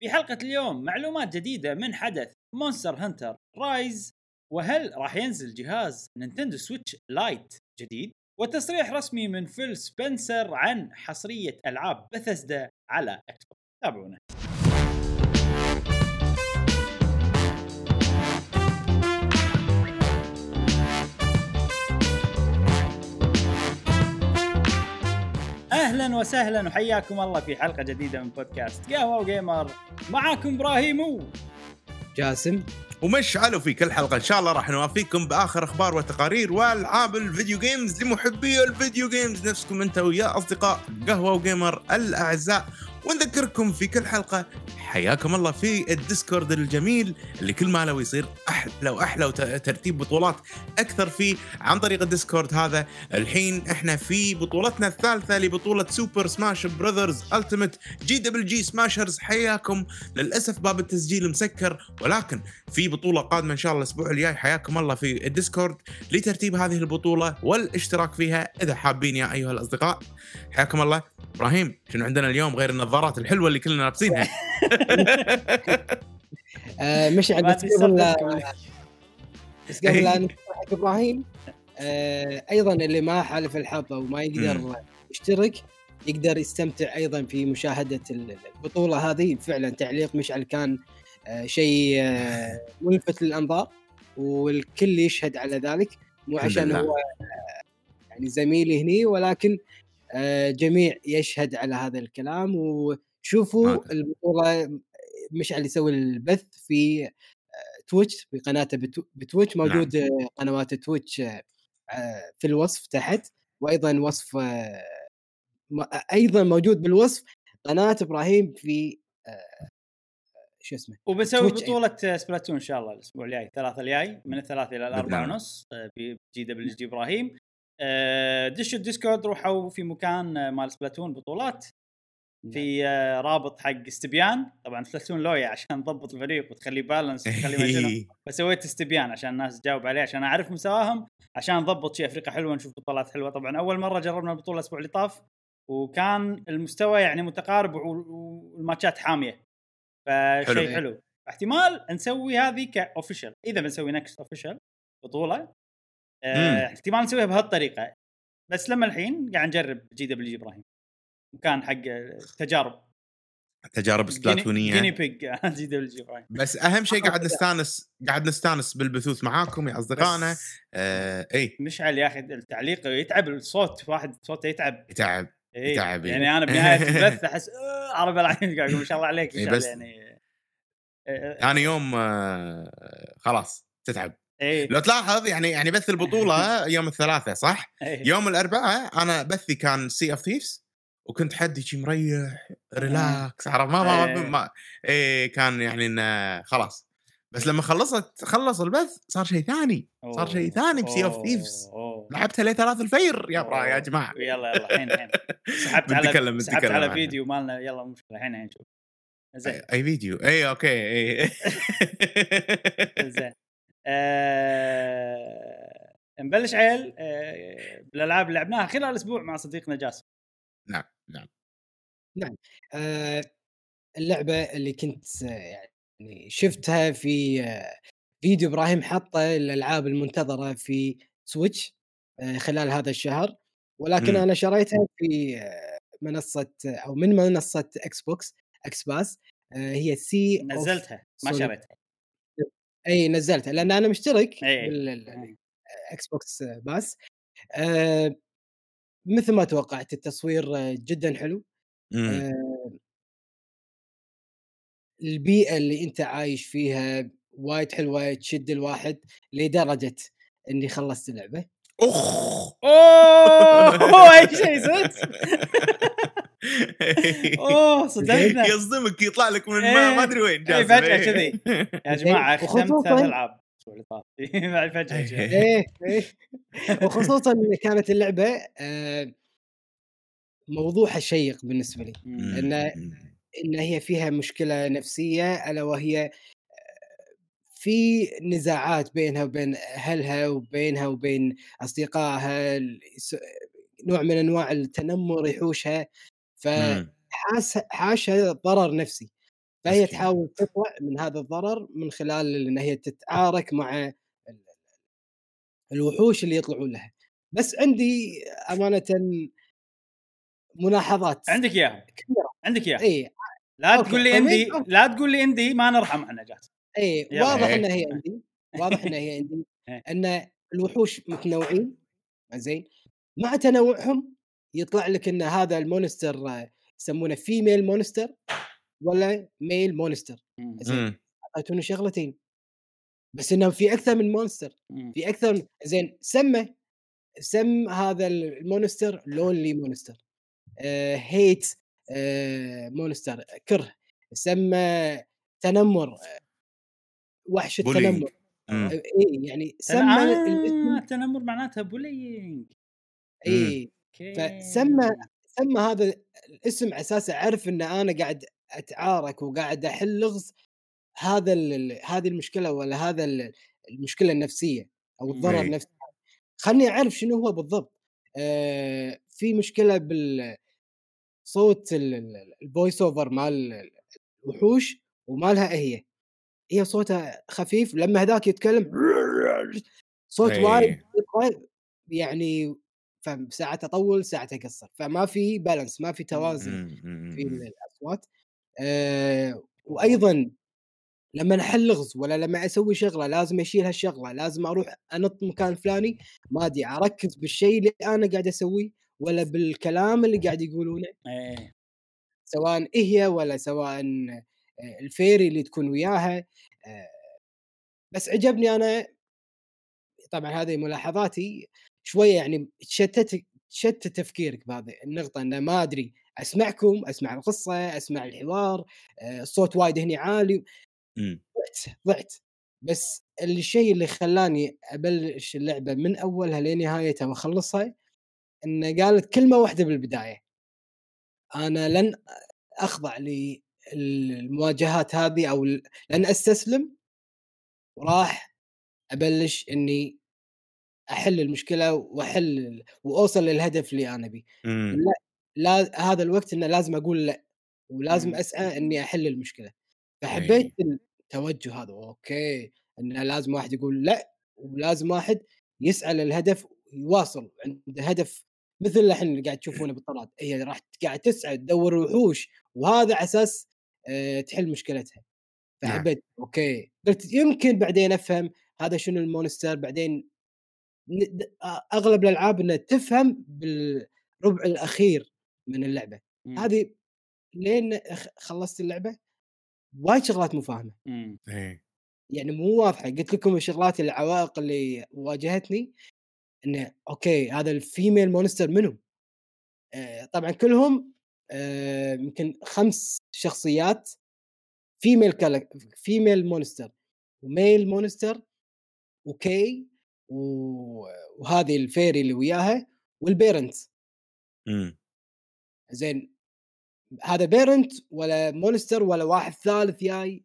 في حلقة اليوم معلومات جديدة من حدث Monster Hunter Rise وهل راح ينزل جهاز Nintendo Switch Lite جديد؟ وتصريح رسمي من Phil Spencer عن حصرية ألعاب بثزدا على X تابعونا. أهلا وسهلا وحياكم الله في حلقة جديدة من بودكاست قهوة و gamer. معاكم إبراهيم و جاسم. ومشعل وفي كل حلقة إن شاء الله راح نوافيكم بآخر أخبار وتقارير وألعاب ال video games لمحبي ال video games نفسكم أنتو يا أصدقاء قهوة و gamer الأعزاء. ونذكركم في كل حلقة. حياكم الله في ال Discord الجميل اللي كل ما له يصير أحلى وأحلى وترتيب بطولات أكثر فيه عن طريق ال Discord هذا. الحين إحنا في بطولتنا الثالثة لبطولة Super Smash Brothers Ultimate GWG Smashers. حياكم. للأسف باب التسجيل مسكر ولكن في بطولة قادمة إن شاء الله الأسبوع الجاي. حياكم الله في ال Discord لترتيب هذه البطولة والاشتراك فيها إذا حابين يا أيها الأصدقاء. حياكم الله. إبراهيم شنو عندنا اليوم غير النظارات الحلوة اللي كلنا لابسينها. آه مش عندك قبل بس قبل لا نفتح إبراهيم آه أيضا اللي ما حالف الحظ أو ما يقدر يشترك يقدر يستمتع أيضا في مشاهدة البطولة هذه. فعلا تعليق مشعل كان آه شيء ملفت للأنظار والكل يشهد على ذلك مو عشان هو يعني زميلي هني ولكن جميع يشهد على هذا الكلام وشوفوا البطوله مشعل يسوي البث في Twitch في قناته ب Twitch موجود نعم. قنوات Twitch في الوصف تحت وأيضا وصف أيضا موجود بالوصف قناة إبراهيم في شو اسمه وبسوي بطولة Splatoon إن شاء الله الأسبوع الجاي الثلاثة الجاي من الثلاثة إلى الأربعة ونص في GWG إبراهيم. دشوا ال Discord روحوا في مكان مال Splatoon بطولات. في رابط حق استبيان طبعا سبلاتون لويا عشان تضبط الفريق وتخليه بالانس وتخليه فسويت استبيان عشان الناس تجاوب عليه عشان أعرف مستواهم عشان نضبط شيء أفريقيا حلوة نشوف بطولات حلوة. طبعا أول مرة جربنا البطولة الأسبوع اللي طاف وكان المستوى يعني متقارب والماتشات حامية. فشيء حلو, حلو. احتمال نسوي هذه كاوفيشال إذا بنسوي نكست اوفيشال بطولة آه احتمال نسويها بهالطريقة. بس لما الحين قاعد نجرب جي دبليو جي إبراهيم. مكان حق تجارب. تجارب سبلاتونية. جيني بيج جي دبليو جي إبراهيم. بس أهم شيء قاعد نستانس قاعد نستانس بالبثوث معاكم يا أصدقائنا. آه إي. مشعل يا أخي التعليق يتعب الصوت واحد صوته يتعب. يتعب إيه. يتعب يعني أنا بنهاية البث أحس عرب العين قاعد ما شاء الله عليك إيه بس يعني؟ ثاني يوم آه خلاص تتعب. إيه؟ لو تلاحظ يعني يعني بث البطولة يوم الثلاثاء صح؟ إيه؟ يوم الأربعاء أنا بثي كان سي اوف ثيفز وكنت حدي شي مريح ريلاكس عرفت؟ ما ما, إيه. ما إيه كان يعني إنه خلاص. بس لما خلصت خلص البث صار شيء ثاني صار شيء ثاني بسي اوف ثيفز لعبتها لي ثلاث الفير يا برا يا جماعة. يلا يلا الحين الحين سحبت على سحبت على فيديو مالنا. يلا مشكلة الحين الحين نشوف زين أي فيديو. اي أوكي اي زين. آه... نبلش عيل آه... بالألعاب اللي لعبناها خلال الأسبوع مع صديقنا جاسم. نعم نعم. نعم آه... اللعبة اللي كنت يعني شفتها في فيديو إبراهيم حطه الالعاب المنتظرة في Switch خلال هذا الشهر. ولكن م. أنا شريتها في منصة أو من منصة Xbox X Pass هي سي نزلتها ما شريتها. إي نزلتها لأن أنا مشترك بال Xbox Pass. آه مثل ما توقعت التصوير جدا حلو. آه البيئة اللي أنت عايش فيها وايد حلوة تشد الواحد لدرجة إني خلصت اللعبة. اخ أوه أي شيء صدق؟ اوه صدقنا يصدمك يطلع لك من ما, ما أدري وين جاي فجأة كذي. يا جماعة ختمت ثلاث العاب فجأة إيه. إيه وخصوصا كانت اللعبة موضوعها شيق بالنسبة لي. إن إن هي فيها مشكلة نفسية ألا وهي في نزاعات بينها وبين أهلها وبينها وبين أصدقائها نوع من أنواع التنمر يحوشها. فحاس حاشها ضرر نفسي فهي مسكين. تحاول تطلع من هذا الضرر من خلال إن هي تتعارك مع ال- الوحوش اللي يطلعون لها بس عندي امانه ملاحظات عندك إياها عندك إياها إي لا أوكي. تقول لي طيب، أوكي. لا تقول لي اندي ما نرحم إحنا جات إي. واضح. انها هي عندي واضح انها هي عندي. إن الوحوش متنوعين زين مع تنوعهم يطلع لك إن هذا ال monster آه، يسمونه female monster ولا male monster زين مم. اعطوني شغلتين بس انه في أكثر من monster مم. في أكثر من زين سمه سم هذا ال monster lonely monster آه hate آه monster كره سمى تنمر آه، وحش. التنمر. اي يعني سمى آه التنمر معناتها bullying اي okay فسمى سمى هذا الاسم على أساس أعرف إن أنا قاعد أتعارك وقاعد أحل لغز هذا هذه المشكلة ولا هذا ال- المشكلة النفسية أو الضرر إي. النفسي خلني أعرف شنو هو بالضبط آه في مشكلة بالصوت ال voice over مال الوحوش ومالها هي هي صوتها خفيف لما هذاك يتكلم صوت إي. وايد يعني فساعات اطول ساعات اقصر فما في balance ما في توازن مم. مم. في الأصوات. آه وأيضا لما احل لغز ولا لما أسوي شغلة لازم أشيل هالشغلة لازم أروح أنط مكان فلاني ما أدري أركز بالشيء اللي أنا قاعد أسويه ولا بالكلام اللي قاعد يقولونه. إيه. سواء هي ولا سواء الفيري اللي تكون وياها. بس عجبني أنا طبعا هذه ملاحظاتي شوية يعني تشتت تشتت تفكيرك بهذه النقطة إنه ما أدري أسمعكم أسمع القصة أسمع الحوار آه، الصوت وايد هني عالي. مم. ضعت ضعت. بس الشيء اللي خلاني أبلش اللعبة من أولها لنهايتها وأخلصها انه قالت كلمة واحدة بالبداية. أنا لن أخضع للمواجهات هذه أو لن أستسلم. وراح أبلش إني أحل المشكلة وأحل وأوصل للهدف اللي أنا ابيه مم. لا لا هذا الوقت إنه لازم أقول لا ولازم مم. أسعى إني أحل المشكلة فحبيت إي. التوجه هذا okay انه لازم واحد يقول لا ولازم واحد يسعى للهدف ويواصل عنده هدف مثل الحين اللي قاعد تشوفونه بالطراد هي راح قاعد تسعى تدور وحوش وهذا على أساس آه، تحل مشكلتها نعم. فحبيت okay قلت يمكن بعدين أفهم هذا شنو ال monster بعدين أغلب الألعاب إنها تفهم بالربع الأخير من اللعبة مم. هذه لين خلصت اللعبة وايد شغلات مو فاهمة مم. إي. يعني مو واضحة قلت لكم الشغلات العوائق اللي واجهتني انه okay هذا ال female monster منو؟ آه طبعا كلهم آه، يمكن خمس شخصيات female كالك female monster و male monster وكي وهذه ال fairy اللي وياها وال parent مم. زين هذا parent ولا monster ولا واحد ثالث جاي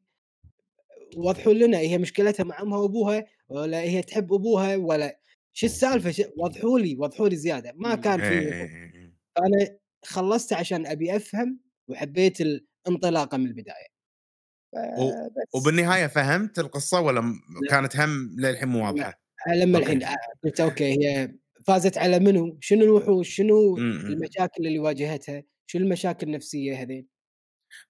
وضحوا لنا هي مشكلتها مع أمها وأبوها ولا هي تحب أبوها ولا شو السالفة شو وضحوا لي وضحوا لي زيادة ما مم. كان إي. في إي. إي. فانا خلصت عشان أبي أفهم وحبيت الانطلاقة من البداية و- وبالنهاية فهمت القصة ولا لا. كانت هم للحين مو واضحة؟ لما okay. الحين قلت أوكي هي فازت على منو؟ شنو الوحوش؟ شنو مم. مم. المشاكل اللي واجهتها؟ شو المشاكل النفسية هذين؟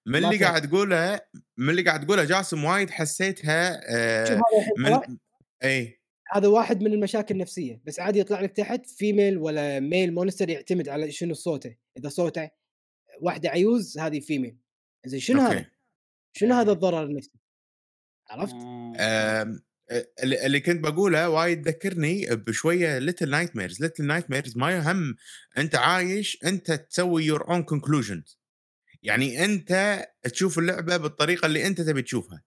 من اللي. قاعد تقوله من اللي قاعد تقوله جاسم وايد حسيتها شوف آه هذا الحين طلع من اي هذا واحد من المشاكل النفسية بس عادي يطلع لك تحت female ولا male monster يعتمد على شنو صوته إذا صوته واحدة عيوز هذه female زين شنو هذا؟ شنو هذا الضرر النفسي؟ عرفت؟ آه. اللي كنت بقوله وايد ذكرني بشوية Little Nightmares Little Nightmares ما يهم أنت عايش أنت تسوي your own conclusions يعني أنت تشوف اللعبة بالطريقة اللي أنت تبي تشوفها.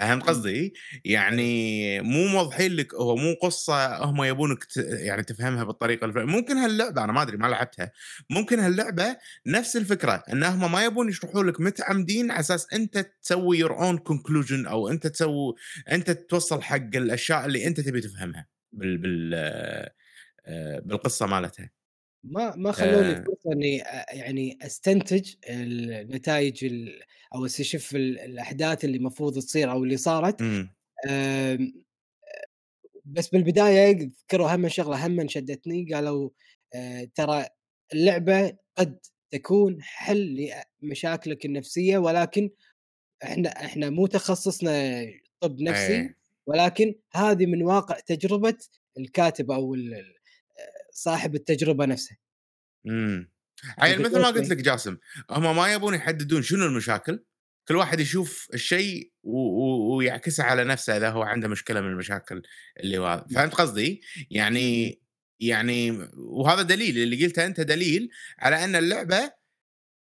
فهمت قصدي؟ يعني مو موضحين لك هو مو قصة هم يبونك ت... يعني تفهمها بالطريقة الف... ممكن هاللعبة أنا ما أدري ما لعبتها ممكن هاللعبة نفس الفكرة إن هم ما يبون يشرحوا لك متعمدين على أساس أنت تسوي your own conclusion أو أنت تسوي أنت توصل حق الأشياء اللي أنت تبي تفهمها بال بال آه، بالقصة مالتها ما ما خلوني آه. فرصة إني أ- يعني أستنتج النتائج ال- أو استشف ال- الأحداث اللي المفروض تصير أو اللي صارت. إمم. آم، بس بالبداية ذكروا هم شغلة هم شدتني قالوا آه، ترى اللعبة قد تكون حل لمشاكلك النفسية ولكن إحنا إحنا مو تخصصنا طب نفسي إيه. ولكن هذه من واقع تجربة الكاتب أو ال- صاحب التجربة نفسه. إمم. عيل يقول مثل ما. قلت لك جاسم هم ما يبون يحددون شنو المشاكل كل واحد يشوف الشيء ويعكسه على نفسه إذا هو عنده مشكلة من المشاكل اللي هو فهمت قصدي؟ يعني يعني وهذا دليل اللي قلته أنت دليل على أن اللعبة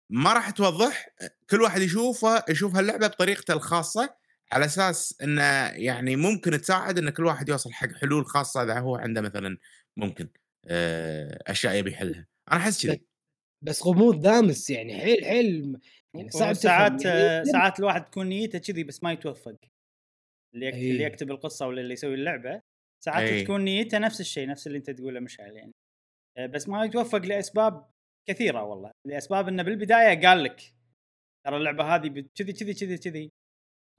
ما راح توضح كل واحد يشوفه يشوف هاللعبة بطريقته الخاصة على أساس إنه يعني ممكن تساعد إن كل واحد يوصل حق حلول خاصة إذا هو عنده مثلا ممكن آه، أشياء يبي يحلها. أنا أحس كذي. بس غموض دامس يعني حيل حيل يعني صعب ساعات يعني ساعات الواحد تكون نيته كذي بس ما يتوفق اللي يكتب, أي. اللي يكتب القصة ولا اللي يسوي اللعبة ساعات أي. تكون نيته نفس الشيء نفس اللي أنت تقوله مشعل يعني آه، بس ما يتوفق لأسباب كثيرة والله لأسباب إنه بالبداية قال لك ترى اللعبة هذه كذي كذي كذي كذي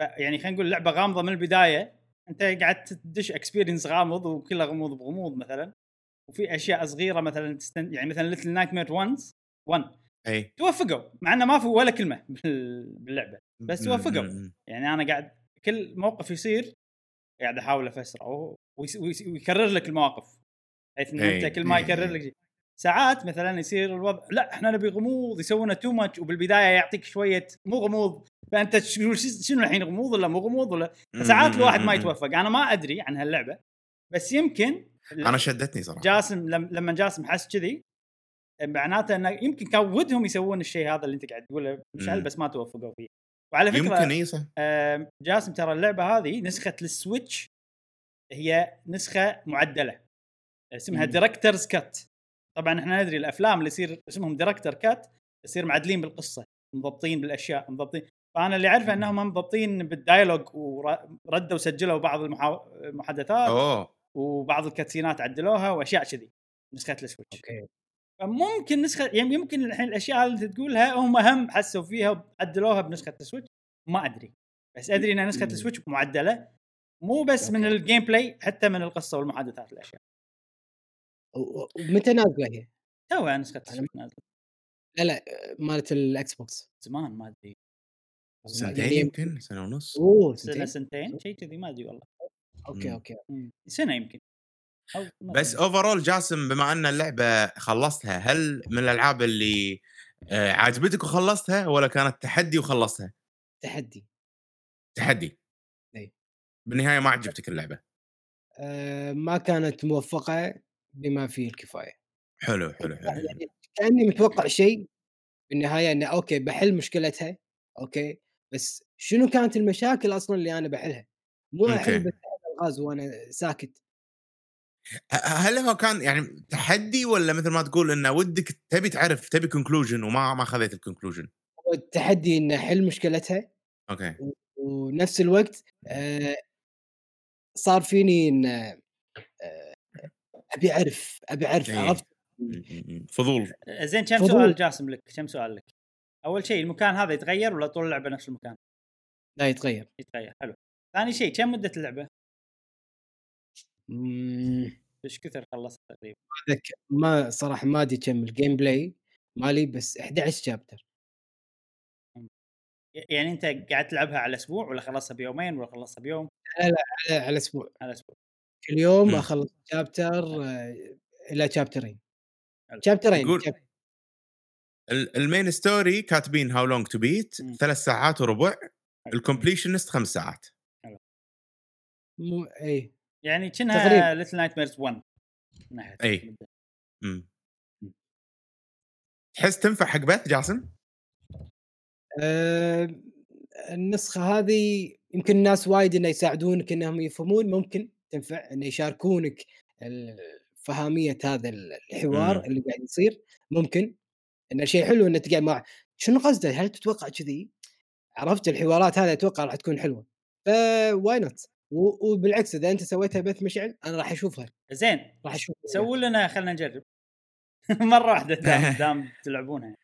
ف- يعني خلينا نقول لعبه غامضة من البداية أنت قاعد تدش experience غامض وكله غموض بغموض مثلا وفي أشياء صغيرة مثلا تستن... يعني مثلا Little Nightmare 1 1 أي. توفقوا مع إنه ما في ولا كلمة بال- باللعبة بس توفقوا. يعني أنا قاعد كل موقف يصير قاعد أحاول أفسره ويكرر لك المواقف. بحيث إنه. أنت كل ما يكرر لك شيء. ساعات مثلا يصير الوضع لا إحنا نبي غموض يسوونه تو ماتش وبالبداية يعطيك شوية مو غموض. فأنت شنو شنو الحين غموض ولا مو غموض ولا؟ ساعات الواحد ما يتوفق. أنا ما أدري عن هاللعبة بس يمكن أنا شدتني صراحة. جاسم لم- لما جاسم حس كذي معناته إنه يمكن كان ودهم يسوون الشيء هذا اللي أنت قاعد تقوله مشعل مم. بس ما توفقوا فيه. وعلى فكرة يمكن إي صح. آم، جاسم ترى اللعبة هذه نسخة ال Switch هي نسخة معدلة. اسمها. director's cut طبعا إحنا ندري الأفلام اللي يصير اسمهم director cut يصير معدلين بالقصة مضبطين بالأشياء مضبطين. فأنا اللي أعرفه إنهم مضبطين بال dialogue وردوا وسجلوا بعض المحا- المحادثات أوه. وبعض ال cutsceneات عدلوها وأشياء كذي. نسخة ال Switch. okay. فممكن نسخة يعني يمكن الحين الأشياء اللي أنت تقولها هم هم حسوا فيها وعدلوها بنسخة ال Switch. ما أدري. بس أدري ان نسخة. ال Switch معدلة. مو بس من. ال gameplay حتى من القصة والمحادثات الأشياء. ومتى نازلة هي؟ تو نسخة ال Switch نازلة. لا لا مالت ال Xbox. زمان ما أدري. سنتين يمكن سنة ونص. أوه سنة سنتين. سنتين شيء كذي ما أدري والله. okay. okay. سنة يمكن. بس. overall جاسم بما أن اللعبة خلصتها هل من الألعاب اللي آه، عجبتك وخلصتها ولا كانت تحدي وخلصتها؟ تحدي تحدي إي. بالنهاية ما عجبتك اللعبة آه ما كانت موفقة بما فيه الكفاية حلو حلو حلو, حلو. يعني كأني متوقع شيء بالنهاية إنه okay بحل مشكلتها okay بس شنو كانت المشاكل أصلا اللي أنا بحلها؟ مو. أحل بس الغاز وأنا ساكت هل هو كان يعني تحدي ولا مثل ما تقول إنه ودك تبي تعرف تبي conclusion وما ما خذيت ال conclusion هو التحدي اني احل مشكلتها. okay. ونفس الوقت آه صار فيني إن آه أبي أعرف أبي أعرف إيه. عرفت. فضول. زين كم فضول. سؤال جاسم لك؟ كم سؤال لك؟ أول شيء المكان هذا يتغير ولا طول اللعبة نفس المكان؟ لا يتغير. يتغير حلو. ثاني شيء كم مدة اللعبة؟ إيش كثر خلصت تقريبا؟ أتذكر ما صراحة ما أدري كم ال gameplay مالي بس 11 شابتر يعني أنت قاعد تلعبها على أسبوع ولا خلصها بيومين ولا خلصها بيوم؟ على على أسبوع. على أسبوع. كل يوم. أخلص chapter آه، إلى chapterين. chapterين ال main story كاتبين How Long to Beat. ثلاث ساعات وربع. ال completionist خمس ساعات. مو اي يعني كأنها. Little Nightmares 1 من ناحيه أي. المدة. مم. تحس تنفع حق بث جاسم؟ آه النسخة هذه يمكن الناس وايد إنه يساعدونك إنهم يفهمون ممكن تنفع انه يشاركونك فهاميه هذا الحوار مم. اللي قاعد يصير ممكن انه شيء حلو إنك تقعد مع شنو قصده هل تتوقع كذي عرفت الحوارات هذه أتوقع راح تكون حلوة ف why not وبالعكس إذا أنت سويتها بث مشعل أنا راح أشوفها. زين. راح أشوفها سووا لنا خلينا نجرب. مرة واحدة دام دام تلعبونها.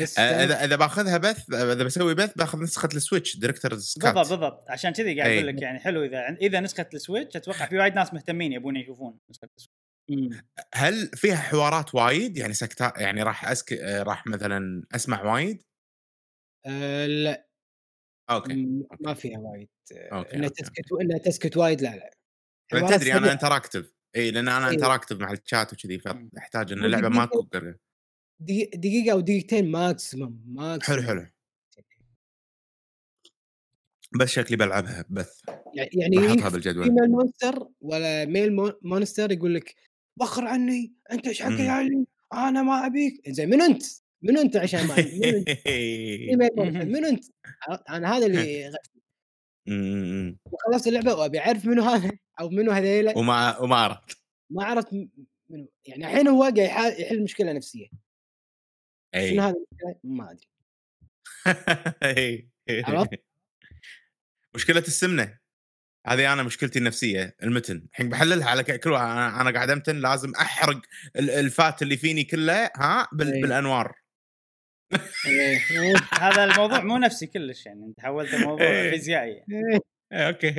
بس إذا إذا باخذها بث إذا بسوي بث باخذ نسخة ال Switch director's cut بالضبط بالضبط. عشان كذي قاعد. أقول لك يعني حلو إذا إذا نسخة ال Switch أتوقع في وايد ناس مهتمين يبون يشوفون نسخة ال Switch. مم. هل فيها حوارات وايد؟ يعني سكتا يعني راح أسك... راح مثلا أسمع وايد؟ آه لا. okay ما فيها وايد okay، انها تسكت انها تسكت وايد لا لا أنا تدري أنا. interactive إي لأن أنا. interactive مع الشات وكذي فأحتاج إن اللعبة قرقة. دقي- دقيقة أو دقيقتين maximum maximum حلو حلو بس شكلي بلعبها بث يعني بحطها بالجدول female monster ولا male mo- monster يقول لك وخر عني أنت إيش حقي مم. علي أنا ما أبيك زين من أنت؟ من أنت عشان ما من من أنت؟ أنا هذا اللي. خلصت اللعبة وأبي أعرف منو هذا أو منو هذيلا. وما وما عرفت ما عرفت منو. يعني الحين هو قاعد يحل مشكلة نفسية. شنو إي. هذا؟ ما أدري. عرفت؟ مشكلة السمنة. هذه أنا مشكلتي النفسية المتن. الحين بحللها على كل أنا قاعد أمتن لازم أحرق ال- الفات اللي فيني كله ها بال-. بالأنوار. هذا الموضوع مو نفسي كلش يعني انت حولت الموضوع إيه. فيزيائي يعني. إيه. أوكي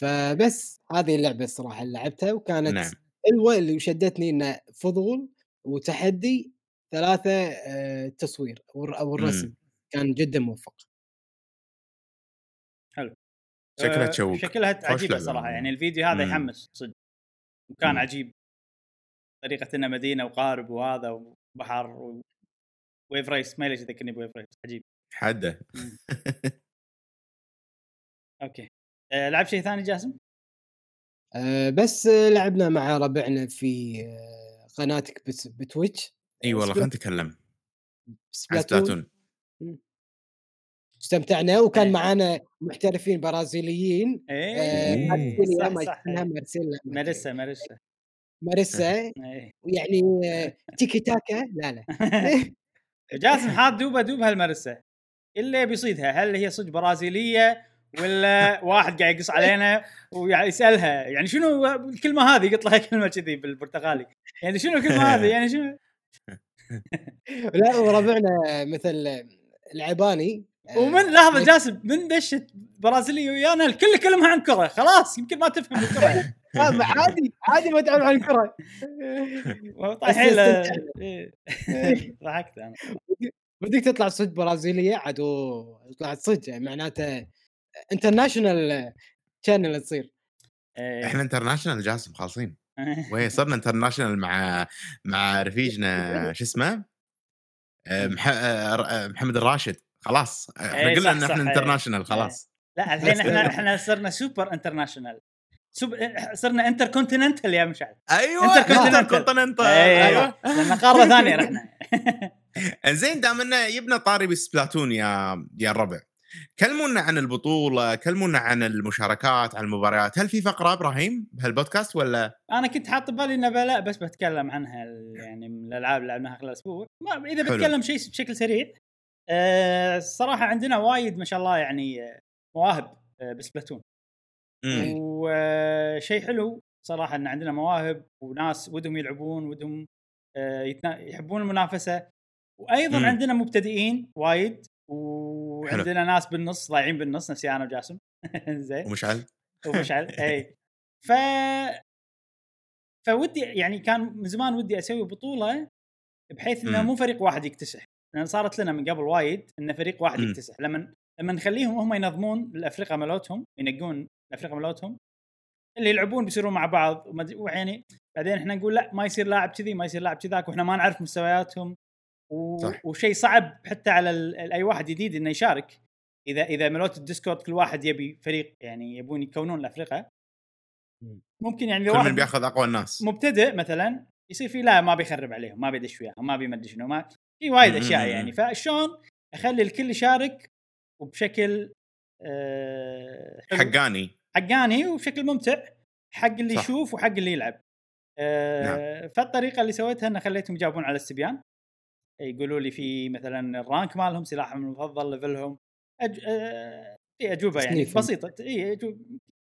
فبس هذه اللعبة الصراحة اللي لعبتها وكانت نعم حلوة اللي شدتني إنه فضول وتحدي ثلاثة آه، تصوير أو الر- أو الرسم مم. كان جدا موفق شكلها آه، تشوق شكلها عجيبة. صراحة يعني الفيديو هذا مم. يحمس صدق وكان مم. عجيب طريقة إنه مدينة وقارب وهذا و... Wave Race ما ليش يذكرني ب Wave Race عجيب. حده مم. okay. آه لعب شيء ثاني جاسم؟ آه، بس آه، لعبنا مع ربعنا في آه، قناتك بس- ب Twitch. إي والله Spla- خلينا نتكلم. Splatoon. Splatoon. استمتعنا وكان إيه. معنا محترفين برازيليين. إيه. إيه. مارسيليا صح، صح، إيه. مارسيلا ما أدري. مارسا مارسا مارسا إيه. يعني آه، تيكي تاكا لا لا. جاسم حاط دوبه دوب هالمرسة. اللي بيصيدها هل هي صدق برازيلية ولا واحد قاعد يقص علينا ويسالها يعني شنو الكلمة هذه؟ يقط لها كلمة كذي بالبرتغالي. يعني شنو الكلمة هذه؟ يعني شنو؟ لا وربعنا مثل العباني. آه، ومن لحظه جاسم من دشت برازيلية ويانا الكل كلمها عن كرة. خلاص يمكن ما تفهم الكرة. آه، عادي عادي ما تعرف عن الكرة. إيه. ضحكت أنا. بدك تطلع صدق برازيلية؟ عاد طلعت صدق يعني معناته international channel تصير. إيه. إحنا international جاسم خالصين. وهي صرنا international مع مع رفيجنا شو اسمه؟ آه، مح... آه، آه، محمد الراشد. خلاص إحنا إيه، قلنا إن إحنا. international خلاص. لا الحين إحنا إحنا صرنا super international sup... صرنا انتر كونتيننتال يا مشعل. أيوه Intercontinental. intercontinental أيوه أيوه. لأن قارة ثانية رحنا. إنزين دام انه يبنا طاري ب Splatoon يا يا الربع. كلمونا عن البطولة كلمونا عن المشاركات عن المباريات. هل في فقرة إبراهيم بهالبودكاست ولا؟ أنا كنت حاط ببالي إنه لا بس بتكلم عنها يعني من الألعاب اللي لعبناها خلال أسبوع ما إذا حلو. بتكلم شيء بشكل سريع آه، الصراحه عندنا وايد ما شاء الله يعني آه، مواهب آه، بسبلاتون. وشيء حلو صراحة إن عندنا مواهب وناس ودهم يلعبون ودهم آه،. يحبون المنافسة وأيضا مم. عندنا مبتدئين وايد وعندنا ناس بالنص ضايعين بالنص نفسي أنا وجاسم زين ومشعل ومشعل إي ف فودي يعني كان من زمان ودي أسوي بطولة بحيث إنه. مو فريق واحد يكتسح لأن صارت لنا من قبل وايد إن فريق واحد مم. يكتسح لما لما نخليهم هم ينظمون الأفرقة مالتهم ينقون الافرقه مالتهم اللي يلعبون بيصيرون مع بعض ويعني بعدين إحنا نقول لا ما يصير لاعب كذي ما يصير لاعب كذاك وإحنا ما نعرف مستوياتهم و... صح. وشيء صعب حتى على ال... أي واحد جديد إنه يشارك إذا إذا ملوت الديسكورد كل واحد يبي فريق يعني يبون يكونون الافرقه ممكن يعني من واحد بياخذ أقوى الناس مبتدئ مثلا يصير في لا ما بيخرب عليهم ما بيدش وياهم ما بيمدش شنو ما في وايد أشياء يعني. فشلون أخلي الكل يشارك وبشكل حلو. حقاني حقاني وبشكل ممتع حق اللي صح. يشوف وحق اللي يلعب. آه فالطريقة اللي سويتها إن خليتهم يجاوبون على استبيان يقولوا لي في مثلا الرانك مالهم سلاحهم المفضل ليفلهم. أج... آه في أجوبة يعني. بسيطة. إي أجوبة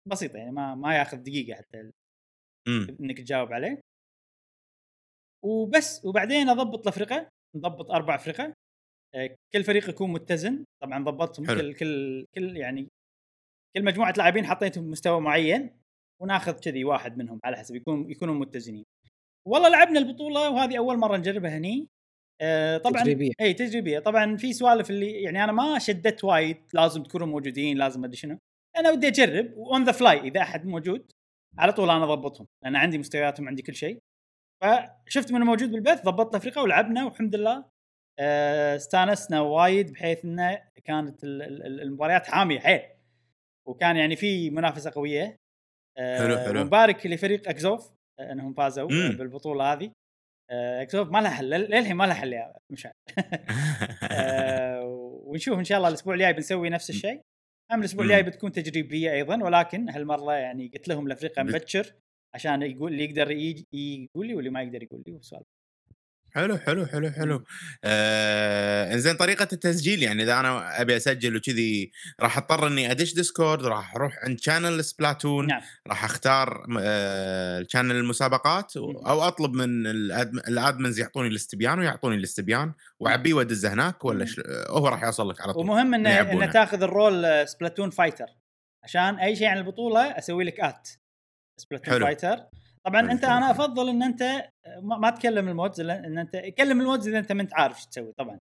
بسيطة يعني ما ما ياخذ دقيقة حتى مم. إنك تجاوب عليه. وبس. وبعدين أضبط الأفرقة نضبط أربع أفرقة. آه، كل فريق يكون متزن. طبعا ضبطتهم. كل كل كل يعني كل مجموعة لاعبين حطيتهم مستوى معين وناخذ كذي واحد منهم على حسب يكون يكونوا متزنين. والله لعبنا البطولة وهذه أول مرة نجربها هني. آه طبعا تجريبية. إي تجريبية. طبعا في سوالف اللي يعني أنا ما شدت وايد لازم تكونوا موجودين لازم أدري شنو. أنا ودي أجرب on the fly إذا أحد موجود على طول أنا اضبطهم لأن عندي مستوياتهم عندي كل شيء. فشفت منه موجود بالبث ضبطت الافرقه ولعبنا والحمد لله. آه، استانسنا وايد بحيث إنه كانت ال- ال- المباريات حامية حيل. وكان يعني في منافسة قوية آه، حلو، حلو. ومبارك لفريق إكزوف آه، إنهم فازوا مم. بالبطولة هذه آه، إكزوف ما لها حل لل- للحين ما لها حل يا مشعل آه، ونشوف إن شاء الله الأسبوع الجاي بنسوي نفس الشيء هم الأسبوع. الجاي بتكون تجريبية أيضا ولكن هالمرة يعني قلت لهم الافريقيا مبكر عشان يقول اللي يقدر يجي يقول لي واللي ما يقدر يقول لي والسؤال حلو حلو حلو حلو آه إنزين طريقة التسجيل يعني إذا أنا أبي أسجل وكذي راح أضطر إني أدش Discord راح أروح عند channel Splatoon نعم راح أختار آه ال channel المسابقات و- مم. أو أطلب من ال admins يعطوني الاستبيان ويعطوني الاستبيان وأعبيه وادزه هناك ولا مم. ش... هو راح يوصل لك على طول ومهم إنه. إنه تاخذ ال role Splatoon fighter عشان أي شيء عن البطولة أسوي لك at Splatoon حلو. fighter طبعا أنت أنا. أفضل إن أنت ما, تكلم ال mods إن أنت كلم المودز اذا أنت ما أنت عارف إيش تسوي طبعا.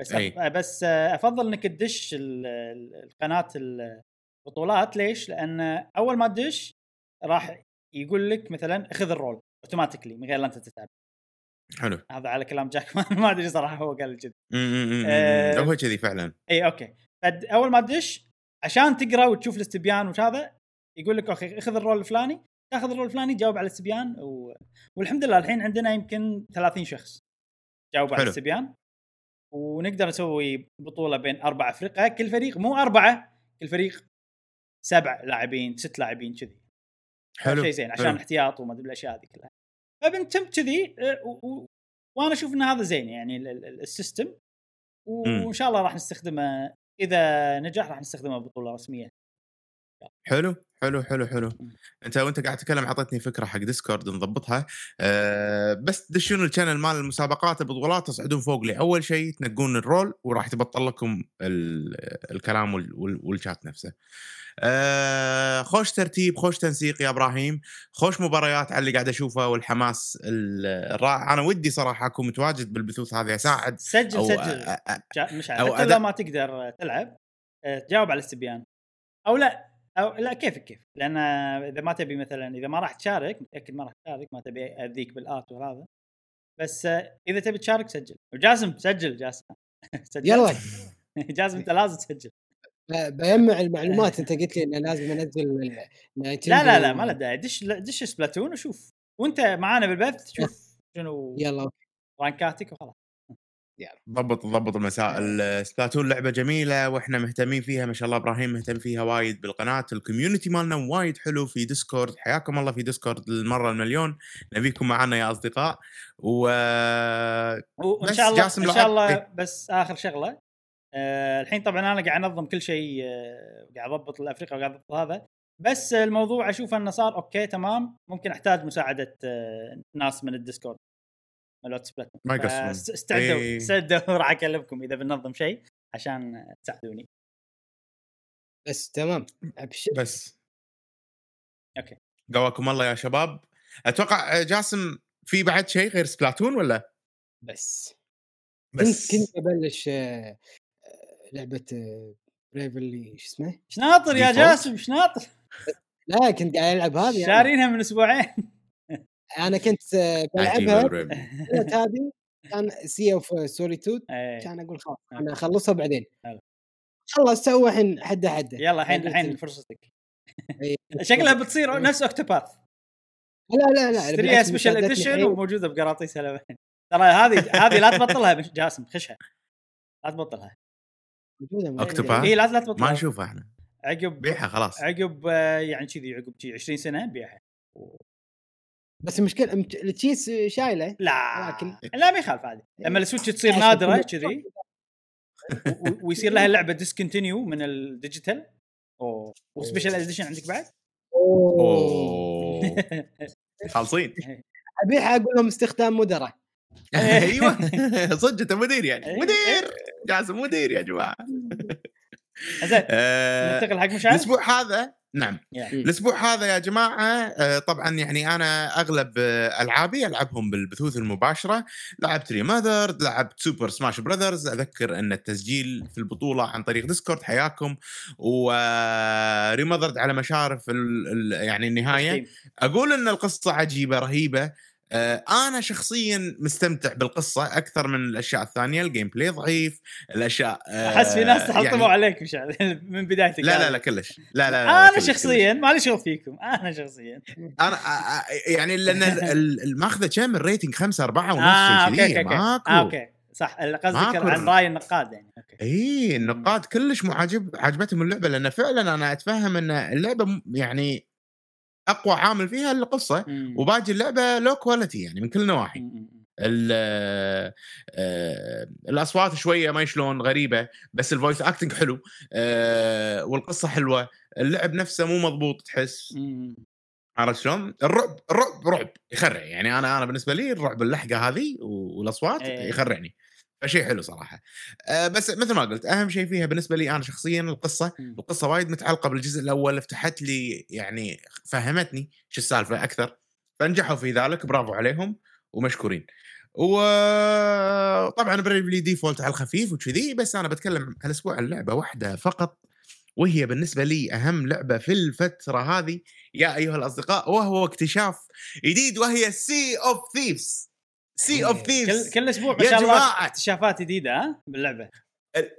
بس أي. بس أفضل إنك تدش ال- ال- القناة البطولات. ليش؟ لأن أول ما تدش راح يقول لك مثلا اخذ ال role automatically من غير لا أنت تتعب. حلو. هذا على كلام جاك ما- ما أدري صراحة هو قال كذا م- م- م- آه، هو كذي فعلا. إي okay. أول ما تدش عشان تقرأ وتشوف الاستبيان وهذا يقول لك okay اخذ ال role الفلاني تاخذ ال role الفلاني جاوب على الاستبيان و... والحمد لله الحين عندنا يمكن 30 شخص جاوب على حلو. الاستبيان ونقدر نسوي بطولة بين أربع افرقه كل فريق مو أربعة كل فريق سبع لاعبين ست لاعبين كذي. حلو شيء زين عشان حلو. احتياط وما أدري الاشياء هذه كلها. فبنتم كذي أه، و- و- وأنا أشوف إن هذا زين يعني ال- ال- ال system. وإن شاء الله راح نستخدمه. إذا نجح راح نستخدمه ببطوله رسمية. حلو حلو حلو حلو. مم. أنت وأنت قاعد تتكلم أعطتني فكرة حق Discord نضبطها. أه بس دشون ال channel مال المسابقات البطولات تصعدون فوق لي. أول شيء تنقون ال role وراح يتبطل لكم ال- الكلام وال- وال- والشات نفسه. أه خوش ترتيب خوش تنسيق يا إبراهيم. خوش مباريات على اللي قاعد أشوفه والحماس ال- الرائع أنا ودي صراحة أكون متواجد بالبثوث هذه أساعد سجل أو سجل. أ- أ- جا- مش أو حتى لو ما تقدر تلعب أه، تجاوب على الاستبيان أو لا أو لا كيفك كيف؟ لأن إذا ما تبي مثلا إذا ما راح تشارك متاكد ما راح تشارك ما تبي أذيك بال at وهذا. بس إذا تبي تشارك سجل. وجاسم سجل جاسم. سجل. يلا. جاسم أنت لازم تسجل. بجمع المعلومات أنت قلت لي ان لازم أنزل لا لا لا. ما له داعي. دش دش Splatoon وشوف. وأنت معانا بالبث شوف شنو يلا. رانكاتك وخلاص. ضبط ضبط المساء Splatoon لعبة جميلة وإحنا مهتمين فيها ما شاء الله إبراهيم مهتم فيها وايد بالقناة. ال community مالنا وايد حلو في Discord. حياكم الله في Discord للمرة المليون. نبيكم معنا يا أصدقاء. و وإن شاء الله إن شاء الله إيه. بس آخر شغلة. آه الحين طبعا أنا قاعد أنظم كل شيء آه قاعد أضبط الأفريقيا وقاعد أضبط هذا. بس الموضوع أشوف أنه صار أوكي تمام. ممكن أحتاج مساعدة آه ناس من الديسكورد. مالوت سبلاتون ما يقصرون. استعدوا إيه. استعدوا راح اكلمكم إذا بننظم شيء عشان تساعدوني. بس تمام. أبشر. بس. okay. قواكم الله يا شباب. أتوقع جاسم في بعد شيء غير سبلاتون ولا؟ بس. بس. كنت كنت أبلش آه، آه، لعبة Bravely شو اسمه؟ إيش ناطر يا. جاسم إيش ناطر لا كنت قاعد ألعب هذه. شارينها من أسبوعين. أنا كنت بلعبها هذه كان Sea of Solitude إيه. كان أقول خلاص أنا أخلصها بعدين. خلاص سوى الحين حده حده. يلا الحين الحين ال- فرصتك. إيه. شكلها بتصير نفس Octopath. لا لا لا اشتريها special edition. وموجودة بقراطيس هلوين ترى هذه هذه لا تبطلها جاسم خشها. لا تبطلها. Octopath؟ اي لا لا تبطلها. ما نشوفها إحنا. عقب بيعها خلاص. عقب يعني كذي عقب شي 20 سنة بيعها. بس المشكلة مت- التشيس شايلة. لا لكن- لا ما يخالف هذه. لما ال Switch تصير نادرة كذي ويصير لها لعبة discontinue من ال digital. أوه. و special edition عندك بعد؟ أوه. خالصين. ابيح أقول لهم استخدام مدراء. أيوه. صدق أنت مدير يعني. إيه. مدير. جاسم مدير يا جماعة. زين آه، ننتقل حق مشعل الأسبوع هذا نعم. يلا. الأسبوع هذا يا جماعة آه، طبعا يعني أنا أغلب آه، ألعابي ألعبهم بالبثوث المباشرة. لعبت Remothered لعبت Super Smash Brothers أذكر أن التسجيل في البطولة عن طريق ديسكورد حياكم. و Remothered على مشارف ال- ال- يعني النهاية. أقول أن القصة عجيبة رهيبة. آه، أنا شخصيا مستمتع بالقصة أكثر من الأشياء الثانية ال gameplay ضعيف الأشياء آه، أحس في ناس تحطموا يعني عليك مشعل من بدايتك لا لا لا كلش. لا لا, لا أنا كلش- شخصيا مالي شغل فيكم. أنا شخصيا. أنا آه، آه، يعني لأن ال- ال- ال- ماخذة كم ال rating 5 4 ونص شيء okay okay. ماكو. آه، أوكي. صح قصدك. عن رأي النقاد يعني. okay. إي النقاد كلش معجب عجبتهم اللعبة لأن فعلا أنا أتفهم إن اللعبة يعني أقوى عامل فيها القصة مم. وباقي اللعبة low quality يعني من كل النواحي مم. ال- آه، الأصوات شوية ما شلون غريبة بس ال voice acting حلو آه، والقصة حلوة اللعب نفسه مو مضبوط تحس. عرفت شلون؟ الرعب الرعب رعب يخرع يعني أنا أنا بالنسبة لي الرعب اللحقة هذه والأصوات إيه. يخرعني فشيء حلو صراحة. أه بس مثل ما قلت أهم شيء فيها بالنسبة لي أنا شخصيا القصة. مم. القصة وايد متعلقة بالجزء الأول فتحت لي يعني فهمتني شو السالفة أكثر. فنجحوا في ذلك برافو عليهم ومشكورين. وطبعا Bravely Default على الخفيف وكذي بس أنا بتكلم هالاسبوع عن لعبه واحدة فقط وهي بالنسبة لي أهم لعبة في الفترة هذه يا أيها الأصدقاء وهو اكتشاف جديد وهي Sea of Thieves Sea of. كل Thieves كل أسبوع ما يا شاء الله. اكتشافات جديدة ها باللعبة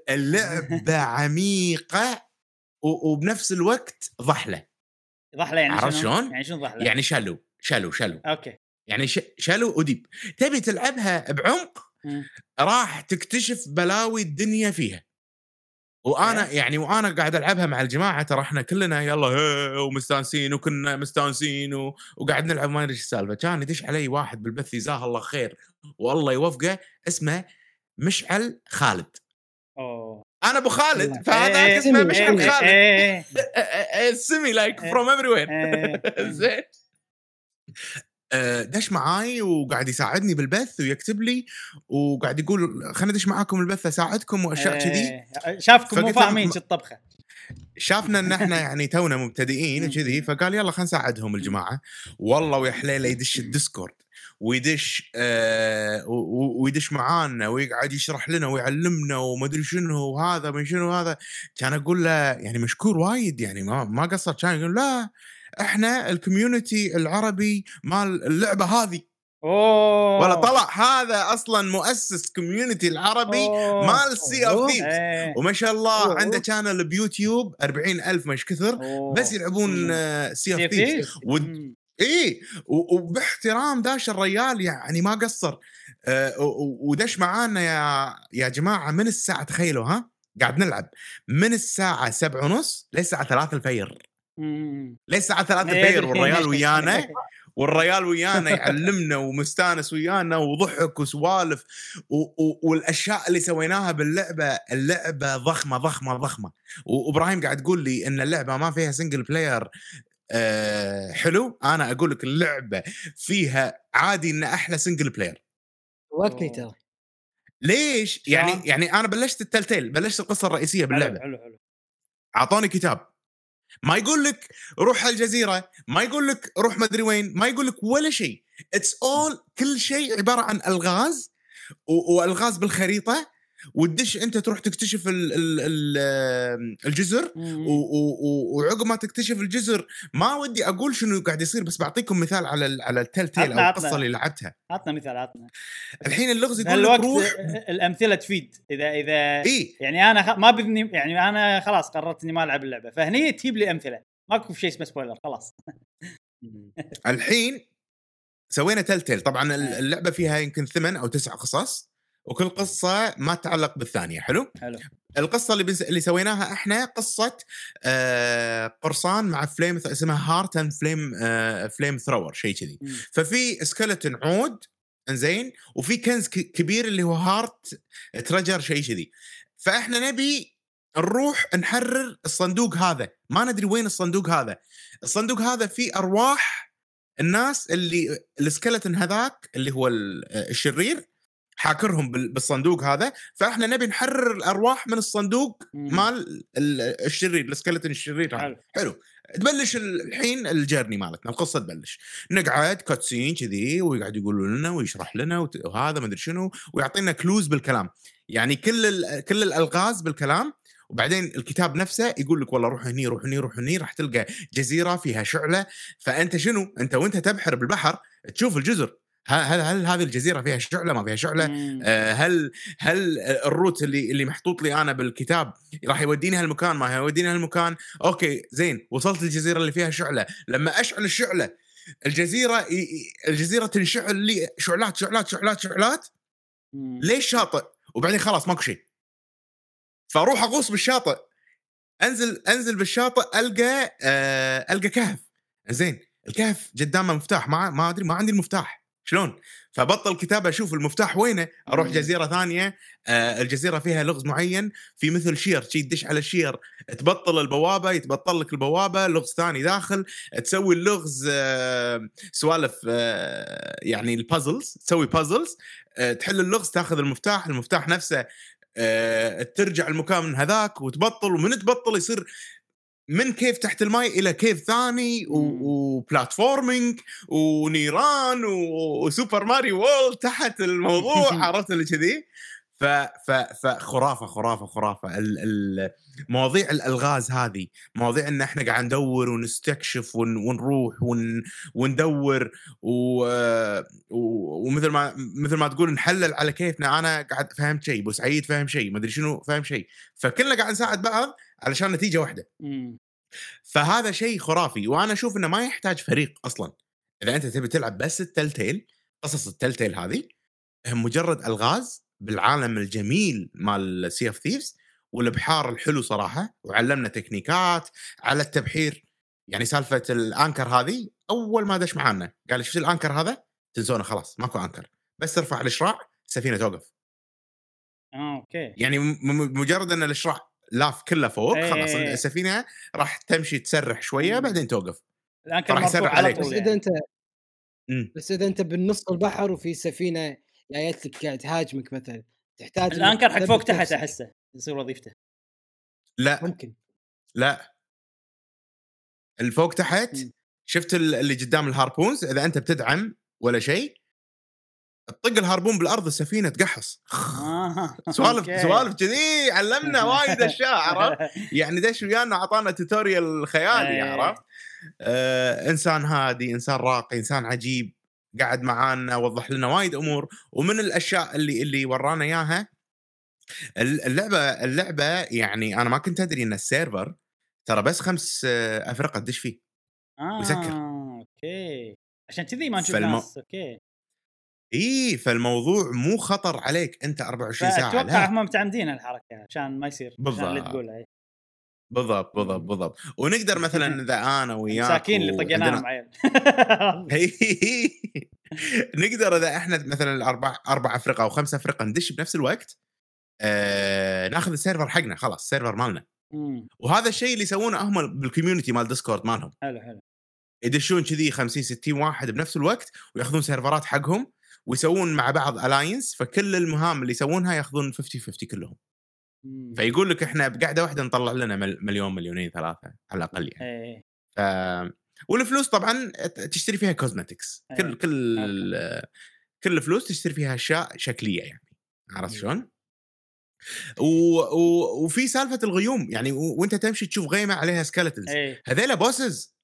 اللعبة عميقة و- وبنفس الوقت ضحلة ضحلة يعني عرفت؟ شلون؟ يعني شنو ضحلة؟ يعني shallow shallow shallow okay يعني ش- shallow و deep تبي تلعبها بعمق. راح تكتشف بلاوي الدنيا فيها وأنا يعني وأنا قاعد ألعبها مع الجماعة ترى إحنا كلنا يلا هي ومستانسين وكنا مستانسين و... وقاعد نلعب ما أدري إيش السالفة. كان يدش علي واحد بالبث جزاه الله خير. والله يوفقه اسمه مشعل خالد. أوه. أنا أبو خالد إيه، فهذاك إيه، اسمه إيه، مشعل إيه، خالد. إيه، سمي like إيه. from everywhere إيه. زين. دش معاي وقاعد يساعدني بالبث ويكتب لي وقاعد يقول خليني ادش معاكم البث أساعدكم وأشياء كذي إيه. شافكم مو فاهمين شو الطبخة شافنا إن إحنا يعني تونا مبتدئين مم. وكذي فقال يلا خلينا نساعدهم الجماعة والله ويا حليلة يدش الديسكورد ويدش آه ويدش معانا ويقعد يشرح لنا ويعلمنا وما ادري شنو وهذا من شنو هذا كان أقول له يعني مشكور وايد يعني ما ما قصر كان يقول لا إحنا ال community العربي مال اللعبة هذه أوه ولا طلع هذا أصلا مؤسس community العربي أوه. مال Sea of. Thieves. وما شاء الله أوه. عنده channel بيوتيوب 40000 مش كثر أوه. بس يلعبون Sea of Thieves. إي وباحترام داش الريال يعني ما قصر و- ودش معانا يا يا جماعة من الساعة تخيلوا ها قاعد نلعب من الساعة سبعة ونص للساعة 3 الفجر مم. للساعه 3 إيه. الفجر والريال ويانا؟ والريال ويانا يعلمنا ومستانس ويانا وضحك وسوالف والأشياء اللي سويناها باللعبة اللعبة ضخمة ضخمة ضخمة. وإبراهيم قاعد تقول لي إن اللعبة ما فيها single player آه حلو. أنا أقول لك اللعبة فيها عادي إن أحلى single player وقتني ترى ليش؟ يعني يعني أنا بلشت ال tall tale بلشت القصة الرئيسية باللعبة. حلو حلو. أعطوني كتاب. ما يقول لك روح الجزيرة ما يقول لك روح مدري وين ما يقول لك ولا شيء. it's اول كل شيء عبارة عن ألغاز وألغاز بالخريطة وتدش انت تروح تكتشف ال ال ال الجزر وعقب ما تكتشف الجزر ما ودي أقول شنو قاعد يصير بس بعطيكم مثال على على ال tall tale أو. القصة اللي لعبتها. عطنا مثال عطنا. الحين اللغز يقول لك روح. الأمثلة تفيد. إذا إذا اي يعني أنا خ... ما بدني يعني أنا خلاص قررت إني ما ألعب اللعبة. فهني تجيب لي أمثلة. ماكو شيء اسمه spoiler خلاص. الحين سوينا tall tale. طبعا إيه. اللعبة فيها يمكن ثمان أو تسع قصص. وكل قصة ما تتعلق بالثانية حلو؟ حلو. القصة اللي بنس... اللي سويناها إحنا قصة آه قرصان مع flame اسمها heart and flame آه flame thrower شيء كذي. ففي skeleton عود انزين وفي كنز ك- كبير اللي هو heart treasure شيء كذي. فاحنا نبي نروح نحرر الصندوق هذا. ما ندري وين الصندوق هذا. الصندوق هذا فيه أرواح الناس اللي ال skeleton هذاك اللي هو ال- الشرير حاكرهم بال- بالصندوق هذا فإحنا نبي نحرر الأرواح من الصندوق. مال ال- الشرير ال skeleton الشرير هذا. حلو. حلو. تبلش الحين ال journey مالتنا القصة تبلش. نقعد cutscene كذي ويقعد يقول لنا ويشرح لنا وهذا ما أدري شنو ويعطينا clues بالكلام. يعني كل كل الألغاز بالكلام وبعدين الكتاب نفسه يقول لك والله روح هني روح هني روح هني راح تلقى جزيرة فيها شعلة. فأنت شنو؟ أنت وأنت تبحر بالبحر تشوف الجزر. هل هل هذه الجزيرة فيها شعلة ما فيها شعلة؟ مم. آه، هل هل ال route اللي اللي محطوط لي أنا بالكتاب راح يوديني هالمكان؟ ما يوديني هالمكان؟ أوكي زين وصلت الجزيرة اللي فيها شعلة. لما أشعل الشعلة الجزيرة الجزيرة تنشعل لي شعلات شعلات شعلات شعلات؟ مم. ليش شاطئ؟ وبعدين خلاص ماكو شيء. فأروح أغوص بالشاطئ. أنزل أنزل بالشاطئ ألقى آه ألقى كهف. زين الكهف قدامه مفتاح. ما ما أدري ما عندي المفتاح. شلون فبطل كتابه أشوف المفتاح وينه أروح. جزيرة ثانية آه الجزيرة فيها لغز معين في مثل شير شي تدش على الشير تبطل البوابة يتبطل لك البوابة لغز ثاني داخل تسوي اللغز آه سوالف آه يعني ال puzzles تسوي puzzles آه تحل اللغز تاخذ المفتاح المفتاح نفسه آه ترجع المكان من هذاك وتبطل ومن تبطل يصير من cave تحت الماء إلى cave ثاني و platforming ونيران و Super Mario World تحت الموضوع عرفت اللي كذي؟ ف ف فخرافه خرافة خرافة مواضيع الألغاز هذه مواضيع إن إحنا قاعد ندور ونستكشف ون ونروح ون وندور و و- ومثل ما مثل ما تقول نحلل على كيفنا. أنا قاعد فهمت شيء ابو سعيد فهم شيء ما أدري شنو فهم شيء. فكلنا قاعد نساعد بعض علشان نتيجة واحدة. مم. فهذا شيء خرافي وأنا أشوف إنه ما يحتاج فريق أصلا. إذا أنت تبي تلعب بس التلتيل قصص ال tall tale هذه هم مجرد ألغاز بالعالم الجميل مال Sea of Thieves والبحار الحلو صراحة وعلمنا تكنيكات على التبحير. يعني سالفة ال anchor هذه أول ما دش معانا قال شفت ال anchor هذا؟ تنسونه خلاص ماكو anchor. بس ترفع الإشراع السفينه توقف. آه okay. يعني مجرد إن الإشراع لاف كله فوق خلاص إيه. السفينة راح تمشي تسرح شوية. بعدين توقف الآن كان راح يسرع عليك. بس إذا يعني. أنت مم. بس إذا أنت بالنص البحر وفي سفينة جايت لك قاعد تهاجمك مثلا تحتاج ال anchor حق فوق تحت. أحسه يصير وظيفته لا ممكن لا الفوق تحت مم. شفت ال- اللي قدام ال harpoons إذا أنت بتدعم ولا شيء تطق ال harpoon بالأرض السفينة تقحص آه. سوالف. سوالف كذي علمنا وايد أشياء عرفت يعني دش ويانا أعطانا tutorial خيالي إيه. عرفت آه إنسان هادي إنسان راقي إنسان عجيب قعد معانا وضح لنا وايد أمور ومن الأشياء اللي اللي ورانا إياها ال- اللعبه اللعبة يعني أنا ما كنت أدري إن ال server ترى بس خمس آه، أفرقة تدش فيه آه ويسكر. okay عشان كذي ما نشوف فالم- ناس okay إي فالموضوع مو خطر عليك أنت 24 ساعة فأتوقع لا. هم متعمدين الحركة عشان ما يصير عشان اللي بالضبط. تقولها. بالضبط بالضبط بالضبط. ونقدر مثلا إذا أنا وياك مساكين اللي طقناهم وعندنا- عيل. نقدر إذا إحنا مثلا الأربع أربع افرقه أو خمسة افرقه ندش بنفس الوقت آه ناخذ ال server حقنا خلاص ال server مالنا. مم. وهذا الشيء اللي يسوونه هم بال community مال Discord مالهم. حلو حلو. يدشون كذي 50 60 واحد بنفس الوقت ويأخذون سيرفرات حقهم ويسوون مع بعض alliance فكل المهام اللي يسوونها ياخذون 50 50 كلهم. مم. فيقول لك إحنا بقعده واحدة نطلع لنا مل- مليون مليونين ثلاثة على الأقل يعني. إيه. ف... والفلوس طبعا تشتري فيها cosmetics أيه. كل كل كل فلوس تشتري فيها أشياء شكلية يعني. عرفت. شلون؟ و... و... وفي سالفة الغيوم يعني و... وأنت تمشي تشوف غيمة عليها سكeleتons إيه. هذيلا bosses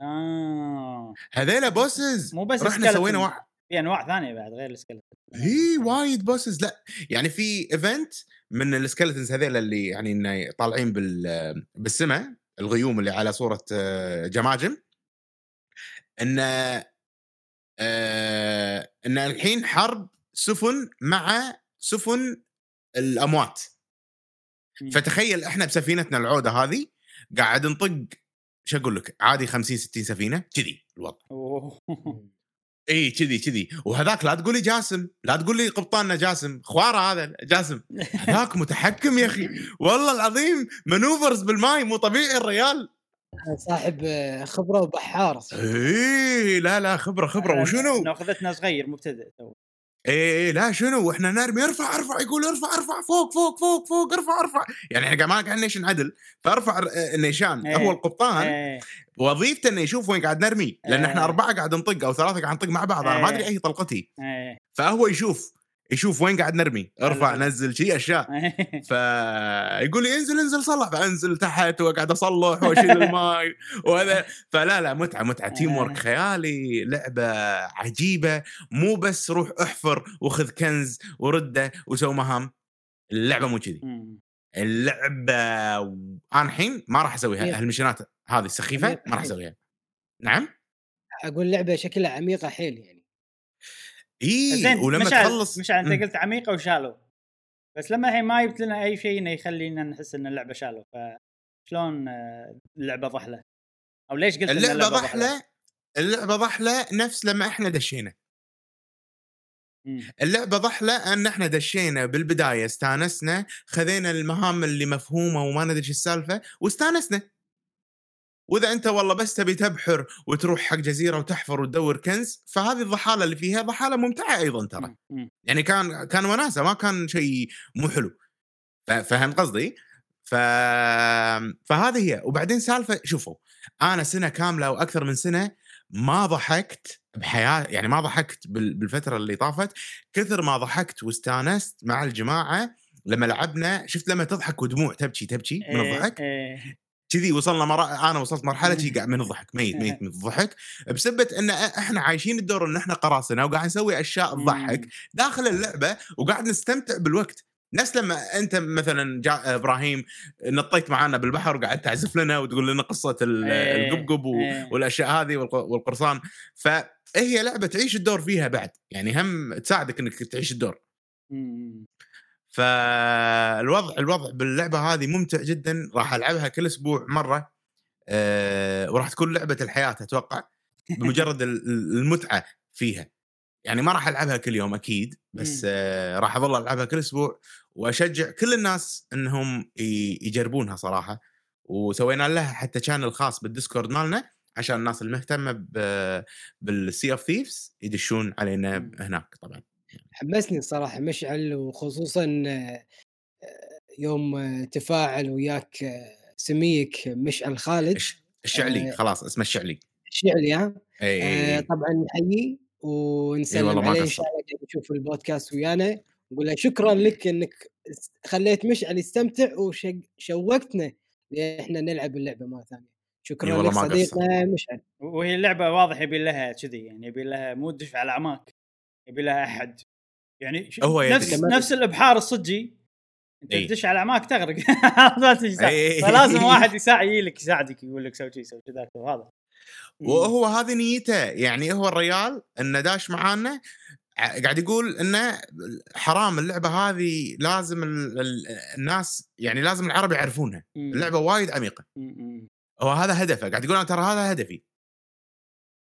آه. هذيلا bosses مو بس رحنا. سوينا واحد في أنواع ثانية بعد غير ال skeleton هي وايد bosses لا يعني في event من ال skeletons هذيلا اللي يعني إنه طالعين بال بالسماء الغيوم اللي على صورة آه، جماجم. إن آه، إن الحين حرب سفن مع سفن الأموات. فتخيل إحنا بسفينتنا العودة هذه قاعد نطق شو أقول لك؟ عادي 50 60 سفينة كذي الوضع. إي كذي كذي. وهذاك لا تقول لي جاسم لا تقول لي قبطاننا جاسم. خواره هذا جاسم. هذاك متحكم يا أخي. والله العظيم maneuvers بالماي مو طبيعي الريال. صاحب آه، خبرة وبحار. إيه لا لا خبرة خبرة. وشنو؟ انه اخذتنا صغير مبتدئ تو. إيه إيه، لا شنو وإحنا نرمي ارفع ارفع يقول ارفع ارفع فوق فوق فوق فوق ارفع ارفع يعني إحنا ما قاعد نيشن عدل فارفع ر- النيشان إيه. هو القبطان إيه. وظيفته إنه يشوف وين قاعد نرمي لأن إحنا إيه. أربعة قاعد نطق أو ثلاثة قاعد نطق مع بعض أنا ما أدري إيه. أي طلقتي إيه. فهو يشوف يشوف وين قاعد نرمي ارفع حلو. نزل شيء أشياء. إيه. فيقول لي انزل انزل صلح. فانزل تحت واقعد أصلح وأشيل الماي وهذا. فلا لا متعة متعة. teamwork خيالي لعبة عجيبة. مو بس روح احفر وخذ كنز ورده وسوي مهام. اللعبة مو كذي. اللعبة أنا الحين ما راح أسويها. عميقة. هالمشينات هذه السخيفة عميقة ما راح حيل. أسويها. نعم؟ أقول لعبة شكلها عميقة حيل يعني. اي ولما مشعل تخلص مشعل. أنت قلت عميقة وشالو بس لما الحين ما جبت لنا أي شيء إنه يخلينا نحس إن اللعبة شالو فشلون آه، اللعبة ضحلة؟ أو ليش قلت اللعبة ضحلة اللعبة ضحلة نفس لما إحنا دشينا مم. اللعبة ضحلة أن إحنا دشينا بالبداية استانسنا خذينا المهام اللي مفهومة وما ندري إيش السالفة واستانسنا وإذا أنت والله بس تبي تبحر وتروح حق جزيرة وتحفر وتدور كنز فهذه الضحالة اللي فيها ضحالة ممتعة أيضا ترى. يعني كان كان وناسة ما كان شيء مو حلو ف- فهمت قصدي؟ ف... فهذه هي وبعدين سالفة شوفوا أنا سنة كاملة وأكثر من سنة ما ضحكت بحياة يعني ما ضحكت بال- بالفترة اللي طافت كثر ما ضحكت واستانست مع الجماعة لما لعبنا شفت لما تضحك ودموع تبكي تبكي من إيه، الضحك إيه. كذي وصلنا مرة أنا وصلت مرحلة شي قاعد من الضحك ميت ميت من الضحك بسبه إن إحنا عايشين الدور إن إحنا قراصنة وقاعد نسوي أشياء تضحك مم. داخل اللعبة وقاعد نستمتع بالوقت نفس لما أنت مثلا جاء إبراهيم نطيت معانا بالبحر وقعدت تعزف لنا وتقول لنا قصة إيه، القبقب إيه. والأشياء هذه والق- والقرصان فهي لعبة تعيش الدور فيها بعد يعني هم تساعدك إنك تعيش الدور مم. فالوضع الوضع باللعبة هذه ممتع جدا راح ألعبها كل أسبوع مرة أه وراح تكون لعبة الحياة أتوقع بمجرد ال- ال- المتعة فيها يعني ما راح ألعبها كل يوم أكيد بس. آه راح أظل ألعبها كل أسبوع وأشجع كل الناس إنهم يجربونها صراحة وسوينا لها حتى channel خاص بال Discord مالنا عشان الناس المهتمة بال Sea of Thieves يدشون علينا. هناك طبعا حمسني الصراحه مشعل وخصوصا آه، يوم آه، تفاعل وياك آه، سميك مشعل خالد. الش- الشعلي آه، خلاص اسمه الشعلي. الشعلي ها؟ إي آه، إي طبعا نحييه ونسلم إي والله ما عليه إن. شاء الله يشوف البودكاست ويانا. نقول له شكرا لك إنك خليت مشعل يستمتع وشوقتنا إحنا نلعب اللعبة مرة ثانية. شكرا والله لك. صديقنا مشعل. وهي اللعبة واضح يبي لها كذي يعني يبي لها مو تدش على اعماق يبي لها أحد. يعني هو يدري. نفس كمان- نفس الإبحار الصجي أنت إي. تدش على اعماق تغرق. فلازم واحد يساعد يجيلك يساعدك يقول لك سوي شي سوي ذاك وهذا وهو هذه نيته يعني هو الريال انه داش معانا قاعد يقول انه حرام اللعبة هذه لازم ال- ال- الناس يعني لازم العرب يعرفونها. اللعبة وايد عميقة. هو هذا هدفه قاعد يقول أنا ترى هذا هدفي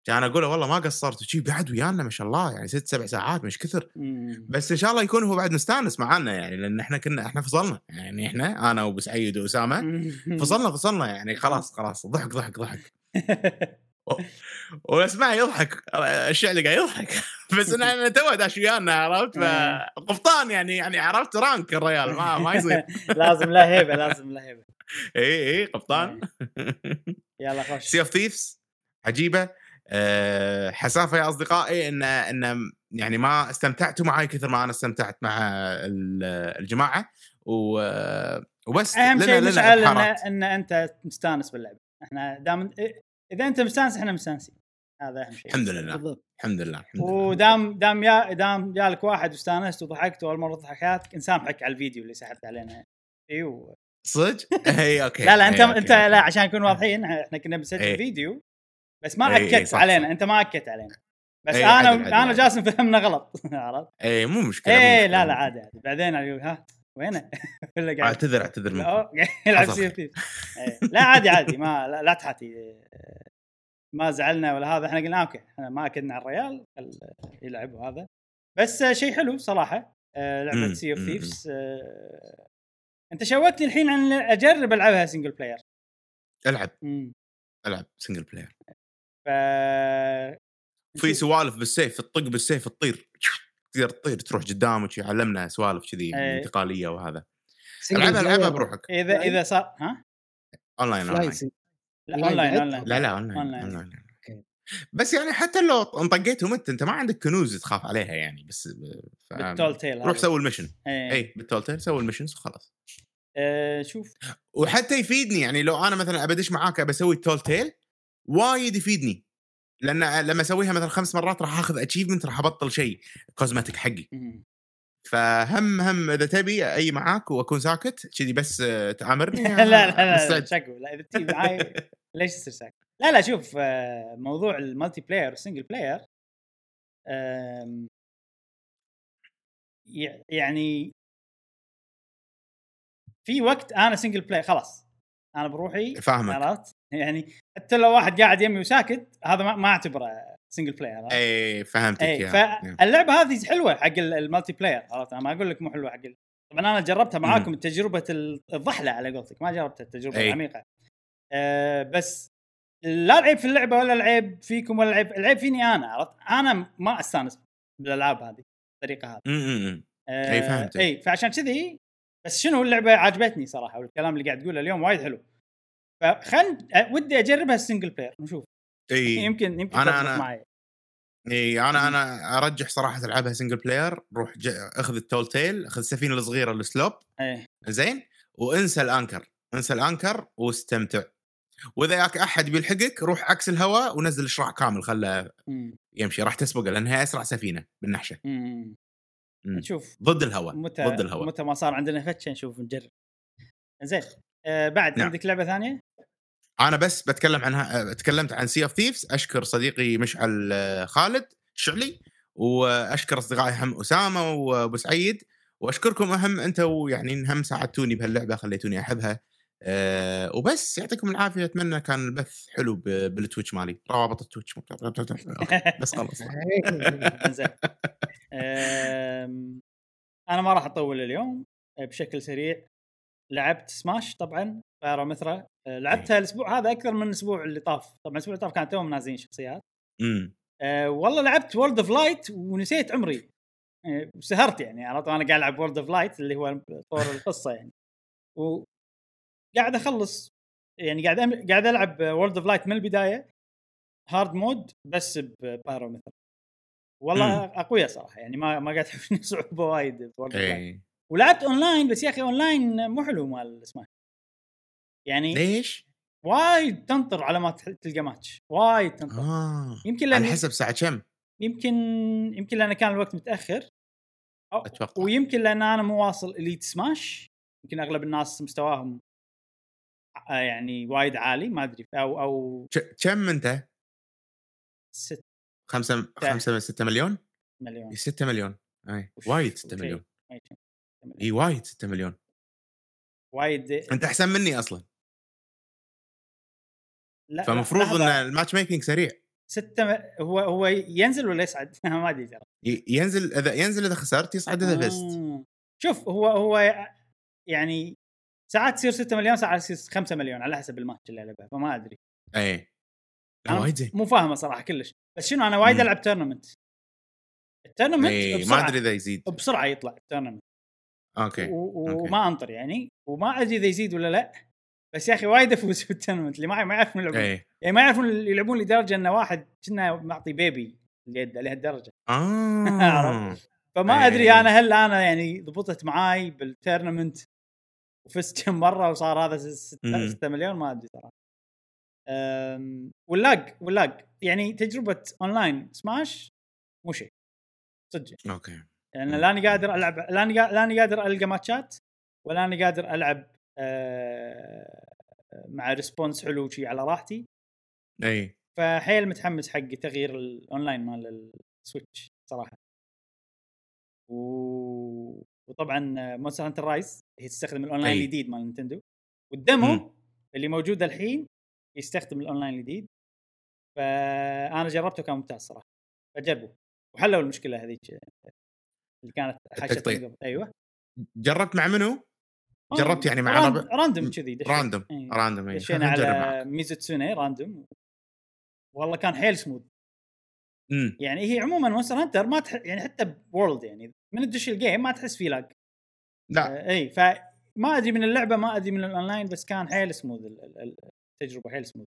كان أقول له والله ما قصرت وشي بعد ويانا ما شاء الله يعني ست سبع ساعات مش كثر. بس إن شاء الله يكون هو بعد مستانس معانا يعني لأن إحنا كنا إحنا فصلنا يعني إحنا أنا وأبو سعيد وأسامة. فصلنا فصلنا يعني خلاص خلاص ضحك ضحك ضحك. واسمع يضحك الشعلي قاعد يضحك. بس أنا تو داش ويانا عرفت؟ فقبطان يعني يعني عرفت rank الريال ما ما يصير. لازم لا هيبة لازم لا هيبة. إي إي قبطان. يلا خش. Sea of Thieves عجيبة. حسافة يا أصدقائي إن إن يعني ما استمتعتوا معي كثر ما أنا استمتعت مع ال- الجماعة. و وبس أهم شيء لنا مشعل إن. إن أنت مستانس باللعبه إحنا دام إذا أنت مستانس إحنا مستانسين. هذا أهم شيء. الحمد لله. بالضبط. الحمد لله الحمد ودام دام يا دام جالك واحد واستانست وضحكت اول مرة ضحك حياتك نسامحك على الفيديو اللي سحبت علينا. أيوه صدق؟ إي okay لا لا أنت أوكي، أنت. لا عشان نكون واضحين إحنا كنا بنسجل. فيديو بس ما إيه، إيه، اكدت صح، علينا صح. أنت ما اكدت علينا. بس إيه، أنا عدل، أنا. جاسم فهمنا غلط عرفت؟ اي مو مشكلة إيه مشكلة، لا لا عادي عادي. بعدين أقول ها وينه؟ اعتذر اعتذر منك يلعب Sea of لا عادي عادي ما لا, لا تحاتي. ما زعلنا ولا هذا. إحنا قلنا okay إحنا ما أكدنا على الريال يلعب وهذا بس شيء حلو صراحة آه، لعبة مم، Sea of مم، Thieves أنت شوقتني الحين عن أجرب ألعبها single player ألعب. ألعب سنجل بلاير ف في سوالف بالسيف تطق بالسيف تطير تقدر تطير تروح قدام وشي علمنا سوالف كذي إيه. انتقالية وهذا. العبها العبها. بروحك. إذا إذا صار ها؟ online Fly online. لا online؟ online. لا لا أونلاين. بس يعني حتى لو انطقيت ومت أنت ما عندك كنوز تخاف عليها يعني بس ف... بال Tall Tale روح سوي ال mission. اي اي بال Tall Tale سوي ال missions وخلاص. آه شوف. وحتى يفيدني يعني لو أنا مثلا ابدش معاك بسوي ال Tall Tale؟ وايد يفيدني لأن لما أسويها مثلا خمس مرات راح آخذ achievement راح أبطل شيء cosmetic حقي. فهم هم إذا تبي أي معاك وأكون ساكت كذي بس آه، تعامرني لا لا لا مستعد. شكو لا إذا تجي معاي ليش تصير ساكت؟ لا لا شوف آه، موضوع ال multiplayer وال single player يعني في وقت أنا single player خلاص أنا بروحي فاهمك عرفت؟ يعني حتى لو واحد قاعد يمي وساكت هذا ما, ما أعتبره single player؟ اي فهمتك اي يا فاللعبه هذه حلوة حق ال- ال multiplayer عرفت أنا ما أقول لك مو حلوة حق طبعا أنا جربتها معاكم تجربه ال- الضحلة على قولتك ما جربت التجربة أي. العميقة أه بس لا العيب في اللعبة ولا العيب فيكم ولا العيب العيب فيني أنا عرفت أنا ما أستانس بالألعاب هذه بالطريقة هذه م-م-م. أه أي فهمتك. اي فعشان كذي بس شنو اللعبة عجبتني صراحة والكلام اللي قاعد تقوله اليوم وايد حلو. فخل ودي أجربها ال single player نشوف. إي. يمكن يمكن أنا- تضبط أنا- معي. إي أنا أنا أرجح صراحة تلعبها single player روح. أخذ ال Tall Tale أخذ السفينة الصغيرة ال sloop إيه زين؟ وانسى ال anchor انسى ال anchor واستمتع. وإذا ياك أحد بيلحقك روح عكس الهواء ونزل الشراع كامل خله. يمشي راح تسبقه لانها أسرع سفينة بالنحشة. مم. نشوف ضد الهواء متى ضد الهواء. متى ما صار عندنا فتشة نشوف نجرب. زين آه بعد نعم. عندك لعبة ثانية؟ أنا بس بتكلم عنها أه، تكلمت عن Sea of Thieves أشكر صديقي مشعل أه، خالد الشعلي وأشكر أصدقائي هم أسامة وأبو سعيد وأشكركم أهم أنتم يعني هم ساعدتوني بهاللعبة خليتوني أحبها. أه وبس. يعطيكم العافية. أتمنى كان البث حلو بال Twitch مالي. روابط ال Twitch. بس خلص زين. أنا ما راح أطول اليوم آه، بشكل سريع. لعبت سماش طبعا ب Pyra و Mythra آه، لعبتها الأسبوع هذا أكثر من الأسبوع اللي طاف. طبعا الأسبوع اللي طاف كانت توهم نازلين شخصيات. امم أه والله لعبت World of Light ونسيت عمري. أه سهرت يعني. عرفت أنا قاعد ألعب World of Light اللي هو طور القصة يعني. وقاعد أخلص. يعني قاعد أم... قاعد ألعب World of Light من البداية hard mode بس ب Pyra و Mythra والله أقوياء صراحة يعني ما ما قاعد تحسني صعوبه وايد ب World of Light اي ولعبت اونلاين بس يا أخي اونلاين مو حلو مال سماش يعني ليش؟ وايد تنطر على ما تلقى ماتش وايد تنطر. آه. يمكن على لأن حسب ساعة كم. يمكن يمكن لأن كان الوقت متأخر. أو أتوقع. ويمكن لأن أنا مو واصل Elite Smash يمكن أغلب الناس مستواهم آه، يعني وايد عالي ما أدري أو أو كم أنت؟ 6 خمسة خمسة ستة مليون؟ مليون 6 مليون أي وايد 6 وشي. مليون. إي وايد 6 مليون وايد أنت أحسن مني أصلا لا فمفروض. إن ال matchmaking سريع ستة م... هو هو ينزل ولا يصعد؟ ما أدري ترى ينزل إذا ينزل إذا خسرت يصعد إذا فزت آه. شوف هو هو يعني ساعات تصير 6 مليون ساعات تصير 5 مليون على حسب الماتش اللي العبه فما أدري. اي وايد زين. مو فاهمه صراحة كلش. بس شنو أنا وايد. ألعب tournament ال tournament اي ما أدري إذا يزيد. بسرعة يطلع ال tournament okay. وما أنطر يعني وما أدري إذا يزيد ولا لا بس يا أخي وايد أفوز في ال tournament اللي معي ما يعرفون يلعبون. اي يعني ما يعرفون يلعبون لدرجة إن واحد كنا معطي baby اليد لهالدرجة. آه؟ فما إيه. أدري أنا هل أنا يعني ضبطت معاي بال tournament وفزت كم مرة وصار هذا 6 مم. مليون ما أدري صراحة. أم، وال lag وال lag. يعني تجربة أونلاين سماش مو شيء. صدق. okay. يعني. لاني قادر ألعب لاني قا- لاني قادر ألقى matchات ولا أني قادر ألعب آه، مع response حلو شي على راحتي. أي. فحيل متحمس حق تغيير الاونلاين مال السويتش صراحة. و... وطبعا مونستر هانتر رايز هي تستخدم الأونلاين. الجديد مال نينتندو وال demo مم. اللي موجود الحين يستخدم الأونلاين الجديد فأنا جربته كان ممتاز صراحة فجربوا وحلوا المشكلة هذيك اللي كانت. من قبل. أيوه جربت مع منو؟ جربت يعني مع rand- random كذي. random إيه. random إيه. دشينا على. ميزوتسوني random والله كان حيل سموث يعني هي عموما مونستر هانتر ما تح... يعني حتى ب World يعني من تدش ال game ما تحس فيه lag لا. آه إي فما أدري من اللعبة ما أدري من الاونلاين بس كان حيل ال- التجربه حيل سموث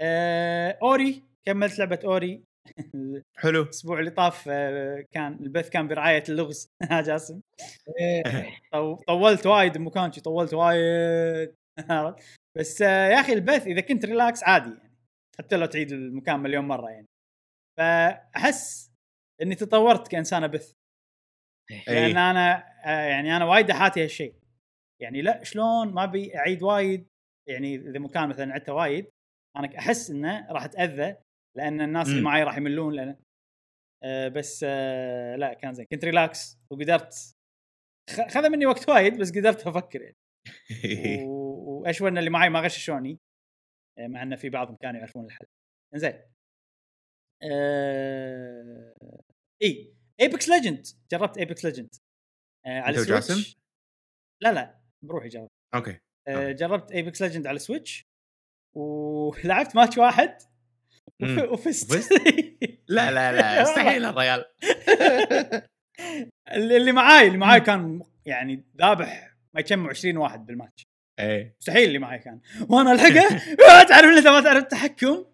آه أوري كملت لعبة أوري. حلو. الأسبوع اللي طاف آه كان البث كان برعاية اللغز. ها جاسم. طو- طولت وايد شي طولت وايد؟ بس آه يا أخي البث إذا كنت relax عادي يعني. حتى لو تعيد المكان مليون مرة يعني. فأحس إني تطورت كإنسان أبث. لأن اي أنا آه، يعني أنا وايد أحاتي هالشيء. يعني لا شلون ما أبي أعيد وايد. يعني إذا مكان مثلا عدته وايد أنا أحس إنه راح أتأذى لأن الناس اللي. معي راح يملون لأن آه بس آه لا كان زين. كنت relax وقدرت. خ- خذ مني وقت وايد بس قدرت أفكر يعني. واشوى إن اللي معي ما غششوني. مع انه في بعضهم كانوا يعرفون الحل. زين آه... إي ايبكس ليجند جربت ايبكس ليجند آه على؟ السويتش لا لا بروحي جربت. okay آه. جربت ايبكس ليجند على السويتش ولعبت ماتش واحد. وفزت؟ لا لا لا استحيل الريال اللي اللي معاي اللي معاي كان يعني ذابح ما يجمع 20 واحد بالماتش. إيه. مستحيل اللي معي كان. وأنا ألحقه آه، تعرف انت ما تعرف التحكم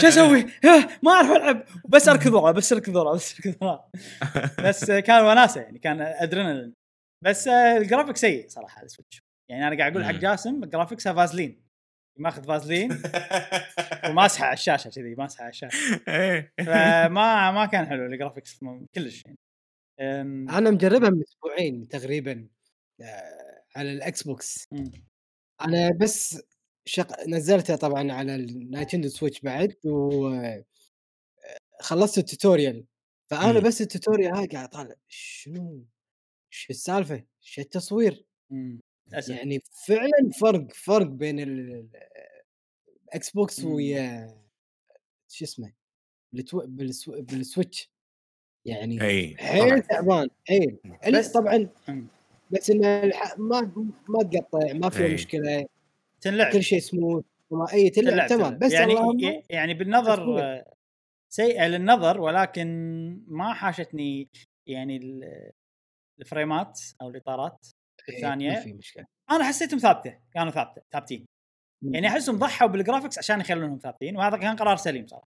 شو أسوي؟ آه، ما أعرف ألعب. بس أركض ورا بس أركض ورا بس أركض ورا. بس كان وناسه يعني كان ادرينالين بس آه، الجرافيك سيء صراحة على السويتش يعني أنا قاعد أقول حق. جاسم graphicsها فازلين ماخذ فازلين وماسحه على الشاشة كذي ماسحه على الشاشة. إيه. فما ما كان حلو ال graphics كلش يعني. أنا مجربها من أسبوعين تقريبا. على الاكس بوكس مم. أنا بس شق... نزلتها طبعا على النايتندو سويتش بعد و خلصت ال tutorial فأنا مم. بس ال tutorial هاي قاعد أطالع شنو شو السالفة شو التصوير مم. للأسف يعني فعلا فرق فرق بين ال- ال- الاكس بوكس. ويا شو اسمه بالتو... بالسو... بالسويتش يعني إي حيل تعبان حيل بس- طبعا. بس إن الح... ما ما تقطع ما فيها أي. مشكلة. تنلعب. كل شيء سموث وما اي تلعب تمام. بس يعني اللهم يعني بالنظر سيئة للنظر ولكن ما حاشتني يعني ال- ال frameات أو الإطارات إيه، الثانية. ما في مشكلة. أنا حسيتهم ثابته كانوا ثابته ثابتين. يعني أحسهم ضحوا بال graphics عشان يخلونهم ثابتين وهذا كان قرار سليم صراحة.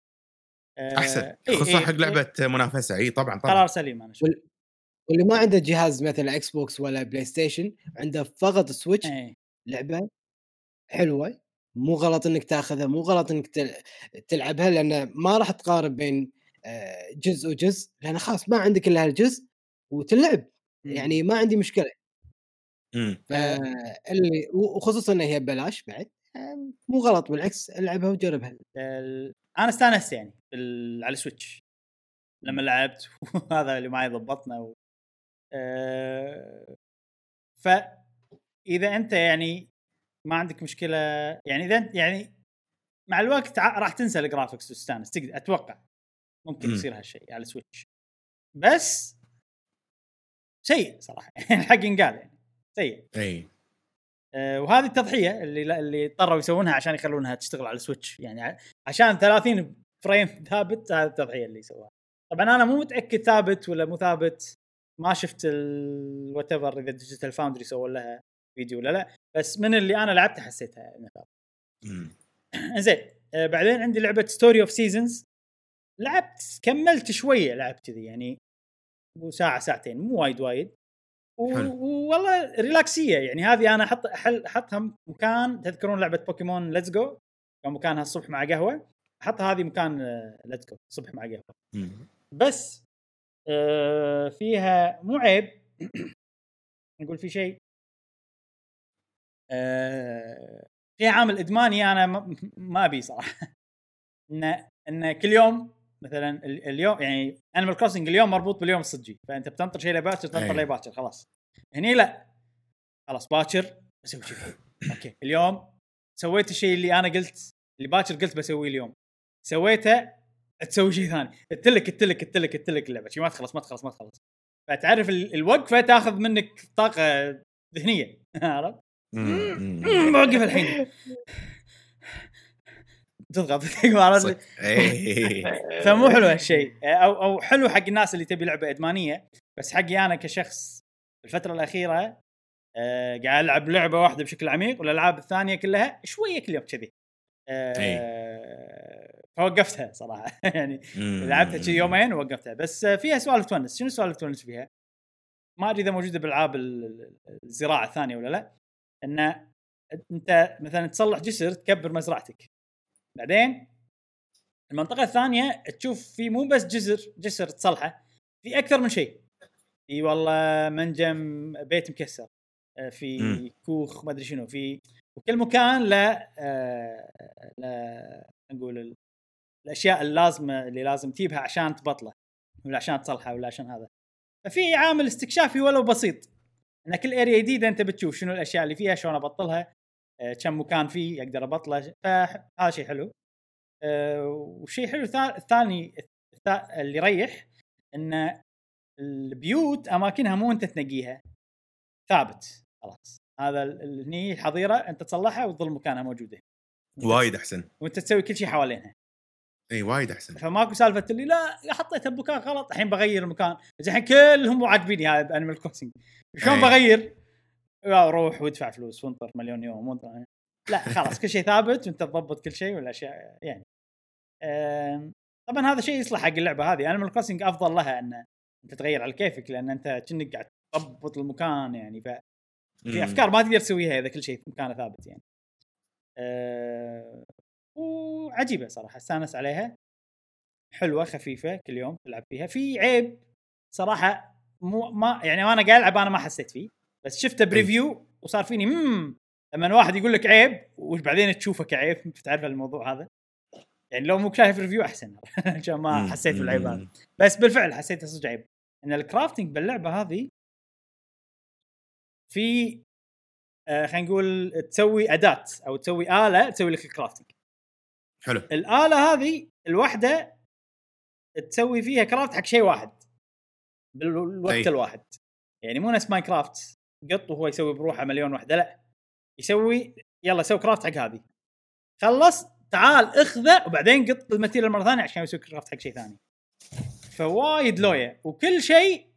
آه، أحسن. إيه، خصوصا إيه، حق إيه، لعبه منافسة. إي طبعا طبعا. قرار سليم أنا أشوف واللي ما عنده جهاز مثلا إكس بوكس ولا بلاي ستيشن عنده فقط سويتش إيه. لعبة حلوة مو غلط إنك تأخذها مو غلط إنك تل- تلعبها لأن ما راح تقارن بين آه، جزء وجزء لأن خلاص ما عندك إلا هالجزء وتلعب مم. يعني ما عندي مشكلة مم. فاللي وخصوصا انها هي ببلاش بعد مو غلط بالعكس العبها وجربها أنا استانست يعني على السويتش لما لعبت وهذا اللي معي ضبطنا و... أه... فاذا أنت يعني ما عندك مشكلة يعني إذا أنت يعني مع الوقت راح تنسى ال graphics وتستانس تقدر أتوقع ممكن مم. يصير هالشيء على السويتش بس سيء صراحة الحق ينقال يعني سيء. أي. آه، وهذه التضحية اللي اللي اضطروا يسوونها عشان يخلونها تشتغل على السويتش يعني عشان 30 frame ثابت هذه التضحية اللي سووها. طبعا أنا مو متأكد ثابت ولا مو ثابت. ما شفت ال whatever إذا ديجيتال فاوندري سووا لها فيديو ولا لا بس من اللي أنا لعبته حسيتها. زين آه، بعدين عندي لعبة Story of Seasons لعبت كملت شوية لعبت كذي يعني ساعة ساعتين مو وايد وايد. والله relax ـيه يعني هذه أنا أحط احطها مكان تذكرون لعبة بوكيمون Let's Go كان مكانها الصبح مع قهوة احطها هذه مكان Let's Go الصبح مع قهوة. بس آه، فيها مو عيب نقول في شيء. آه، فيها عامل إدماني أنا ما- ابي صراحة. ان ان كل يوم مثلا ال- اليوم يعني Animal Crossing اليوم مربوط باليوم الصجي. فأنت بتنطر شيء لباكر تنطر أي. لباكر خلاص. هني لا. خلاص باكر بسوي شيء أوكي. اليوم سويت الشيء اللي أنا قلت اللي باكر قلت بسويه اليوم. سويته تسوي شيء ثاني. التلك التلك التلك التلك اللعبة. شي ما تخلص ما تخلص ما تخلص. فتعرف ال- الوقفة تاخذ منك طاقة ذهنية. عرفت؟ بوقف الحين. تضغط. عرفت؟ إيه. فمو حلو هالشيء. أو أو حلو حق الناس اللي تبي لعبة إدمانية. بس حقي أنا كشخص الفترة الأخيرة آه قاعد ألعب لعبة واحدة بشكل عميق والألعاب الثانية كلها شوية كل يوم كذي. آه فوقفتها صراحة. يعني. لعبتها شي يومين ووقفتها. بس فيها سوالف تونس. شنو سوالف تونس فيها؟ ما أدري إذا موجودة بالألعاب ال- ال- الزراعة الثانية ولا لا. إن أنت مثلا تصلح جسر تكبر مزرعتك. بعدين المنطقة الثانية تشوف في مو بس جسر جسر تصلحه في أكثر من شيء. في والله منجم بيت مكسر آه، في. كوخ ما أدري شنو. في وكل مكان له آه، له نقول الأشياء اللازمة اللي لازم تجيبها عشان تبطله ولا عشان تصلحه ولا عشان هذا. ففي عامل استكشافي ولو بسيط. إن كل اريا جديدة أنت بتشوف شنو الأشياء اللي فيها شلون أبطلها آه، كم مكان فيه أقدر أبطله. فهذا شيء حلو. آه، والشيء حلو الثا- الثاني الثا- اللي يريح إن البيوت أماكنها مو أنت تنقيها. ثابت خلاص. هذا هني الحظيره أنت تصلحها وتظل مكانها موجودة. وايد أحسن. وأنت تسوي كل شيء حوالينها. إي وايد أحسن فماكو سالفة اللي لا حطيتها بمكان غلط الحين بغير المكان بس الحين كلهم مو عاجبيني هذا ب Animal Crossing شلون. بغير؟ لا روح وادفع فلوس وانطر مليون يوم وانطر لا خلاص كل شيء ثابت وانت تضبط كل شيء والأشياء يعني طبعا هذا شيء يصلح حق اللعبة هذه Animal Crossing أفضل لها إن أنت تغير على كيفك لأن أنت كأنك قاعد تضبط المكان يعني ففي مم. أفكار ما تقدر تسويها إذا كل شيء في مكانه ثابت يعني. أه وعجيبة صراحة استانس عليها. حلوة خفيفة كل يوم تلعب فيها. في عيب صراحة مو ما يعني وأنا قاعد ألعب أنا ما حسيت فيه بس شفته ب review وصار فيني مم لما واحد يقول لك عيب وبعدين تشوفه كعيب تعرف الموضوع هذا؟ يعني لو مو شايف review أحسن عشان ما. حسيت بالعيب هذا. بس بالفعل حسيت صدق عيب. إن ال crafting باللعبة هذه في آه خلينا نقول تسوي أداة أو تسوي آلة تسوي لك ال crafting حلو. الآلة هذه الواحده تسوي فيها craft حق شيء واحد. بالوقت أي. الواحد. يعني مو نفس Minecraft قط وهو يسوي بروحه مليون وحدة لا. يسوي يلا سوي craft حق هذه. خلص تعال اخذه وبعدين قط ال material مرة ثانية عشان يسوي craft حق شيء ثاني. فوايد لوية وكل شيء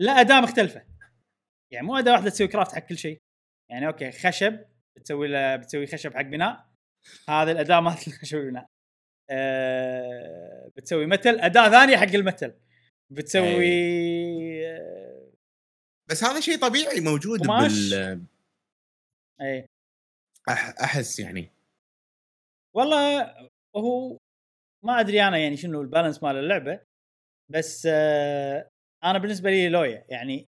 له أداة مختلفة. يعني مو أداة واحدة تسوي craft حق كل شيء. يعني أوكي خشب بتسوي له بتسوي خشب حق بناء. هذه الأداة مالت الخشب بناء أه بتسوي metal أداة ثانية حق ال metal. بتسوي آه، بس هذا شيء طبيعي موجود قماش. بال اي أح- أحس يعني. والله هو ما أدري أنا يعني شنو البالانس مال اللعبة بس آه أنا بالنسبة لي لويا. يعني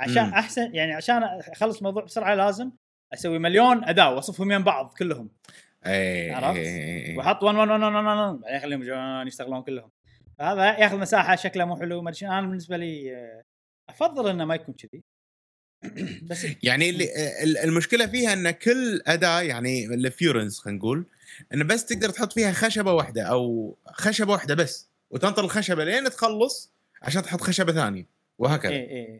عشان مم. أحسن يعني عشان أخلص الموضوع بسرعة لازم أسوي مليون أداة وأصفهم يم بعض كلهم. اي عرفت؟ إي- إي- واحط 1 1 1 1 1 بعدين اخليهم يجون يشتغلون كلهم. فهذا ياخذ مساحة شكله مو حلو ما. أنا بالنسبة لي آه، أفضل إنه ما يكون كذي. بس يعني اللي ال- المشكلة فيها إن كل أداة يعني ال furnace خلينا نقول إنه بس تقدر تحط فيها خشبة واحدة أو خشبة واحدة بس وتنطر الخشبة لين تخلص عشان تحط خشبة ثانية وهكذا. اي اي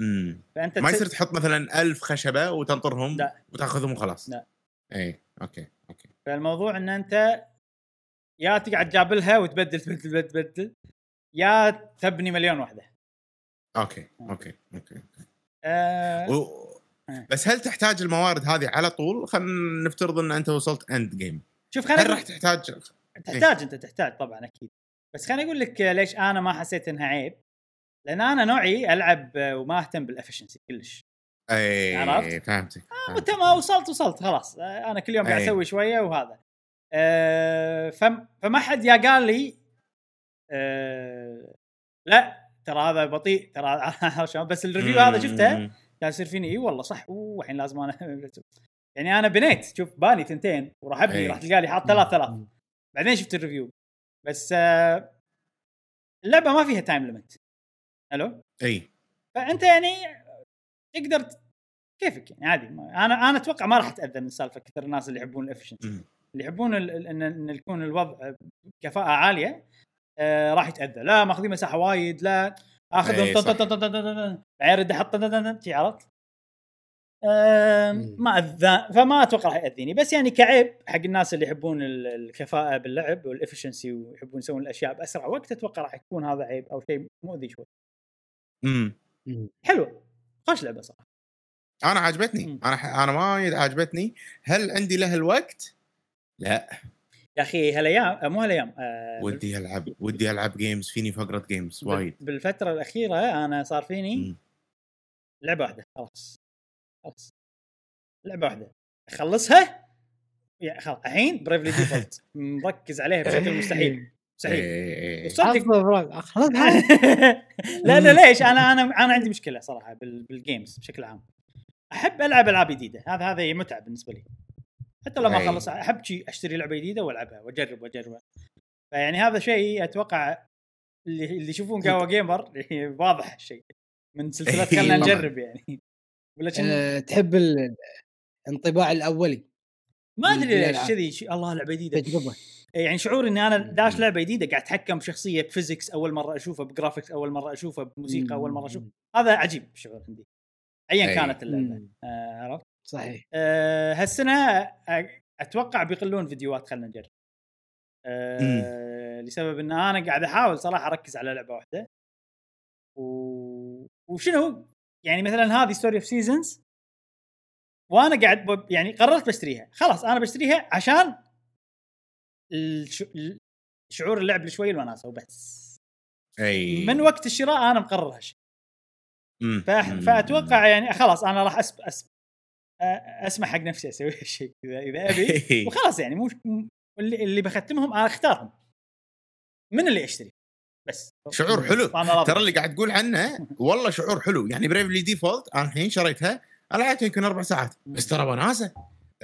امم فأنت ما يصير تحط مثلا ألف خشبة وتنطرهم لا. وتأخذهم وخلاص. لا. اي أوكي. فالموضوع إن أنت يا تقعد جابلها وتبدل تبدل تبدل, تبدل يا تبني مليون واحدة. أوكي أوكي. أوكي آه و... آه. بس هل تحتاج الموارد هذه على طول؟ خلينا نفترض إن أنت وصلت end game شوف خليني هل راح تحتاج؟ تحتاج أنت تحتاج طبعا أكيد. بس خليني أقول لك ليش أنا ما حسيت إنها عيب. لأن أنا نوعي ألعب وما أهتم بال efficiency كلش. اي عرفت؟ فهمتك متى ما وصلت وصلت خلاص آه، أنا كل يوم قاعد أي. أسوي شوية وهذا آه، فم فما حد يا قال لي آه، لا ترى هذا بطيء ترى شلون؟ بس ال review هذا شفته. كان يصير فيني إي والله صح أوه الحين لازم أنا يعني أنا بنيت شوف بالي ثنتين وراح أبني أي. راح تلقى لي حاط ثلاث ثلاث بعدين شفت ال review بس آه، اللعبة ما فيها time limit حلو إي فأنت يعني تقدر ت- كيفك يعني؟ عادي ما- أنا أنا أتوقع ما راح تأذى من سالفة كثر الناس اللي يحبون ال efficiency. اللي يحبون ال- ال- ان إن يكون الوضع كفاءه عالية آه راح يتأذى. لا ماخذين مساحة وايد لا آخذهم بعدين ارد أحط عرفت. ما أذى فما أتوقع راح يأذيني. بس يعني كعيب حق الناس اللي يحبون ال- الكفاءة باللعب وال efficiency ويحبون يسوون الأشياء بأسرع وقت أتوقع راح يكون هذا عيب أو شيء مؤذي شوي. امم مم. خوش لعبة صراحة. أنا عجبتني. أنا. أنا وايد عجبتني. هل عندي له الوقت؟ لا. يا أخي هالأيام مو هالأيام آه، ودي ألعب ودي ألعب جيمز فيني فقرة games وايد. بالفترة الأخيرة أنا صار فيني. لعبة واحدة خلاص. خلاص. لعبة واحدة. أخلصها؟ يعني خلاص. الحين Bravely Default مركز عليها بشكل مستحيل. مستحيل إيه. وصدق أفضل، خلاص لا لا ليش؟ أنا أنا أنا عندي مشكلة صراحة بال- بال games بشكل عام. أحب ألعب ألعاب جديدة. هذا هذا متعه بالنسبة لي. حتى لو ما. اخلص أحب شي أشتري لعبة جديدة وألعبها وأجرب وأجربها. فيعني هذا شيء أتوقع اللي اللي يشوفون قهوة gamer واضح الشيء من سلسلة طبعاً. نجرب يعني. ولا آه، تحب ال- الانطباع الأولي ما أدري ليش. كذي الله لعبة جديدة. تجربة. يعني شعور إني أنا داش لعبة جديدة قاعد أتحكم بشخصية ب physics أول مرة أشوفها ب graphics أول مرة أشوفها بموسيقى أول مرة أشوف هذا عجيب الشعور عندي. ايا أي. كانت اللعبة. آه عرفت؟ صحيح. آه هالسنة أتوقع بيقلون فيديوهات خلينا نجرب. آه لسبب إن أنا قاعد أحاول صراحة أركز على لعبة واحدة. و... وشنو يعني مثلا هذه Story of Seasons وأنا قاعد ب... يعني قررت بشتريها. خلاص أنا بشتريها عشان شعور اللعب شوي الوناسه وبس. أي. من وقت الشراء أنا مقرر هالشيء. فأتوقع يعني خلاص أنا راح أسب... أسب... أسمح حق نفسي أسوي هالشيء اذا إذا أبي. وخلاص يعني مو اللي, اللي بختمهم أنا أختارهم. من اللي أشتري؟ بس. شعور حلو. ترى اللي قاعد تقول عنه والله شعور حلو. يعني Bravely Default أنا الحين شريتها لعبتها يمكن أربع ساعات. بس ترى وناسه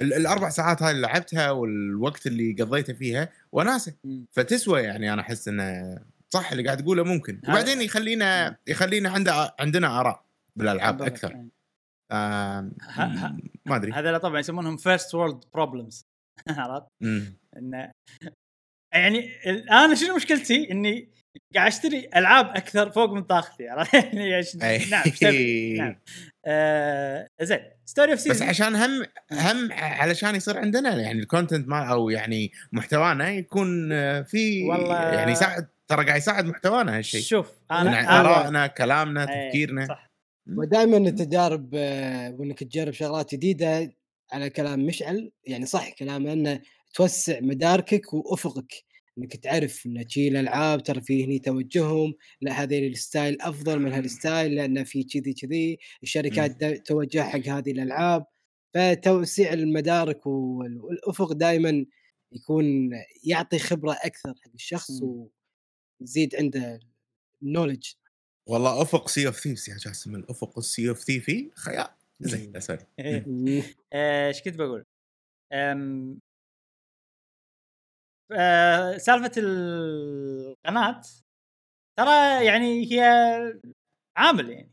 الأربع ساعات هاي اللي لعبتها والوقت اللي قضيته فيها وناسة. فتسوى يعني أنا أحس إنه صح اللي قاعد تقوله ممكن هذا- وبعدين يخلينا يخلينا عنده عندنا آراء بالألعاب. أكثر ما أدري هذول طبعا يسمونهم first world problems عرفت؟ انه يعني أنا شنو مشكلتي إني قاعد أشتري ألعاب أكثر فوق من طاقتي عرفت؟ يعني. نعم؟ نعم آه زين Story of بس Season عشان هم هم علشان يصير عندنا يعني ال content ما أو يعني محتوانا يكون آه، في والله- يعني يساعد ترى قاعد يساعد محتوانا هالشيء. شوف انا آرائنا كلامنا إيه، تفكيرنا. صح. ودائما التجارب آه، وإنك تجرب شغلات جديدة على كلام مشعل يعني صح كلامه إنه توسع مداركك وأفقك. إنك تعرف إن شي الألعاب ترى في هني توجههم لا هذا ال style أفضل من هال style لأن في كذي كذي الشركات توجه حق هذه الألعاب. فتوسيع المدارك وال- والأفق دائما يكون يعطي خبرة أكثر حق الشخص. ويزيد عنده knowledge والله أفق Sea of Thieves يا جاسم الأفق ال Sea of Thieves خيال. زين sorry. آه، إيش كنت بقول؟ آه، سالفه القناة ترى يعني هي عامل يعني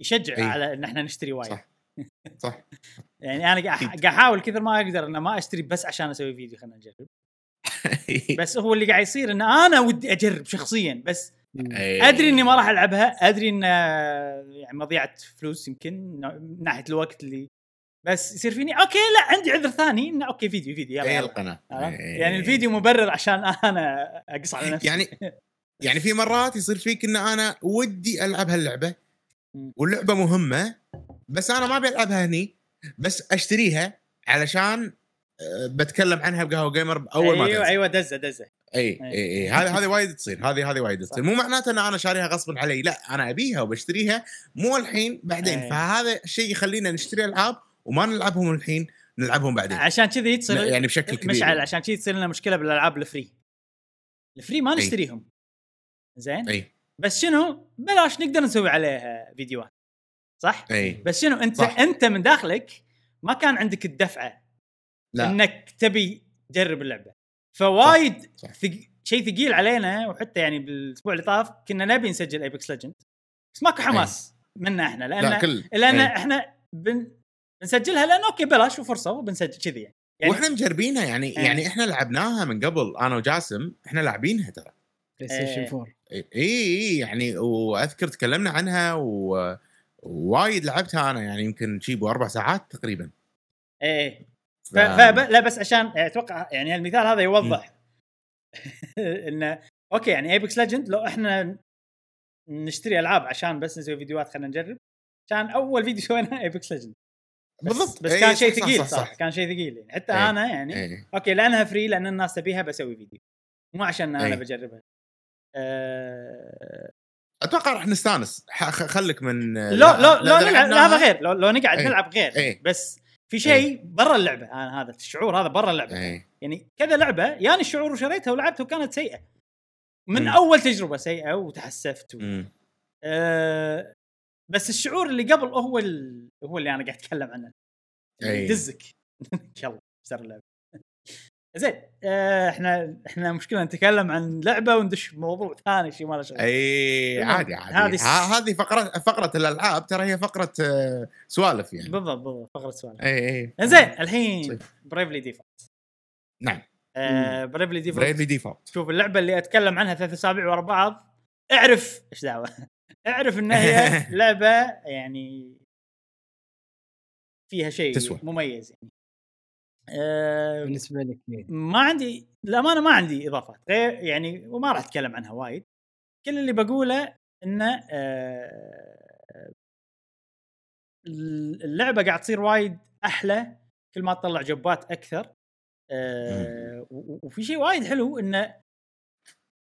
يشجع إي. على إن إحنا نشتري وايد. صح. صح. يعني أنا قاعد أحاول كثر ما أقدر ان ما أشتري بس عشان أسوي فيديو خلينا نجرب. بس هو اللي قاعد يصير ان أنا ودي أجرب شخصيا بس إيه. أدري إني ما راح ألعبها أدري إن يعني مضيعة فلوس يمكن من ناحية الوقت اللي بس يصير فيني okay لا عندي عذر ثاني إنه okay فيديو فيديو يلا, اي يلا. القناة عرفت؟ إيه. يعني الفيديو مبرر عشان أنا أقص على نفسي يعني يعني في مرات يصير فيك إن أنا ودي ألعب هاللعبة. واللعبة مهمة بس أنا ما أبي ألعبها هني بس أشتريها علشان آه، بتكلم عنها بقهوة Gamer اول ما أيوه تنزل أيوه دزة دزة اي. اي هذه هذه وايد تصير هذه هذه وايد تصير. مو معناته إن أنا شاريها غصبا علي لا أنا أبيها وبشتريها مو الحين بعدين أي. فهذا الشيء يخلينا نشتري ألعاب وما نلعبهم الحين نلعبهم بعدين. عشان كذي تصير يعني بشكل كبير. مشعل. عشان كذي تصير لنا مشكلة بالألعاب ال free. ال free ما أي. نشتريهم. زين؟ أي. بس شنو؟ بلاش نقدر نسوي عليها فيديوهات. صح؟ أي. بس شنو؟ انت صح. أنت من داخلك ما كان عندك الدفعة لا. إنك تبي تجرب اللعبة. فوايد. ثق... شيء ثقيل علينا وحتى يعني بالأسبوع اللي طاف كنا نبي نسجل Apex Legend بس ماكو حماس منا إحنا لأن لا كل لأن أي. إحنا بن... بنسجلها لأن okay بلاش وفرصه وبنسجل كذي يعني, يعني وإحنا مجربينها يعني إيه. يعني إحنا لعبناها من قبل أنا وجاسم إحنا لاعبينها ترى. PlayStation إيه. 4 إي إي يعني وأذكر تكلمنا عنها و وايد لعبتها أنا يعني يمكن تشيبو أربع ساعات تقريبا. إيه ف... ف... ف... لا بس عشان أتوقع يعني المثال هذا يوضح. إنه okay يعني Apex Legend لو إحنا نشتري ألعاب عشان بس نسوي فيديوهات خلينا نجرب. كان أول فيديو سويناه Apex Legend بالضبط بس إيه، كان شيء ثقيل صح، صح, صح. كان شيء ثقيل يعني حتى إيه. أنا يعني إيه. okay لأنها free لأن الناس تبيها بسوي فيديو مو عشان أنا إيه. بجربها أه... أتوقع راح نستانس خليك من لو لو لو إذا نلعب لا، هذا غير لو, لو نقعد إيه. نلعب غير إيه. بس في شيء برا اللعبة أنا هذا الشعور هذا برا اللعبة إيه يعني كذا لعبة يعني الشعور وشريتها ولعبتها وكانت سيئة من مم. أول تجربة سيئة وتحسفت و... مم. بس الشعور اللي قبل هو ال... هو اللي أنا قاعد أتكلم عنه. يدزك. يلا سر اللعبة. زين أه إحنا إحنا مشكلة نتكلم عن لعبة وندش في موضوع ثاني شيء ما له شغل. أي عادي عادي. هذه فقرة فقرة الألعاب ترى هي فقرة آه، سوالف يعني. بالضبط بالضبط فقرة سؤال أي أي. زين الحين طيب. Bravely Default نعم. آه Bravely Default Bravely Default شوف اللعبة اللي أتكلم عنها ثلاث أسابيع ورا بعض اعرف إيش دعوة. اعرف ان هي لعبة يعني فيها شيء تسوى. مميز يعني. آه بالنسبة لك إيه. ما عندي للأمانة ما عندي إضافات غير يعني وما راح أتكلم عنها وايد. كل اللي بقوله انه آه اللعبة قاعد تصير وايد أحلى كل ما تطلع جوبات أكثر. آه و- و- وفي شيء وايد حلو انه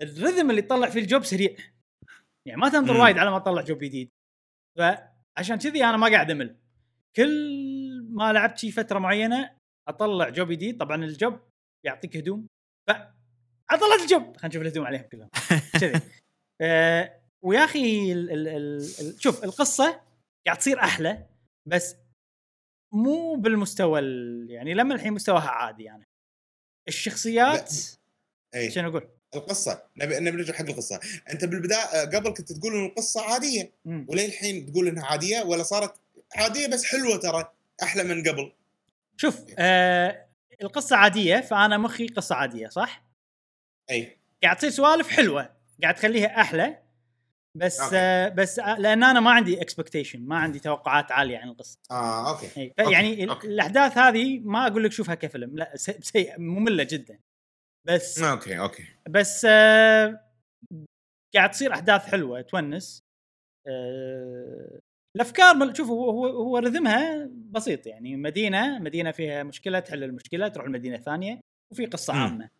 الرذم اللي تطلع فيه الجوب سريع. يعني ما تنظر. وايد على ما تطلع جوب جديد. فعشان كذي أنا ما قاعد أمل. كل ما لعبت شي فترة معينة أطلع جوب جديد طبعا الجوب يعطيك هدوم. ف طلعت الجوب. خلينا نشوف الهدوم عليهم كلهم. كذي. آه ويا أخي ال ال ال ال شوف القصة قاعد تصير أحلى بس مو بالمستوى ال- يعني لما الحين مستواها عادي يعني. الشخصيات اي شنو أقول؟ القصة نبي نبي نرجع حق القصة أنت بالبداية قبل كنت تقول إن القصة عادية الحين تقول إنها عادية ولا صارت عادية بس حلوة ترى أحلى من قبل شوف آه القصة عادية فأنا مخي قصة عادية صح؟ أي قاعد تصير سوالف حلوة قاعد تخليها أحلى بس okay. آه بس آه لأن أنا ما عندي expectation ما عندي توقعات عالية عن القصة آه okay أي. okay، يعني okay. الأحداث هذه ما أقول لك شوفها كفيلم لا سيئة مملة جدا بس. okay okay. بس آه قاعد تصير أحداث حلوة تونس. آه الأفكار مل- شوف هو هو, هو رتمها بسيط يعني. مدينة مدينة فيها مشكلة تحل المشكلة تروح المدينة الثانية وفي قصة مم. عامة.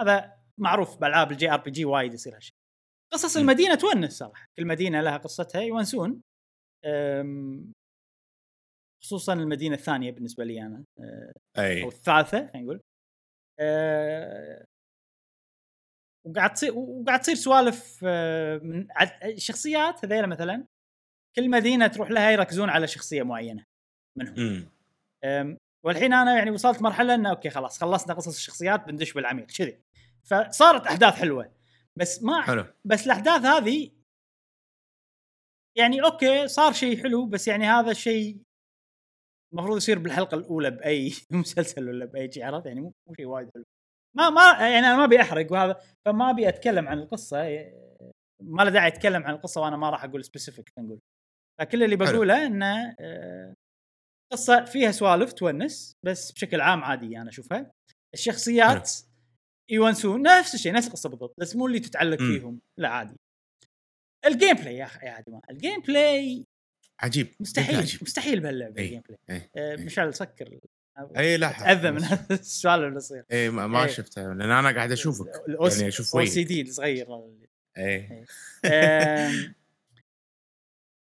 هذا معروف بألعاب ال JRPG وايد يصير هالشيء قصص مم. المدينة تونس صراحة. كل مدينة لها قصتها يونسون. أم، خصوصا المدينة الثانية بالنسبة لي أنا أه، أو الثالثة خلينا نقول. أه، وقاعد تصير وقاعد تصير سوالف أه، من الشخصيات هذيلا مثلا كل مدينة تروح لها يركزون على شخصية معينة منهم. أم، والحين أنا يعني وصلت مرحلة إنه أوكي خلاص خلصنا قصص الشخصيات بندش بالعميق كذي. فصارت أحداث حلوة. بس ما حلو. بس الأحداث هذه يعني okay صار شيء حلو بس يعني هذا الشيء المفروض يصير بالحلقة الأولى بأي مسلسل ولا بأي شيء عرفت؟ يعني مو شيء وايد حلو. ما ما يعني أنا ما أبي أحرق وهذا فما أبي أتكلم عن القصة ما له داعي أتكلم عن القصة وأنا ما راح أقول specific نقول. فكل اللي. بقوله إنه آه، قصة فيها سوالف تونس بس بشكل عام عادي أنا أشوفها. الشخصيات يونسون نفس الشيء نفس القصة بالضبط بس مو اللي تتعلق. فيهم. لا عادي. ال gameplay يا أخي يا عدمان الجيم بلاي عجيب مستحيل عجيب. مستحيل بهاللعبة إي. ال gameplay. آه، إي. مشعل سكر اي لا تاذى من السؤال اللي يصير اي ما, ما إي. شفته لأن أنا قاعد أشوفك يعني أو وجهك. سي دي الصغير اي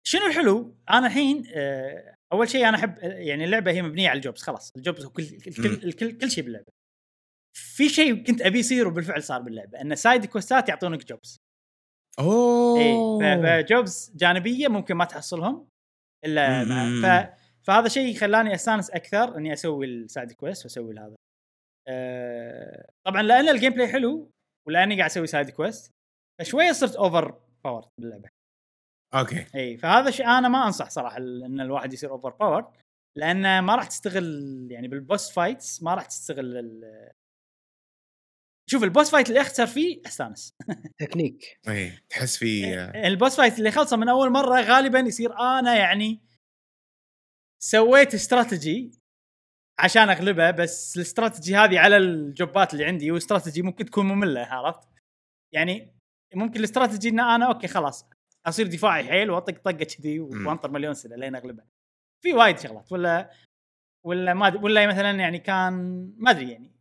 شنو الحلو؟ أنا الحين آه، أول شيء أنا أحب يعني اللعبة هي مبنية على ال jobs خلاص ال jobs كل. الكل الكل كل شيء باللعبة. في شيء كنت أبي يصير وبالفعل صار باللعبة إن side quest ات يعطونك jobs. أوه اي ف jobs جانبية ممكن ما تحصلهم إلا مع. ف فهذا شيء خلاني أستانس أكثر إني أسوي ال side quest وأسوي هذا. أه طبعا لأن ال gameplay حلو ولأني قاعد أسوي side quest فشوية صرت overpower باللعبة. okay إي فهذا شيء أنا ما أنصح صراحة إن الواحد يصير overpower لأن ما راح تستغل يعني بال boss fights ما راح تستغل ال- شوف ال boss fight اللي أخسر فيه أستانس تكنيك اي تحس في ال boss fight اللي خلصه من أول مرة غالبا يصير أنا يعني سويت استراتيجي عشان أغلبه بس الاستراتيجي هذه على ال job ات اللي عندي واستراتيجي ممكن تكون مملة عرفت؟ يعني ممكن الاستراتيجي ان أنا okay خلاص أصير دفاعي حيل وأطق طقة كذي وأنطر مليون سنة لين أغلبه. في وايد شغلات ولا ولا ما ولا مثلا يعني كان ما أدري يعني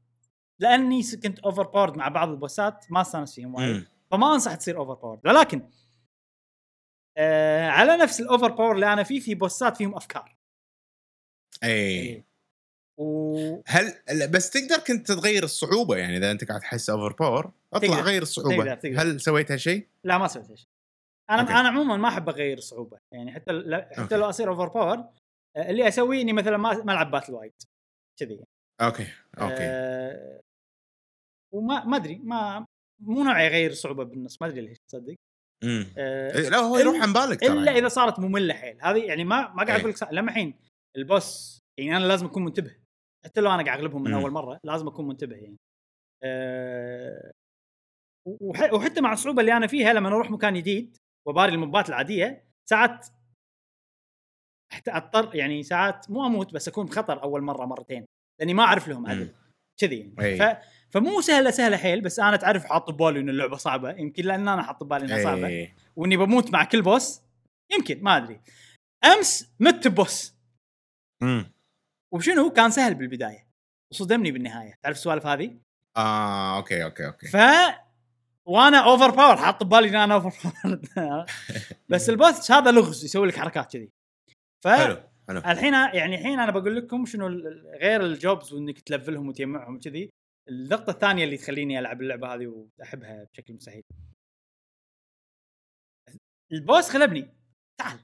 لأني كنت overpowered مع بعض ال boss ات ما استانس فيهم وايد. فما انصح تصير overpowered ولكن آه على نفس ال overpower اللي أنا فيه في boss ات فيهم أفكار اي و هل بس تقدر كنت تغير الصعوبة يعني إذا أنت قاعد تحس overpower اطلع تقدر. غير الصعوبة تقدر- تقدر. هل سويت هالشيء؟ لا ما سويت شيء أنا okay. أنا عموما ما أحب أغير الصعوبة يعني حتى ل- حتى okay. لو أصير اوفر باور اللي أسويه إني مثلا ما ما ألعب battle وايد كذي okay okay آه وما ما أدري ما مو نوعي اغير الصعوبه بالنص ما أدري ليش تصدق إمم آه لا هو يروح عن بالك ترى إلا إذا صارت مملة حيل هذه يعني ما ما قاعد إيه. أقول لك لما الحين ال boss يعني أنا لازم أكون منتبه حتى لو أنا قاعد أغلبهم من مم. أول مرة لازم أكون منتبه يعني أه وح- وحتى مع الصعوبة اللي أنا فيها لما أروح مكان جديد وباري ال mob ات العادية ساعات حتى أضطر يعني ساعات مو أموت بس أكون بخطر أول مرة مرتين لأني ما أعرف لهم عدل مم. كذي يعني إيه. ف... فمو سهلة سهلة حيل بس أنا تعرف حاط ببالي إن اللعبة صعبة. يمكن لأن أنا حاط ببالي إنها صعبة. إيه. وإني بموت مع كل boss. يمكن ما أدري. أمس مت ب boss امم وشنو؟ كان سهل بالبداية. وصدمني بالنهاية. تعرف السوالف هذه؟ آه okay okay okay. ف وأنا overpower حاط ببالي إن أنا overpower بس ال boss هذا لغز يسوي لك حركات كذي. ف حلو حلو. الحين يعني الحين أنا بقول لكم شنو غير ال jobs وإنك ت level هم وتجمعهم وكذي. النقطة الثانية اللي تخليني ألعب اللعبة هذه وأحبها بشكل مستحيل. ال boss غلبني. تعال.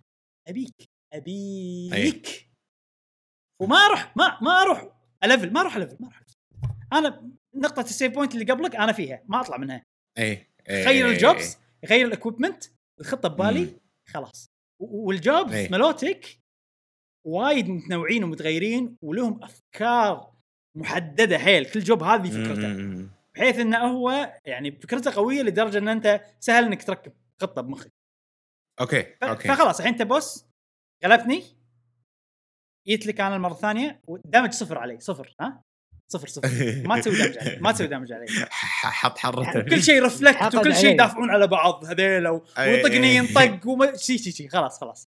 أبيك. أبيك. وما أروح. ما ما أروح. أ level. ما أروح أ level. ما أروح. أنا نقطة ال save point اللي قبلك أنا فيها. ما أطلع منها. أي. غير. ال jobs. غير ال equipment. الخطة ببالي. خلاص. وال jobs. ملوتك. وايد متنوعين ومتغيرين. ولهم أفكار محددة. حيل كل job هذه فكرته. بحيث إنه هو يعني فكرته قوية لدرجة إن أنت سهل إنك تركب خطة بمخك. okay okay. فخلاص الحين أنت boss غلبتني. جيت لك أنا المرة الثانية و damage صفر علي صفر ها؟ صفر صفر. ما تسوي damage علي ما تسوي damage علي. حط حرته كل شيء reflect وكل شيء. يدافعون على بعض هذيل و- أي. ويطقني ينطق وما شي شي شي خلاص خلاص.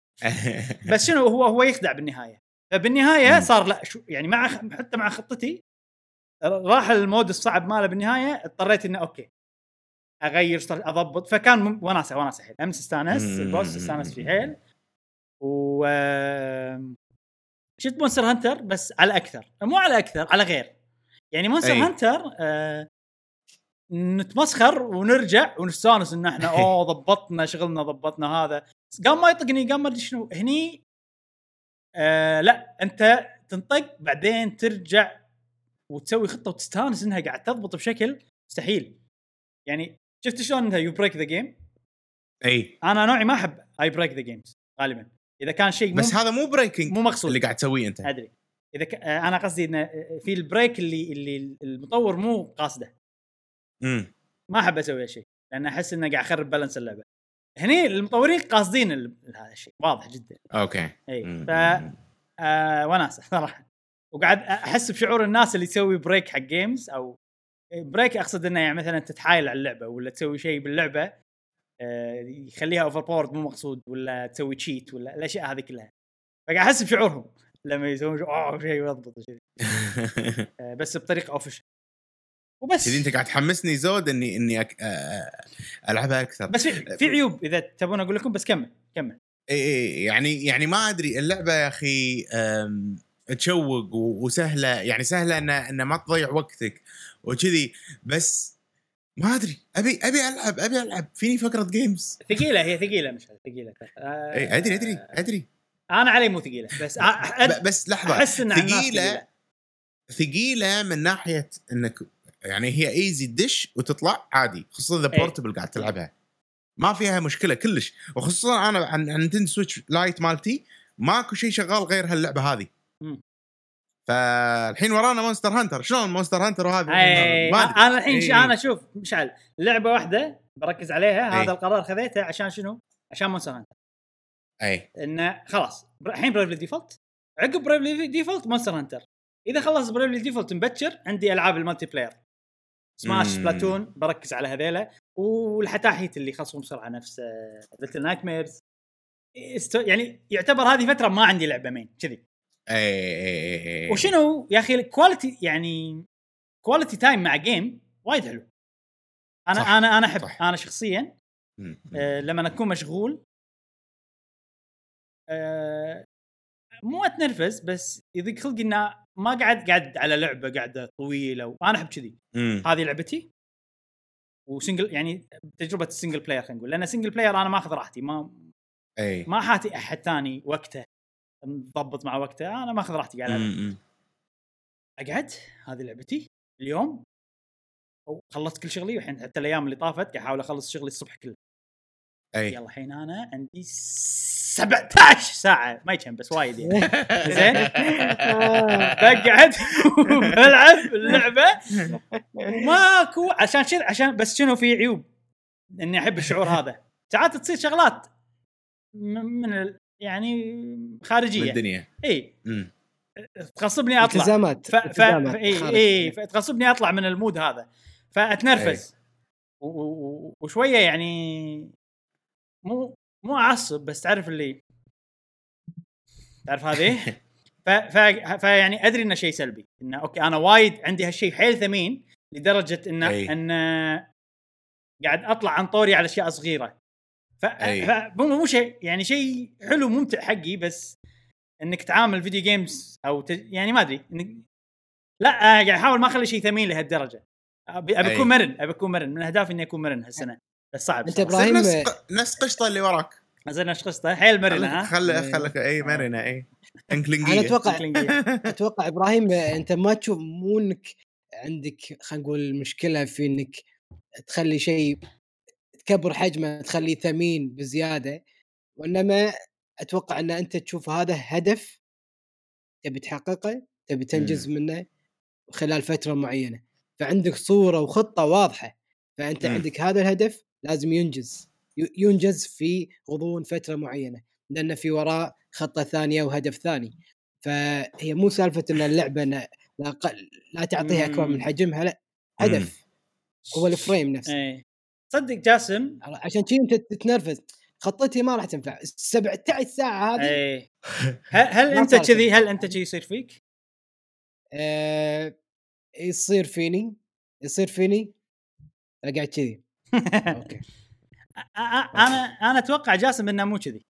بس شنو هو هو يخدع بالنهاية. فبالنهاية. صار لا شو يعني مع حتى مع خطتي راح ال mode الصعب ماله بالنهاية اضطريت انه okay أغير أضبط فكان وناسة وناسة حيل أمس استانس. ال boss استانس فيه حيل و شفت مونستر هانتر بس على أكثر مو على أكثر على غير يعني مونستر أي. هانتر آه نتمسخر ونرجع ونستانس إن إحنا أوه ضبطنا شغلنا ضبطنا هذا قام ما يطقني قام ما أدري شنو هني آه لا انت تنطق بعدين ترجع وتسوي خطة وتستانس إنها قاعد تضبط بشكل مستحيل. يعني شفت شلون إنها you break the game إي. أنا نوعي ما أحب اي break the games غالبا. إذا كان شيء بس هذا مو breaking مو مقصود. اللي قاعد تسويه أنت. أدري. إذا ك... آه، أنا قصدي إنه في ال break اللي اللي المطور مو قاصده. امم ما أحب أسوي هالشيء لأن أحس إنه قاعد أخرب balance اللعبة. هني المطورين قاصدين هذا الشيء. واضح جدا. okay. إي. ف آه وناسه صراحة. وقاعد أحس بشعور الناس اللي تسوي break حق games أو break أقصد إنه يعني مثلا تتحايل على اللعبة ولا تسوي شيء باللعبة آه يخليها over powered مو مقصود ولا تسوي cheat ولا الأشياء هذه كلها. فقاعد أحس بشعورهم لما يسوون أوه شيء يضبط. آه بس بطريقة official وبس. كذي انت قاعد تحمسني زود اني اني أك... ألعبها أكثر. بس في, في عيوب إذا تبون أقول لكم بس كمل كمل. اي يعني يعني ما أدري اللعبة يا أخي تشوق وسهلة. يعني سهلة ان ان ما تضيع وقتك وكذي. بس ما أدري. ابي أبي ألعب أبي ألعب. فيني فكره games ثقيلة هي ثقيلة مش ثقيلة. آه إي أدري أدري أدري. أنا علي مو ثقيلة بس أ- أ- ب- بس لحظة. أحس إن على الناس ثقيله ثقيلة. ثقيلة من ناحية إنك يعني هي easy دش وتطلع عادي خصوصا إذا إيه. portable قاعد تلعبها ما فيها مشكلة كلش وخصوصا أنا عن نينتندو سويتش لايت multi ماكو شيء شغال غير هاللعبة هذه. فالحين ورانا مونستر هانتر شلون مونستر هانتر وهذا. أنا الحين إي. أنا شوف مشعل لعبة واحدة بركز عليها إي. هذا القرار خذيته عشان شنو؟ عشان مونستر هانتر اي انه خلاص الحين بريفلي ديفولت عقب بريفلي ديفولت مونستر هانتر إذا خلص بريفلي ديفولت مبكر عندي ألعاب ال multiplayer سماش. سبلاتون بركز على هذيلا والحتاحيت اللي يخلصون بسرعة نفس ليتل نايت ميرز يعني يعتبر هذه فترة ما عندي لعبة main كذي اي اي اي اي وشنو يا أخي ال quality يعني quality time مع game وايد حلو أنا صح، أنا أنا أحب صح. أنا شخصيا. آه لما أكون مشغول آه مو أتنرفز بس يضيق خلقي إنه ما قاعد قاعد على لعبة قاعدة طويلة وأنا أحب كذي. هذه لعبتي و single يعني تجربة ال single player خلينا نقول. لأن ال single player أنا ماخذ راحتي ما أي. ما حاتي أحد ثاني وقته مضبط مع وقته أنا ماخذ راحتي قاعد. أقعد هذه لعبتي اليوم. وخلصت كل شغلي والحين حتى الأيام اللي طافت قاعد أحاول أخلص شغلي الصبح كله. أي. يلا الحين أنا عندي 17 ساعة. ما يكم بس وايد يعني. زين؟ بقعد وبلعب اللعبة. وماكو عشان شنو عشان بس شنو في عيوب؟ إني أحب الشعور هذا. ساعات تصير شغلات من ال- يعني خارجية. الدنيا. إي. تغصبني أطلع. التزامات ف... ف... التزامات اي. إي. فتغصبني أطلع من المود هذا. فأتنرفز. و... و... وشوية يعني مو مو اعصب بس تعرف اللي تعرف هذه؟ ف... ف... فيعني أدري إنه شيء سلبي إنه أوكي أنا وايد عندي هالشيء حيل ثمين لدرجة انه أي. إن قاعد أطلع عن طوري على أشياء صغيرة. ف... فمو مو شيء يعني شيء حلو ممتع حقي بس إنك تعامل video games أو ت... يعني ما أدري انك لا قاعد أحاول ما أخلي شيء ثمين لهالدرجة. ابي. أكون مرن أبي أكون مرن من أهدافي إني أكون مرن هالسنة. بس صعب أنت صعب. إبراهيم- نفس نفس قشطه اللي وراك. زين إيش قصته حيل مرنة ها؟ خل خلك إي مرنة إي. إنكلينجية. أنا أتوقع. أتوقع إبراهيم أنت ما تشوف مو إنك عندك خلينا نقول مشكلة في إنك تخلي شيء تكبر حجمه تخليه ثمين بزيادة. وإنما أتوقع إن أنت تشوف هذا هدف تبي تحققه تبي تنجز منه خلال فترة معينة. فعندك صورة وخطة واضحة. فأنت. عندك هذا الهدف لازم ينجز ينجز في غضون فترة معينة لأن في وراء خطة ثانية وهدف ثاني. فهي مو سالفة إن اللعبة لا, لا, تعطيها اكبر من. حجمها لا هدف هو الفريم نفسه. إيه. صدق جاسم؟ عشان كذي أنت تتنرفز خطتي ما راح تنفع 17 ساعة هذه إيه. هل, أنت كذي؟ هل أنت كذي يصير فيك؟ آه يصير فيني يصير فيني أقعد كذي. أوكي. أنا أنا أتوقع جاسم إنه مو كذي.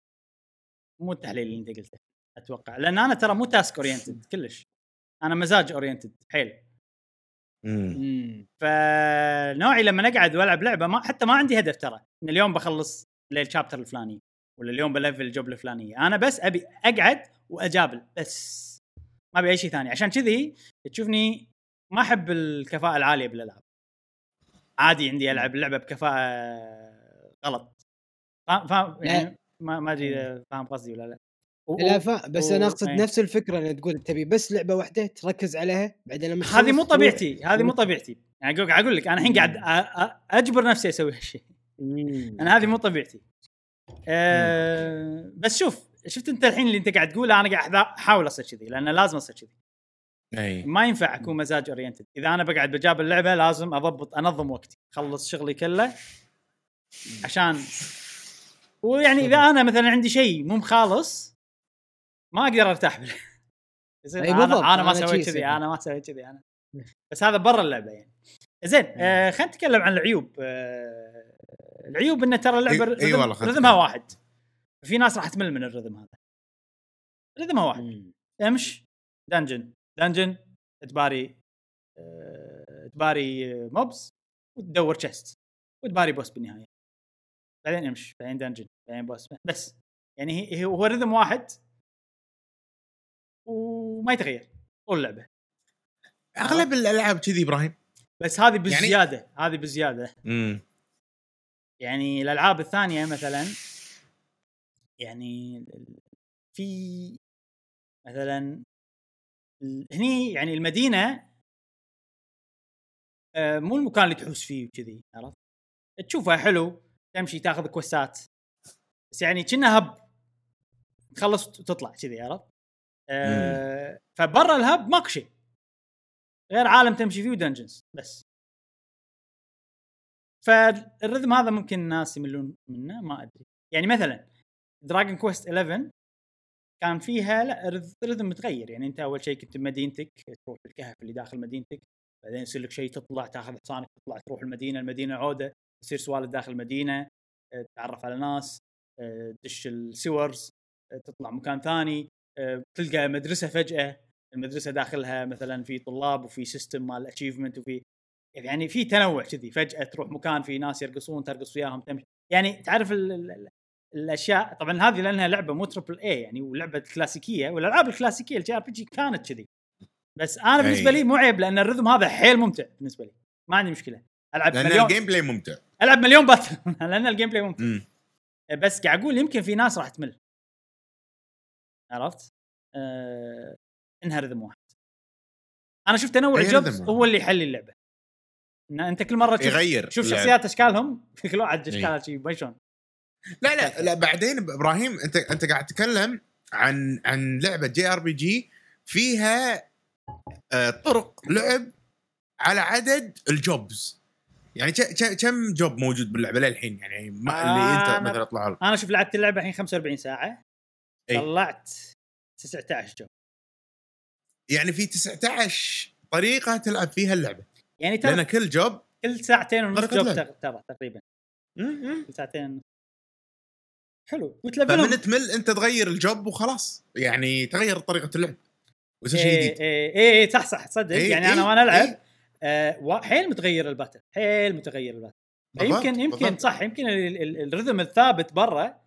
مو التحليل اللي أنت قلته أتوقع. لأن أنا ترى مو task oriented كلش. أنا مزاج oriented حيل. مم. مم. فنوعي لما اقعد والعب لعبة ما حتى ما عندي هدف ترى. إن اليوم بخلص لل chapter الفلاني ولا اليوم ب level ال job الفلانيه أنا بس أبي أقعد وأجابل بس. ما أبي أي شيء ثاني. عشان كذي تشوفني ما أحب الكفاءة العالية بالألعاب. عادي عندي ألعب اللعبة بكفاءة غلط. فاهم فاهم لا. يعني ما ما أدري فاهم قصدي ولا لا. لا و- فا بس أنا أقصد إيه. نفس الفكرة ان تقول تبي بس لعبة واحدة تركز عليها بعدين لما هذه مو طبيعتي هذه مو طبيعتي. يعني أقول لك أنا الحين قاعد أجبر نفسي أسوي هالشيء. أنا هذه مو طبيعتي. أه بس شوف شفت أنت الحين اللي أنت قاعد تقوله أنا قاعد أحاول أصير كذي لأن لازم أصير كذي. إي. ما ينفع أكون مزاج oriented إذا أنا بقعد بجابل اللعبة لازم أضبط أنظم وقتي أخلص شغلي كله عشان ويعني إذا أنا مثلا عندي شيء مو مخالص ما أقدر أرتاح أي أنا بالضبط، أنا ما أنا سويت كذي. أنا ما سويت كذي أنا. بس هذا برا اللعبة يعني. زين آه خلينا نتكلم عن العيوب. آه العيوب إن ترى اللعبة إي- إي rhythm- rhythm ها. واحد. في ناس راح تمل من ال rhythm هذا. rhythm ها واحد. أمش؟ dungeon dungeon تباري آه، تباري آه، mobs وتدور chest وتباري boss بالنهاية. بعدين امش بعدين dungeon بعدين boss بس. يعني هي هو rhythm واحد. وما يتغير طول اللعبة. أغلب الألعاب كذي إبراهيم. بس هذه بزياده هذه بزياده امم يعني الألعاب الثانية مثلا يعني في مثلا هني يعني المدينة آه، مو المكان اللي تحوس فيه وكذي عرفت؟ تشوفها حلو تمشي تاخذ كوستات بس يعني كأنها هب تخلص وتطلع كذي عرفت؟ آه فبرا ال hub ماكو شيء غير عالم تمشي فيه و dungeons بس فال rhythm هذا ممكن الناس يملون منه ما أدري يعني مثلا دراجون كويست 11 كان فيها لا rhy- rhythm متغير. يعني أنت أول شيء كنت بمدينتك تروح الكهف اللي داخل مدينتك بعدين يصير لك شيء تطلع تاخذ حصانك تطلع تروح المدينة المدينة عودة يصير سوالف داخل المدينة آه، تتعرف على ناس آه، تدش ال sewers آه، تطلع مكان ثاني تلقى مدرسة فجأة المدرسة داخلها مثلا في طلاب وفي system مال achievement وفي يعني في تنوع كذي. فجأة تروح مكان في ناس يرقصون ترقص وياهم تمشي. يعني تعرف الأشياء طبعا هذه لأنها لعبة مو triple A يعني ولعبة كلاسيكية والألعاب الكلاسيكية ال JRPG كانت كذي بس أنا بالنسبة. لي مو عيب لأن ال rhythm هذا حيل ممتع بالنسبة لي ما عندي مشكلة ألعب لأن مليون ال gameplay ممتع ألعب مليون battle لأن ال gameplay ممتع مم. بس قاعد أقول يمكن في ناس راح تمل عرفت؟ آه إنها rhythm واحد أنا شفت تنوع ال jobs. هو اللي يحلي اللعبة إن أنت كل مرة تشوف يغير شوف. شخصيات أشكالهم كل واحد. أشكال شيء ما شلون لا لا لا بعدين إبراهيم أنت أنت قاعد تتكلم عن عن لعبة JRPG فيها آه، طرق لعب على عدد الجوبز. يعني كم جوب موجود باللعبة للحين؟ يعني ما آه، اللي أنا- انت مثلا طلع لك أنا شوف لعبت اللعبة الحين 45 ساعة. إي. طلعت 19 جو يعني في 19 طريقة تلعب فيها اللعبة. يعني ترى لأن كل جوب كل ساعتين ونص جوب ترى تقريبا. كل ساعتين ونص. حلو. وتلفلهم فمن تمل انت تغير الجوب وخلاص. يعني تغير طريقة اللعب. ويصير شيء إيه جديد. إيه إيه إيه، صح صح تصدق إيه، يعني إيه، أنا وأنا ألعب إيه. آه حيل متغير ال battle. حيل متغير ال battle. يمكن يمكن بالضبط. صح يمكن ال- ال- ال rhythm الثابت برا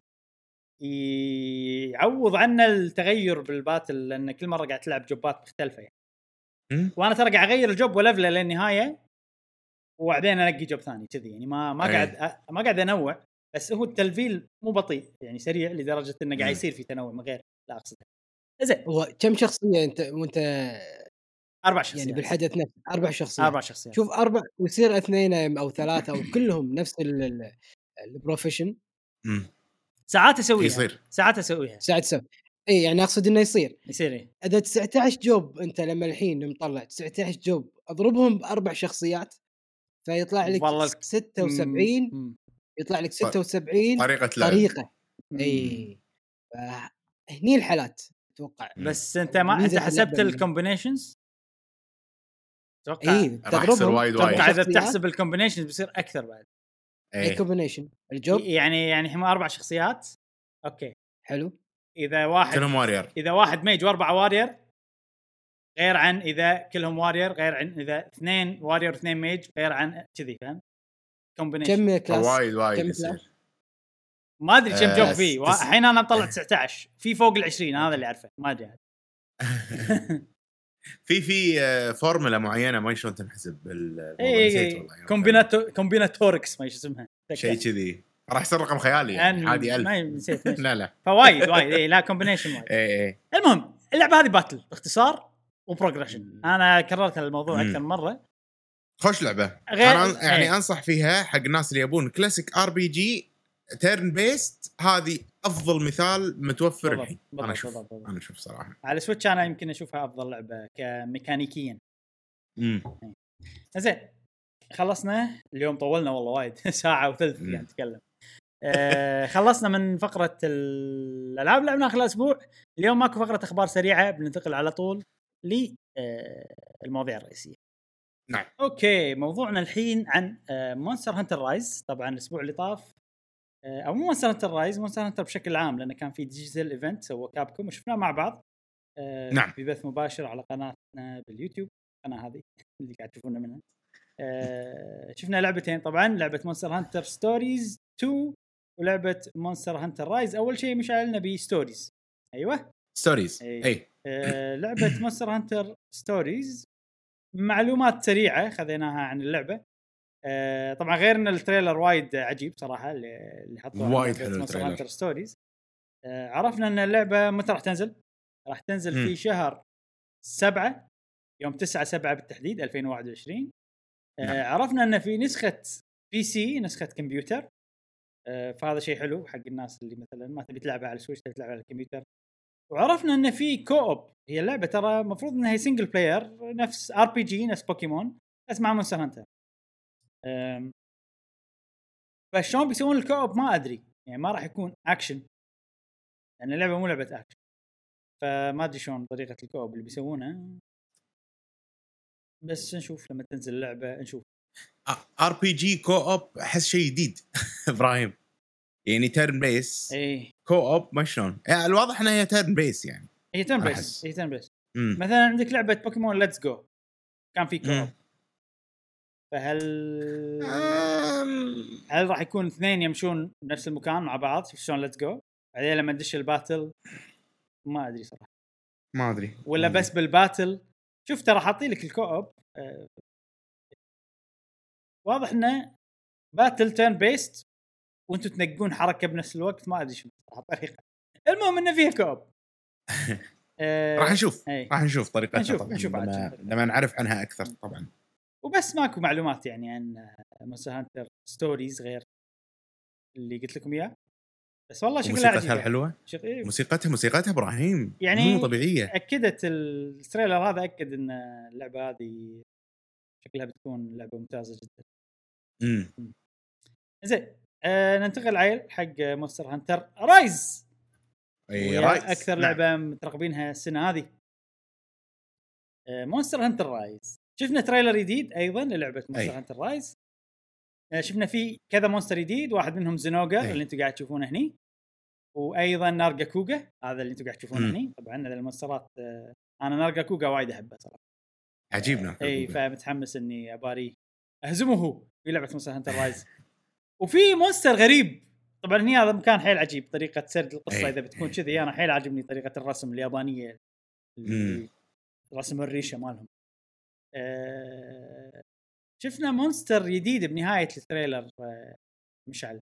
يعوض عنا التغير بال battle لأن كل مرة قاعد تلعب جوبات مختلفة يعني. وأنا ترى قاعد أغير ال job ولفله للنهاية وبعدين أنقي job ثاني كذي يعني. ما ما أي. قاعد ما قاعد أنوع. بس هو التلفيل مو بطيء يعني سريع لدرجة إنه قاعد. يصير في تنوع من غير لا أقصد. زين. هو كم شخصية أنت وأنت أربع شخصيات. يعني بالحدث نفسه أربع شخصيات. أربع شخصيات. شوف أربع ويصير اثنين أو ثلاثة أو كلهم نفس ال- ال- ال profession. ساعات أسويها. يصير. ساعات أسويها. ساعه تسوي. إي يعني أقصد إنه يصير. يصير إيه. إذا 19 job أنت لما الحين مطلع 19 job أضربهم بأربع شخصيات فيطلع لك والله 76 مم. يطلع لك 76 طريقة لعب. طريقة. إي. هني الحالات أتوقع. بس أنت ما أنت حسبت ال combinations أتوقع إي وايد وايد. أتوقع إذا. بتحسب ال combinations بيصير أكثر بعد. إي. combination ال job. يعني يعني هم أربع شخصيات. okay. حلو. إذا واحد كلهم warrior إذا واحد mage وأربعة warrior غير عن إذا كلهم warrior غير عن إذا اثنين warrior واثنين mage غير عن كذي فاهم؟ combination. كم class؟ وايد وايد كم يصير. class؟ ما أدري كم آه، job بس- فيه الحين أنا مطلع 19 في فوق ال 20 هذا اللي أعرفه. ما أدري. عاد. في في آه، فورمولا معينة ما شلون تنحسب بال نسيت اي والله. combinato combinatorics ما إيش اسمها. شيء كذي. راح يصير رقم خيالي يعني عادي 1000 ما نسيت. لا لا. فوايد وايد. اي لا combination وايد. اي اي المهم اللعبة هذه battle باختصار و progression. أنا كررت الموضوع. أكثر من مرة. خوش لعبة. غير- أنا أن- يعني إيه. أنصح فيها حق الناس اللي يبون classic RPG turn-based هذه أفضل مثال متوفر بالضبط، الحين. بالضبط، أنا أشوف. أنا أشوف صراحة. على Switch أنا يمكن أشوفها أفضل لعبة كميكانيكيا. امم زين خلصنا. اليوم طولنا والله وايد. ساعة وثلث. قاعد نتكلم آه خلصنا من فقرة الألعاب لعبناها خلال أسبوع اليوم ماكو فقرة أخبار سريعة بننتقل على طول للمواضيع الرئيسية. نعم. okay موضوعنا الحين عن Monster Hunter Rise طبعا الأسبوع اللي طاف آه، أو مو Monster Hunter Rise Monster Hunter بشكل عام لأنه كان في digital event سوى Capcom وشفناه مع بعض آه، نعم. في بث مباشر على قناتنا باليوتيوب القناة هذه اللي قاعد تشوفونا منها. آه، شفنا لعبتين طبعا لعبة Monster Hunter Stories 2 ولعبة Monster Hunter Rise أول شيء مشعل نبي Stories أيوه Stories. اي آه، لعبة Monster Hunter Stories معلومات سريعة خذيناها عن اللعبة آه، طبعا غير إن ال trailer وايد عجيب صراحة اللي حطوه وايد حلو ال trailer. Stories آه، عرفنا إن اللعبة متى راح تنزل؟ راح تنزل مم. في شهر 7 يوم 9 7 بالتحديد 2021 آه نعم. عرفنا إن في نسخة PC نسخة كمبيوتر آه فهذا شيء حلو حق الناس اللي مثلا ما تبي تلعبها على ال Switch تبي تلعبها على الكمبيوتر وعرفنا إن في co-op هي اللعبة ترى المفروض إنها single player نفس RPG نفس بوكيمون بس مع Monster Hunter فشلون بيسوون ال co-op ما أدري. يعني ما راح يكون اكشن يعني اللعبة مو لعبة اكشن فما أدري شلون طريقة ال co-op اللي بيسوونها. بس نشوف لما تنزل اللعبة نشوف. RPG co-op أحس شيء جديد. إبراهيم. يعني turn-based اي co-op ما شلون؟ يعني الواضح إنها هي turn-based يعني. هي turn-based. هي turn-based مثلا عندك لعبة Pokemon Let's Go كان في co-op مم. فهل أم، هل راح يكون اثنين يمشون بنفس المكان مع بعض شلون Let's Go بعدين لما ندش ال battle ما أدري صراحة. ما أدري. ولا بس بال battle. شوف ترى حاطين لك ال co-op آه، واضح إنه battle turn-based وأنتم تنقون حركة بنفس الوقت ما أدري صراحة الطريقة المهم إنه فيها co-op. آه، راح نشوف اي راح نشوف طريقتها نشوف- طبعا نشوف لما. لما نعرف عنها أكثر طبعا. وبس ماكو معلومات يعني عن Monster Hunter Stories غير اللي قلت لكم إياه. بس والله شكلها موسيقتها عجيبة. الحلوه. إيه، موسيقتها موسيقتها إبراهيم يعني- مو طبيعية. أكدت ال trailer هذا أكد إن اللعبة هذه شكلها بتكون لعبة ممتازة جدا. امم زين. آه ننتقل عيل حق Monster Hunter Rise. إي رايت أكثر نعم. لعبة مترقبينها السنة هذه. آه Monster Hunter Rise. شفنا trailer جديد أيضا للعبة Monster أي. Hunter Rise. آه شفنا فيه كذا monster جديد واحد منهم Zinogre أي. اللي أنتم قاعد تشوفونه هني. وأيضا Nargacuga هذا اللي أنتم قاعد تشوفونه. هني. طبعا هذا المونسترات آه أنا Nargacuga وايد أحبه صراحة. عجيب نعم إي فمتحمس إني اباري أهزمه في لعبة Monster Hunter Rise. وفي monster غريب. طبعا هني هذا مكان حيل عجيب طريقة سرد القصة إي. إذا بتكون كذي أنا حيل عاجبني طريقة الرسم اليابانية. رسم الريشة مالهم. آه شفنا monster جديد بنهاية ال trailer آه مشعل.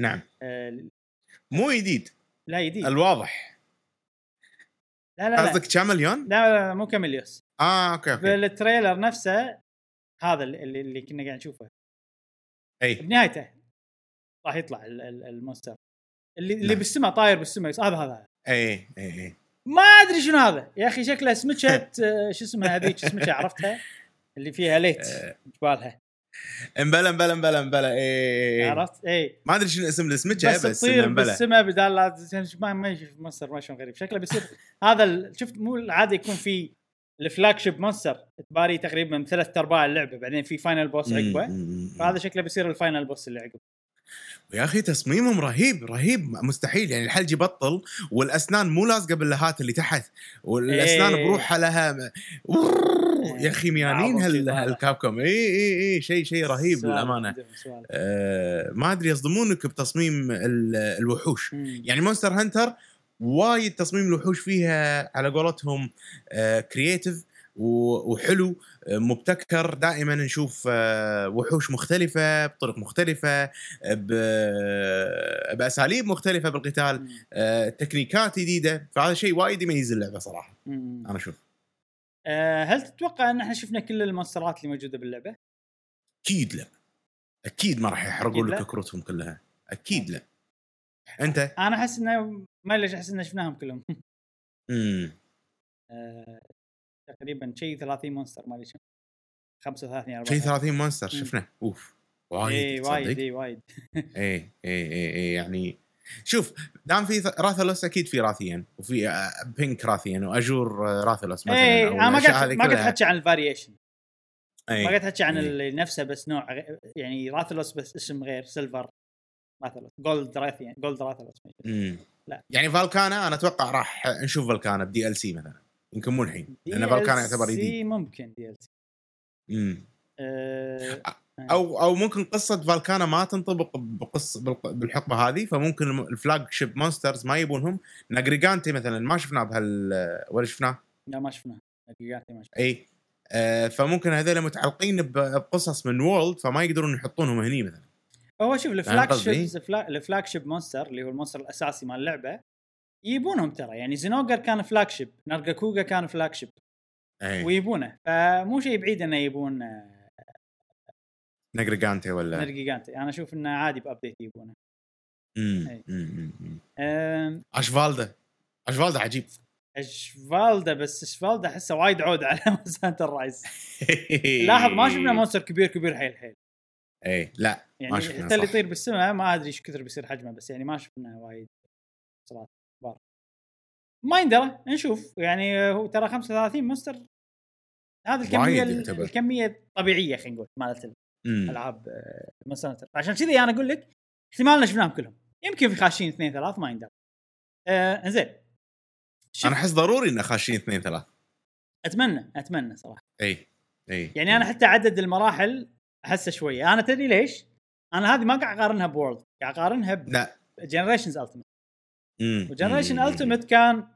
نعم. آه مو جديد. لا جديد. الواضح. لا لا قصدك Chameleos؟ لا, لا, لا مو Chameleos آه أوكي أوكي. بال trailer نفسه هذا اللي, اللي- اللي كنا قاعد نشوفه. أي. بنهايته راح يطلع ال- ال- ال monster. اللي اللي نعم. بالسماء طاير بالسماء هذا هذا. أي أي أي. ما أدري شنو هذا. يا أخي شكله سمكه آه، شو اسمها هذيك سمكه عرفتها؟ اللي فيها light آه. جبالها أمبلا أمبلا أمبلا أمبلا. أي عرفت؟ أي. ما أدري شنو اسم السمكه بس, بس, تطير بالسماء بدال لا ما ما يشوف monster ما شلون غريب. شكله بيصير هذا شفت مو العاده يكون في ال flagship monster تباري تقريبا ثلاث أرباع اللعبة بعدين في final boss عقبه. فهذا شكله بيصير ال final boss اللي عقبه. يا أخي تصميمهم رهيب رهيب مستحيل. يعني الحلج يبطل والأسنان مو لازقة باللهات اللي تحت والأسنان إيه. بروحها لها يا أخي ميانين. هال Capcom. إي إي إي شيء شيء رهيب للأمانة. آه ما أدري يصدمونك بتصميم ال- الوحوش. مم. يعني Monster Hunter وايد تصميم الوحوش فيها على قولتهم creative وحلو آه، مبتكر. دائما نشوف آه، وحوش مختلفة بطرق مختلفة ب- بأساليب مختلفة بالقتال. آه، تكنيكات جديدة. فهذا شيء وايد يميز اللعبة صراحة. مم. أنا أشوف. آه، هل تتوقع أن إحنا شفنا كل المونسترات اللي موجودة باللعبة؟ أكيد لا. أكيد ما راح أكيد لا. لك كروتهم كلها. أكيد لا. أنت؟ أنا أحس إنه ما ليش احس ان شفناهم كلهم امم آه، تقريبا شيء 30 مونستر ما أدري شنو 35 40 شيء 30 monster مم. شفناه أوف وايد اي وايد؟ اي وايد اي اي اي اي يعني شوف دام في Rathalos أكيد في Rathian وفي آه، Pink Rathian و Azure آه، Rathalos مثلا اي أنا ما هذه ما. أحكي عن ال variation. ما قاعد أحكي عن إي. اللي نفسه بس نوع يعني Rathalos بس اسم غير Silver Rathalos Gold Rathian Gold Rathalos مم. لا. يعني Velkhana أنا أتوقع راح نشوف Velkhana ب DLC مثلا. يمكن مو الحين لأن Velkhana يعتبر جديد ممكن DLC مم. آه، أو أو ممكن قصة Velkhana ما تنطبق بقص بالحقبة هذه فممكن ال flagship monsters ما يبونهم. Nergigante مثلا ما شفناه بهال ولا شفناه؟ لا ما شفناه. Nergigante ما شفناه. اي آه فممكن هذول متعلقين بقصص من World فما يقدرون يحطونهم هني مثلا. هو شوف ال flag؟ ship ال flagship monster اللي هو ال monster الأساسي مال اللعبة يبونهم ترى. يعني Zinogre كان flagship Nargacuga كان flagship اي ويبونه. فمو شيء بعيد إنه يبون آه، Nergigante ولا؟ Nergigante أنا أشوف إنه عادي ب update يبونه. مم، إي. مم، مم، مم. أم، Ishvalda. Ishvalda عجيب. Ishvalda بس Ishvalda أحسه وايد عود على Monster Rise لاحظ ما شفنا monster كبير كبير حيل حيل. اي لا يعني ما شفنا حتى اللي. يطير بالسماء ما أدري إيش كثر بيصير حجمه بس يعني ما شفنا وايد صراحة كبار. ما يندرى نشوف. يعني هو ترى 35 monster هذه الكمية ال-. الكمية الطبيعيه خلينا نقول مالت. الالعاب Monster Hunter عشان كذي أنا أقول لك احتمال شفناهم كلهم. يمكن في خاشين اثنين ثلاث ما يندرى. آه زين أنا أحس ضروري إن خاشين اثنين ثلاث. أتمنى أتمنى صراحة. اي اي يعني أنا حتى عدد المراحل احسه شوية أنا تدري ليش؟ أنا هذه ما قاعد أقارنها ب World قاعد أقارنها لا ب Generations Ultimate مم. و Generation مم. Ultimate كان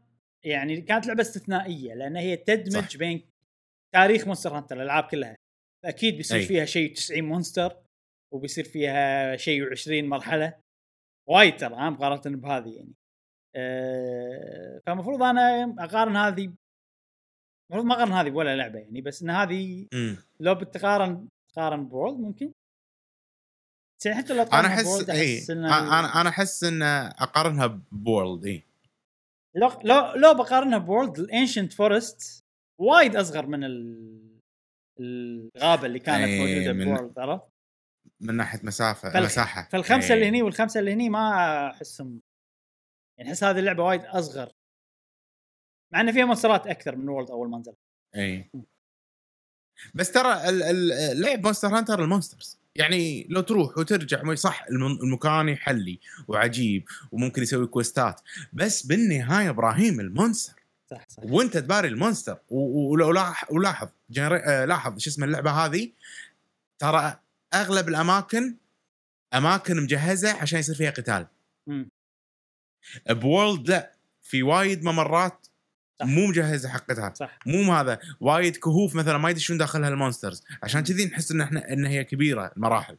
يعني كانت لعبة استثنائية لأن هي تدمج صح. بين تاريخ Monster Hunter الألعاب كلها أكيد بيصير أي. فيها شيء 90 monster وبيصير فيها شيء 20 مرحلة وايد ترى مقارنة بهذه يعني أه فالمفروض أنا أقارن هذه المفروض ما أقارن هذه ولا لعبة يعني بس إن هذه. لو بتقارن تقارن ب World ممكن؟ يعني حتى لو أنا أحس اي أنا أنا أحس إن أقارنها ب World اي لو لو لو بقارنها ب World ال Ancient Forest وايد أصغر من ال... الغابة اللي كانت إيه، موجودة ب World عرفت؟ من ناحية مسافة فالخ- مساحه فالخمسة إي. اللي هني والخمسة اللي هني ما أحسهم. يعني أحس هذه اللعبة وايد أصغر. مع إن فيها مونسترات أكثر من World أول ما نزل. اي بس ترى لعب Monster Hunter ال monsters يعني لو تروح وترجع صح الم- المكان يحلي وعجيب وممكن يسوي كويستات بس بالنهاية إبراهيم ال monster. صح صح. وأنت تباري ال monster. ولو لاح- ولاحظ Genera... آه، لاحظ شو اسمه اللعبة هذه؟ ترى أغلب الأماكن أماكن مجهزة عشان يصير فيها قتال. مم. ب World لا في وايد ممرات صح. مو مجهزة حق قتال صح. مو هذا. وايد كهوف مثلا ما يدشون داخلها ال monsters عشان كذي نحس إن إحنا إن هي كبيرة المراحل.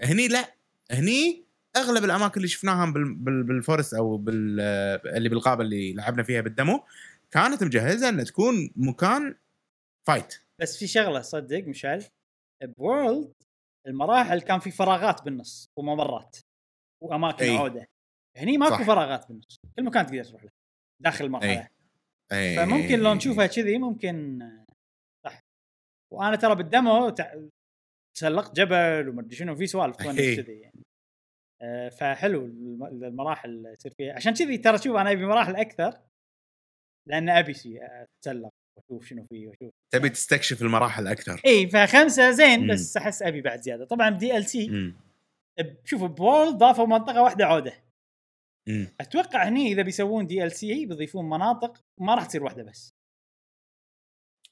هني لا. هني أغلب الأماكن اللي شفناها بال بال بال forest أو بال اللي بالغابه اللي لعبنا فيها بال demo كانت مجهزة ان تكون مكان fight بس في شغلة صدق مشعل. بورلد المراحل كان في فراغات بالنص وممرات وأماكن أي. عودة. هني ماكو صح. فراغات بالنص. كل مكان تقدر تروح له. داخل المرحلة. أي. أي. فممكن لو نشوفها كذي ممكن صح وأنا ترى بالدمو تع- تسلقت جبل ومدري شنو في سوالف إيه. كذي يعني آه، فحلو الم- المراحل يصير فيها عشان كذي ترى شوف أنا أبي مراحل أكثر لأن أبي شيء أتسلق وأشوف شنو فيه وأشوف تبي تستكشف المراحل أكثر اي فخمسة زين. بس أحس أبي بعد زيادة طبعا ب DLC مم. شوف ب World ضافوا منطقة واحدة عودة مم. أتوقع هني إذا بيسوون DLC بيضيفون مناطق ما راح تصير واحدة بس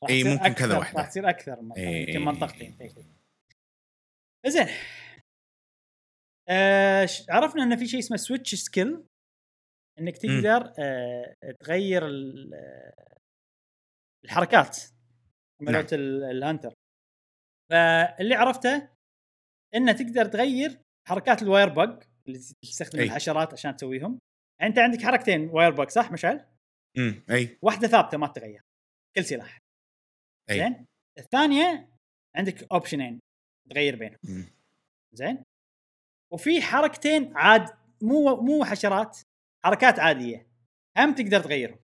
تصير ممكن كذا واحدة. راح تصير أكثر يمكن إي، منطقتين. زين آه عرفنا ان في شيء اسمه switch skill إنك تقدر آه تغير ال- الحركات مالت ال- الهانتر فاللي عرفته إنه تقدر تغير حركات ال wirebug اللي تستخدم أي. الحشرات عشان تسويهم. أنت عندك حركتين wirebug صح مشعل؟ مم. إي. واحدة ثابتة ما تتغير كل سلاح. إي. زين؟ الثانية عندك اوبشنين تغير بينهم. مم. زين؟ وفي حركتين عاد مو مو حشرات حركات عادية. هم تقدر تغيرهم.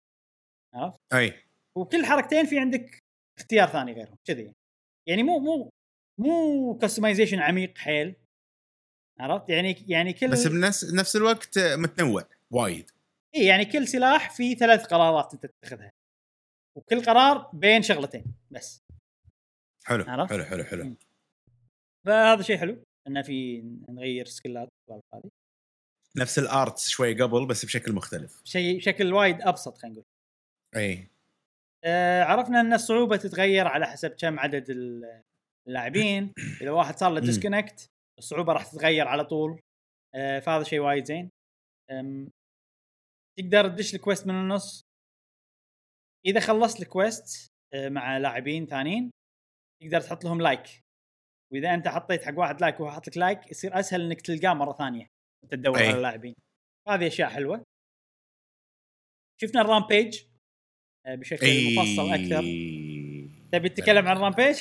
عرفت؟ إي. وكل حركتين في عندك اختيار ثاني غيرهم كذي. يعني مو مو مو customization عميق حيل. عرفت؟ يعني يعني كل بس بنفس نفس الوقت متنوع وايد. إي يعني كل سلاح في ثلاث قرارات أنت تتخذها. وكل قرار بين شغلتين بس. حلو عرفت؟ حلو حلو حلو. فهذا شيء حلو إنه في نغير skill ات والسوالف هذه. نفس ال art شوي قبل بس بشكل مختلف. شيء شكل وايد أبسط خلينا نقول. إي. آه عرفنا إن الصعوبة تتغير على حسب كم عدد ال- اللاعبين. إذا واحد صار له. disconnect الصعوبة راح تتغير على طول. آه فهذا شيء وايد زين. تقدر تدش ال quest من النص. إذا خلصت ال quest آه، مع لاعبين ثانيين تقدر تحط لهم like وإذا أنت حطيت حق واحد like وهو حط لك like يصير أسهل إنك تلقاه مرة ثانية. أنت تدور أي. على اللاعبين. هذه أشياء حلوة. شفنا ال rampage آه، بشكل مفصل أكثر. تبي تتكلم عن ال rampage؟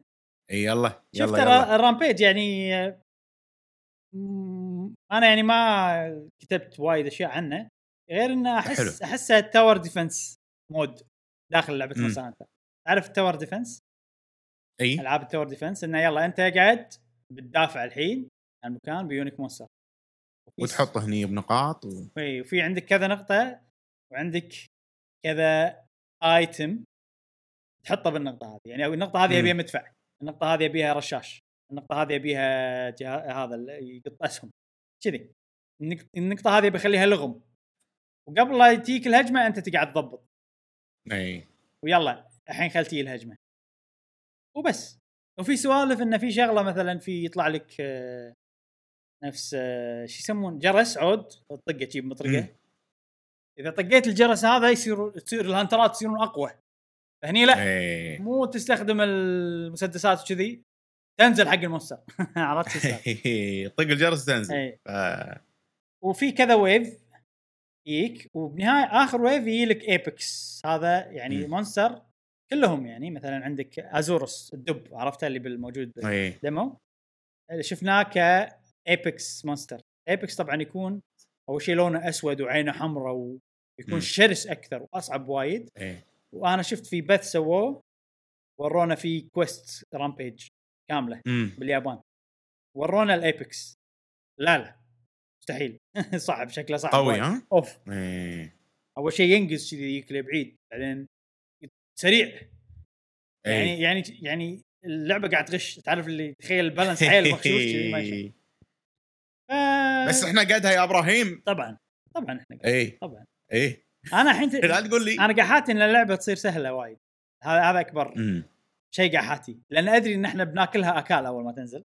إي يلا. شوف يلا. ال rampage يعني أنا يعني ما كتبت وايد أشياء عنه غير إنه أحس حلو. احسه tower defense mode داخل لعبة هانتر تعرف ال tower defense؟ أي ألعاب ال tower defense إنه يلا أنت قاعد بتدافع الحين عن مكان بيونيك monster وفي- وتحط هني بنقاط و... إي وفي عندك كذا نقطة وعندك كذا item تحطه بالنقطة هذه يعني أو النقطة هذه مم. يبيها مدفع النقطة هذه يبيها رشاش النقطة هذه يبيها جها... هذا يقط اسهم كذي. النق- النقطة هذه بيخليها لغم. وقبل لا تجيك الهجمة أنت تقعد تضبط. أي. ويلا الحين خل تجي الهجمة. وبس. وفي سوالف انه في شغلة مثلا في يطلع لك آه، نفس آه، شو يسمون؟ جرس عود. تطقه تجيب مطرقه مم. إذا طقيت الجرس هذا يصير تصير الهانترات يصيرون أقوى. فهني لا. مو تستخدم المسدسات وكذي. تنزل حق ال monster. عرفت؟ طق الجرس تنزل. اي آه. وفي كذا wave يجيك وبنهاية آخر wave يجي لك apex هذا يعني. monster كلهم يعني. مثلا عندك ازورس الدب عرفته؟ اللي بالموجود demo شفناه ك apex monster apex طبعا يكون أول شيء لونه أسود وعينه حمراء ويكون. شرس أكثر وأصعب وايد. اي وأنا شفت في بث سووه ورونا في quest rampage كاملة امم باليابان. ورونا ال apex. لا لا. مستحيل. صعب شكله صعب قوي. ها؟ أوف. اي أول شيء ينقز كذي يجيك لبعيد بعدين سريع. يعني إيه. يعني يعني اللعبة قاعد تغش. تعرف اللي تخيل ال balance عيل مخشوش كذي ف- بس إحنا قدها يا إبراهيم. طبعا طبعا إحنا قاعد- اي طبعا. اي أنا الحين لا تقول لي. أنا قاعد حاتي إن اللعبة تصير سهلة وايد. هذا هذا أكبر. امم شيء حاتي. لأن أدري إن إحنا بناكلها اكال أول ما تنزل.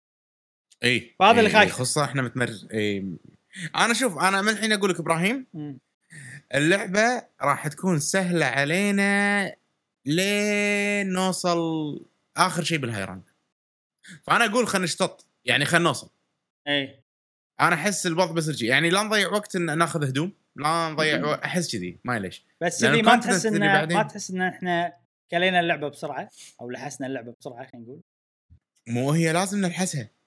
إي فهذا اللي خايف. خصوصا إحنا متمر إي. أنا شوف أنا من الحين أقول لك إبراهيم. اللعبة راح تكون سهلة علينا لين نوصل آخر شيء بال high rank فأنا أقول خلينا نشتط يعني خلينا نوصل. إي. أنا أحس الوضع بس شي. يعني لا نضيع وقت إن ناخذ هدوم لا نضيع أحس كذي ما ليش بس كذي ما تحس ان ما تحس ان إحنا كلينا اللعبة بسرعة أو لحسنا اللعبة بسرعة خلينا نقول مو هي لازم نلحسها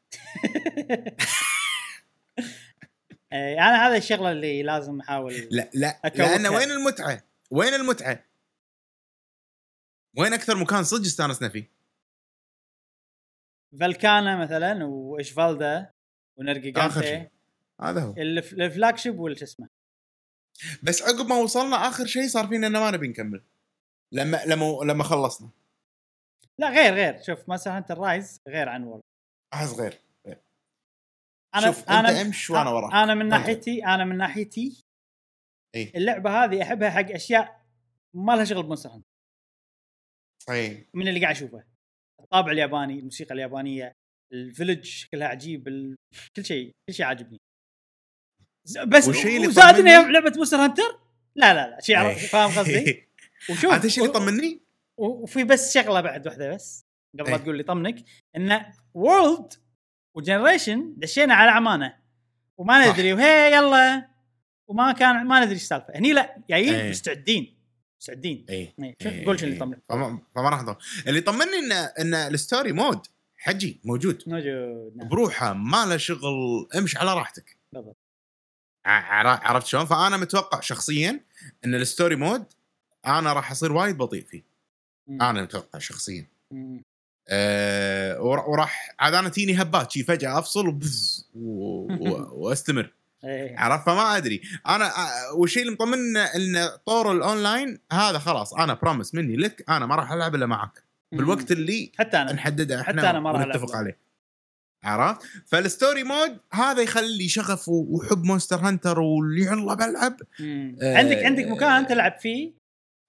إي، أنا هذا الشغلة اللي لازم أحاول لا لا. لأن وين المتعة؟ وين المتعة؟ وين أكثر مكان صدق استانسنا فيه؟ فالكانا مثلا واشفالدا ونرجيجانتي شيء هذا هو الف- الفلاج شيب والش اسمه بس عقب ما وصلنا آخر شيء صار فينا إنه ما نبي نكمل لما لما لما خلصنا. لا غير غير. شوف مثلا هانتر رايز غير عن وورد أحس غير أنا شوف أنا انت أمش وأنا وراك. أنا من. ناحيتي أنا من ناحيتي اي اللعبة هذه أحبها حق أشياء ما لها شغل بمونستر هانتر اي من اللي قاعد أشوفه. الطابع الياباني الموسيقى اليابانية ال village شكلها عجيب ال... كل شيء كل شيء عاجبني. بس والشيء اللي وزاد إنها طمني- لعبة مونستر هانتر لا لا لا. شيء عرف- إي. فاهم قصدي؟ وشوف انت الشيء اللي طمني؟ وفي بس شغلة بعد واحدة بس قبل لا إيه. تقول لي طمنك إن وورلد وجنريشن دشينا على عمانه وما. ندري وهي يلا وما كان ما ندري إيش السالفه هني لا جايين إيه. مستعدين مستعدين اي إيه. قول شو اللي طمنك فما راح نضل. اللي طمني إن إن ال story mode حجي موجود موجود نعم. بروحه ما له شغل امش على راحتك بالضبط. عرفت شلون؟ فأنا متوقع شخصيا إن ال story mode أنا راح أصير وايد بطيء فيه. أنا متوقع شخصيا. أه ور- وراح عاد أنا تجيني هبات شي فجأة أفصل وبز و- و- وأستمر. إيه. عرفت؟ فما أدري. أنا آه، والشيء اللي مطمن ان طور الأونلاين هذا خلاص أنا promise مني لك أنا ما راح ألعب إلا معك. بالوقت اللي حتى أنا. نحدده إحنا حتى أنا ما راح ألعب. عليه. عرفت؟ فال story mode هذا يخلي شغف وحب Monster Hunter واللي يلا بلعب. آه، عندك عندك مكان تلعب فيه؟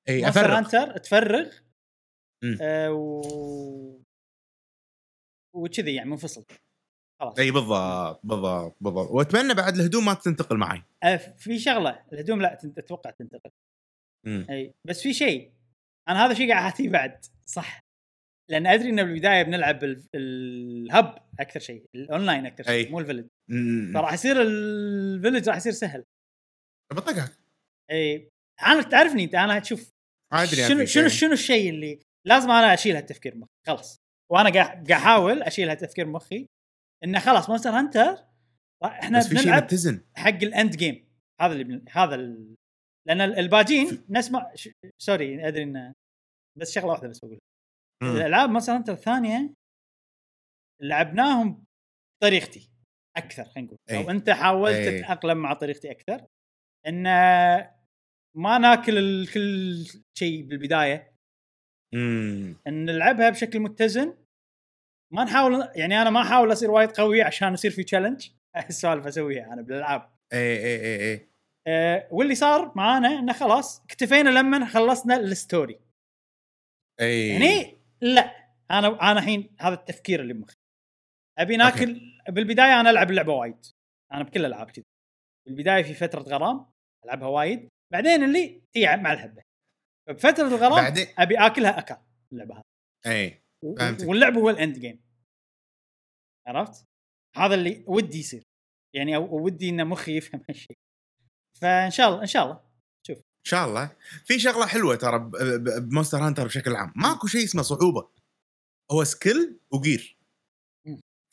اي أفرق. Hunter تفرغ. مم. آه و... وكذي يعني منفصل. خلاص. اي بالضبط بالضبط بالضبط. وأتمنى بعد الهدوم ما تنتقل معي. آه في شغلة. الهدوم لا أتوقع تنتقل. مم. إي بس في شيء. أنا هذا شيء قاعد احاتيه بعد. صح. لأن أدري ان بالبداية بنلعب ال- ال hub أكثر شيء. الاونلاين أكثر. شيء مو ال village. فراح يصير ال village راح يصير سهل. بطقها. إي. أنا تعرفني أنت أنا تشوف أدري شنو أفيك، شنو إيه. شنو الشيء اللي لازم أنا أشيل هالتفكير مخي خلاص وأنا قاعد قاعد أحاول أشيل هالتفكير مخي إنه خلاص Monster Hunter إحنا بس في شيء متزن حق ال end game هذا اللي بن... هذا ال... لأن ال- الباجين نسمع ش... sorry أدري إنه بس شغلة واحدة بس بقول. الألعاب مثلا انت الثانية لعبناهم بطريقتي أكثر خلينا نقول أي. أو أنت حاولت أي. تتأقلم مع طريقتي أكثر إن ما ناكل كل شيء بالبداية. امم إن نلعبها بشكل متزن. ما نحاول يعني أنا ما أحاول أصير وايد قوي عشان يصير في challenge السوالف أسويها أنا بالألعاب. اي اي اي اي أه واللي صار معانا إنه خلاص اكتفينا لما خلصنا ال story. اي يعني لا أنا أنا الحين هذا التفكير اللي بمخي أبي ناكل بالبداية أنا ألعب اللعبه وايد. أنا بكل الالعاب كذي. بالبداية في فترة غرام ألعبها وايد. بعدين اللي هي مع الهبه بفترة الغرام بعدين أبي آكلها أكل اللعبة هذه. اي فهمتك. واللعب هو ال end game عرفت؟ هذا اللي ودي يصير. يعني أو أو ودي ان مخي يفهم هالشيء. فإن شاء الله إن شاء الله. إن شاء الله. في شغلة حلوة ترى ب Monster Hunter بشكل عام. ماكو شيء اسمه صعوبة. هو skill و gear.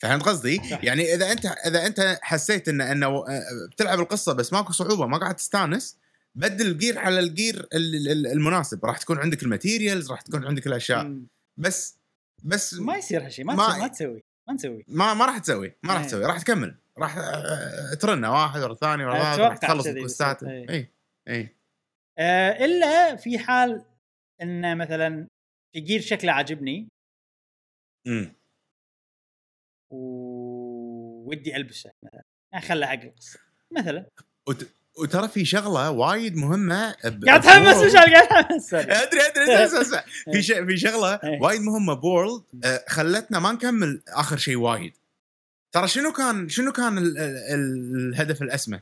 فهمت قصدي؟ يعني إذا انت إذا أنت حسيت ان إنه آه، بتلعب القصة بس ماكو صعوبة ما قاعد تستانس بدل ال gear على ال gear ال- ال- المناسب. راح تكون عندك ال materials راح تكون عندك الأشياء. بس بس ما يصير هالشيء ما, ما- تسوي ما تسوي. ما نسوي. ما ما راح تسوي. ما راح إيه. تسوي. راح تكمل. راح آه، ترنه واحد ورا الثاني ورا راح تخلص ال quest ات. إيه. اي اي آه إلا في حال إن مثلا في gear شكله عاجبني. امم وودي ألبسه مثلا. اخله حق القصة مثلا وترى في شغله وايد مهمه قاعد ب World. مشعل قاعد sorry. ادري ادري اسمع في في شغله إيه. وايد مهمه ب World آه، خلتنا ما نكمل اخر شيء وايد ترى شنو كان شنو كان ال ال الهدف الاسمى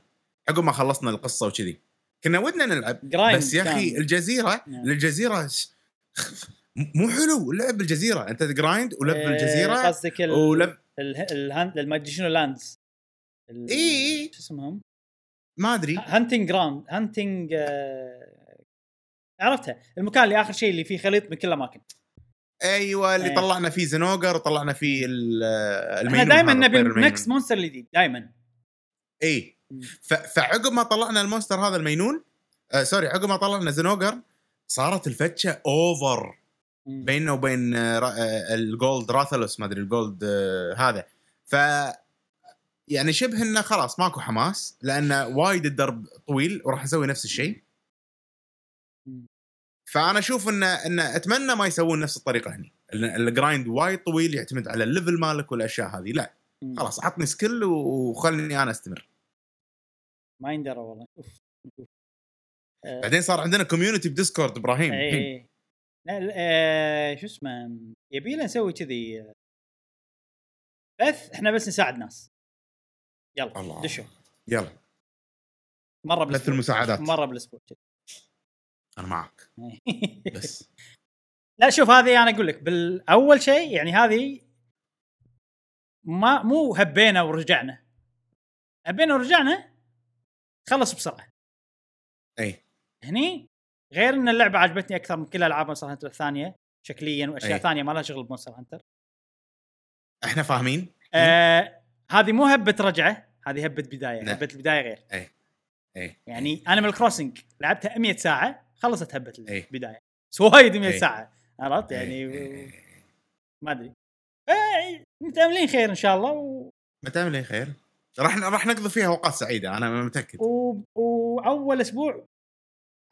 عقب ما خلصنا القصة وكذي كنا ودنا نلعب بس يا أخي. الجزيره نعم. الجزيره مو حلو لعب بالجزيره انت جرايند ولف آه، بالجزيره قصدك ال... ولف ال- الهان- الماديشنال لاندز إي. شو اسمهم؟ ما أدري. هانتنج جراوند هانتنج آه، عرفتها. المكان اللي آخر شيء اللي فيه خليط من كل الأماكن. أيوه اللي إيه. طلعنا فيه زنوجر وطلعنا فيه ال- إحنا المينون دائما نبي. نكست monster الجديد دائما إي. فعقب ما طلعنا ال monster هذا ال main one آه sorry عقب ما طلعنا Zinogre صارت الفتشة over بيننا وبين آه آه ال Gold Rathalos ما أدري ال Gold آه هذا. ف يعني شبه إنه خلاص ماكو حماس لأن وايد الدرب طويل وراح نسوي نفس الشيء. فأنا أشوف انه انه أتمنى ما يسوون نفس الطريقة هني. ال- ال grind وايد طويل يعتمد على ال level مالك والأشياء هذه. لا. خلاص عطني skill وخلني أنا أستمر. ما يندرى والله. آه، بعدين صار عندنا community ب Discord إبراهيم اي لا، آه، شو اسمه يبي لنا نسوي كذي آه، بث إحنا بس نساعد ناس. يلا الله. دشوا. يلا. مرة بالاسبوع المساعدات. مرة بالاسبوع. أنا معك. بس. لا شوف هذه أنا أقول لك بالأول شيء يعني هذه ما مو هبينا ورجعنا. هبينا ورجعنا خلص بسرعة. أي. هني غير إن اللعبة عجبتني أكثر من كل ألعاب Monster Hunter الثانية شكليا وأشياء أي. ثانية ما لها شغل ب Monster Hunter إحنا فاهمين؟ آه هذه مو هبة رجعة. هذه هبة بداية نعم. هبة البداية غير. اي يعني Animal Crossing لعبتها 100 ساعة خلصت هبة أي. البداية. بس وايد 100 أي. ساعة عرفت؟ يعني إي. ما أدري. متأملين خير إن شاء الله و... متى لي خير. راح راح نقضي فيها أوقات سعيدة أنا متأكد. و... وأول أسبوع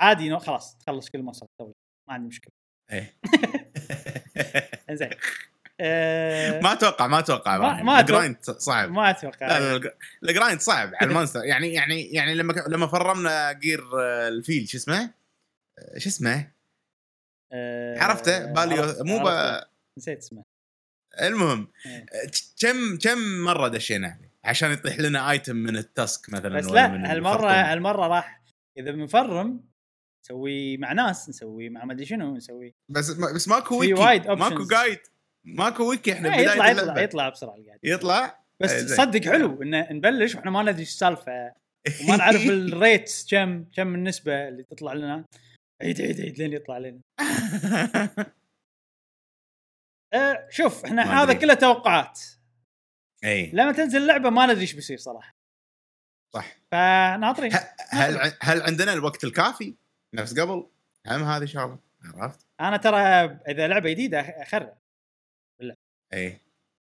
عادي no خلاص تخلص كل تسوي ما عندي مشكلة. إيه. زين آه، ما أتوقع ما أتوقع ما-. ما. ال grind صعب ما أتوقع لا لا الج- ال grind صعب على ال monster يعني يعني يعني لما لما فرمنا gear آه، ال Vaal شو اسمه؟ آه، شو اسمه؟ آه، عرفته باليو عرفت- مو عرفت. ب... نسيت اسمه المهم كم كم مرة دشينا عشان يطيح لنا item من ال task مثلا بس لا هالمرة. هالمرة راح إذا بنفرم نسوي مع ناس نسوي مع ما أدري شنو نسوي بس بس ماكو ويكي وايد ماكو. guide ماكو ويكي إحنا بداية يطلع اللعبة. يطلع يطلع بسرعة القاعد يطلع؟ بس إيه،. صدق حلو إن نبلش وإحنا ما ندري إيش السالفة. وما نعرف الريت كم كم النسبة اللي تطلع لنا. عيد عيد عيد لين يطلع لنا. أه شوف إحنا هذا. كله توقعات. اي لما تنزل اللعبه ما ندري إيش بيصير صراحة. صح. فناطرين. هل هل عندنا الوقت الكافي؟ نفس قبل؟ هم هذه شغلة. عرفت؟ أنا ترى إذا لعبة جديدة اخرع اي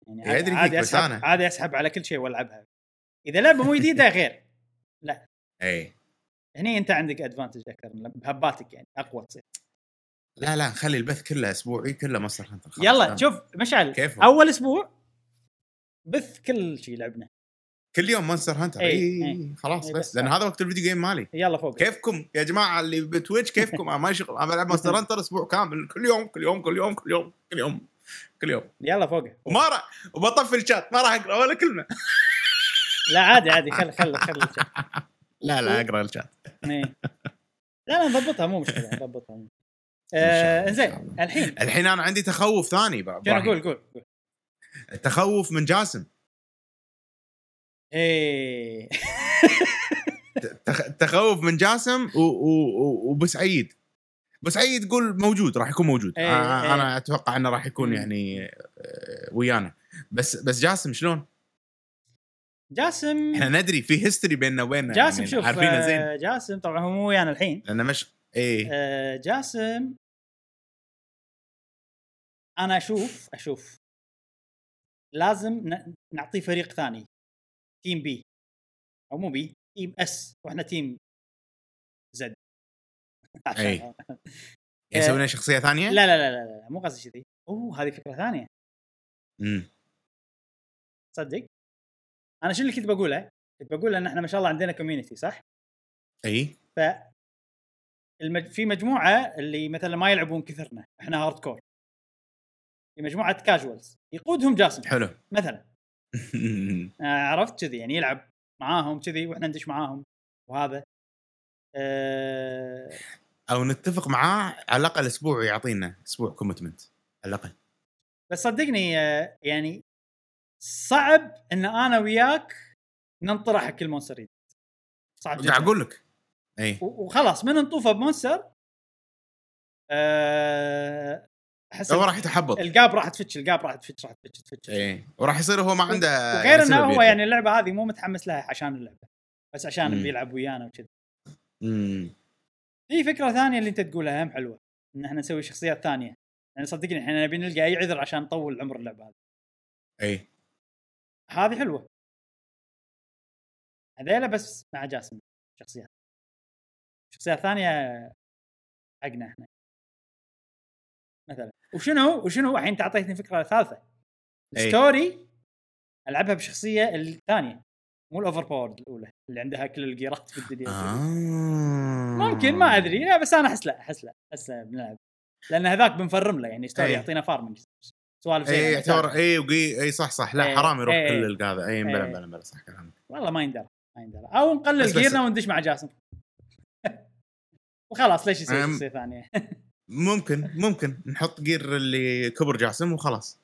يعني عادي بس اسحب أنا. عادي أسحب على كل شيء وألعبها. إذا لعبة مو جديدة غير. اي هني أنت عندك advantage أكثر بهباتك يعني أقوى تصير. لا لا نخلي البث كله اسبوعي كله Monster Hunter خلاص. يلا شوف مشعل كيف أول أسبوع بث كل شيء لعبنا. كل يوم Monster Hunter. إي. خلاص بس بس. لأن هذا وقت ال video game مالي. يلا فوق. كيفكم يا جماعة اللي ب Twitch؟ كيفكم؟ أنا ما شغل أنا بلعب Monster Hunter أسبوع كامل كل يوم كل يوم كل يوم كل يوم كل يوم. كل يوم. يلا فوق وما راح وبطفي الشات ما راح أقرأ ولا كلمة. لا عادي عادي خل خل خل لا لا أقرأ الشات. إيه. لا لا نضبطها مو مشكلة نضبطها. آه زين. الحين. الحين أنا عندي تخوف ثاني بقى شنو. قول قول قول. تخوف من جاسم. إيه. تخ- تخوف من جاسم و- و- و- وبسعيد بسعيد قول موجود راح يكون موجود. آه، إيه. أنا أتوقع إنه راح يكون. يعني آه، ويانا. بس بس جاسم شلون؟ جاسم إحنا ندري في history بيننا وبيننا جاسم يعني شوف عارفينه آه، زين جاسم طبعا هو مو ويانا الحين. لأنه مش إيه. آه، جاسم أنا أشوف أشوف. لازم نعطيه فريق ثاني. team B أو مو B team S وإحنا team Z أي. يسوي لنا شخصية ثانية؟ لا لا لا لا, لا مو قصدي كذي. أوه هذه فكرة ثانية. امم تصدق؟ أنا شنو اللي كنت بقوله؟ كنت بقول إن إحنا ما شاء الله عندنا community صح؟ إي. ف المج... في مجموعة اللي مثلا ما يلعبون كثرنا إحنا hardcore في مجموعة casuals يقودهم جاسم حلو. مثلا. آه، عرفت كذي يعني يلعب معاهم كذي وإحنا ندش معاهم وهذا. أه... أو نتفق معاه على الأقل أسبوع يعطينا أسبوع commitment على الأقل بس صدقني آه، يعني صعب إن أنا وياك ننطر حق كل monster جديد. صعب جدا أقول لك إي وخلاص من نطوفه ب monster أه... أحس هو راح يتحبط ال gap راح تفتش ال gap راح تفتش راح تفتش تفتش إي وراح يصير هو ما عنده وغير إنه هو. يعني اللعبة هذه مو متحمس لها عشان اللعبة بس عشان. بيلعب ويانا وكذا. في فكرة ثانية اللي أنت تقولها هم حلوة إن إحنا نسوي شخصيات ثانية. يعني صدقني إحنا نبي نلقى اي عذر عشان نطول عمر اللعبة هذه. اي هذه حلوة. هذيلا بس مع جاسم شخصيات. شخصيات ثانية حقنا إحنا. مثلا وشنو؟ وشنو؟ الحين انت اعطيتني فكرة ثالثة. أي. story ألعبها بشخصية الثانية. مو ال overpowered الأولى اللي عندها كل ال gear ات في الدنيا. آه. ممكن ما أدري. لا بس أنا أحس لا أحس لا أحس بنلعب. لأن هذاك بنفرم له يعني story أي. يعطينا farming سوالف زي اي يعتبر اي وقي اي صح صح. لا إيه، حرام يروح إيه. كل هذا اي مبلا إيه. مبلا مبلا صح كلامك. والله ما يندرى ما يندرى. أو نقلل gear نا وندش مع جاسم. وخلاص ليش أم. شخصيه ثانية ممكن ممكن. نحط gear اللي كبر جاسم وخلاص.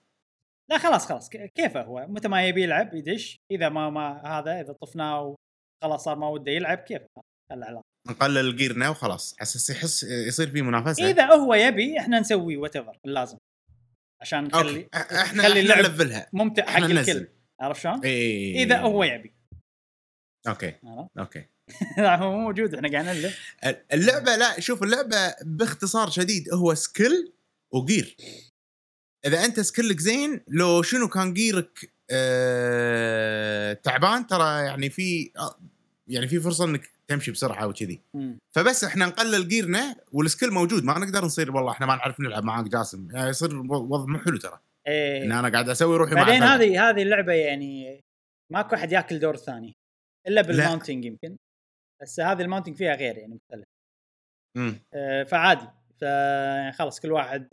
لا خلاص خلاص كيفه هو؟ متى ما يبي يلعب يدش إذا ما ما هذا إذا طفناه وخلاص صار ما وده يلعب كيف؟ العلاقه نقلل gear نا وخلاص على أساس يحس يصير في منافسة. إذا هو يبي إحنا نسوي whatever اللازم عشان نخلي إحنا نخلي اللعب نلفلها. ممتع حق الكل. عرفت شلون؟ اي إذا هو يبي. okay؟ okay. لا هو مو موجود إحنا قاعد نلف. اللعبة لا شوف اللعبة باختصار شديد هو skill و gear إذا أنت سكيلك زين لو شنو كان gear ك آه تعبان ترى يعني في آه، يعني في فرصة إنك تمشي بسرعة وكذي. فبس إحنا نقلل gear نا وال skill موجود ما نقدر نصير والله إحنا ما نعرف نلعب معاك جاسم يعني يصير وضع مو حلو ترى إيه. إن أنا قاعد أسوي روحي بعدين. هذه هذه اللعبة يعني ماكو أحد ياكل دور ثاني إلا بال mounting يمكن بس هذه ال mounting فيها غير يعني مختلف مم. آه، فعادي فخلاص كل واحد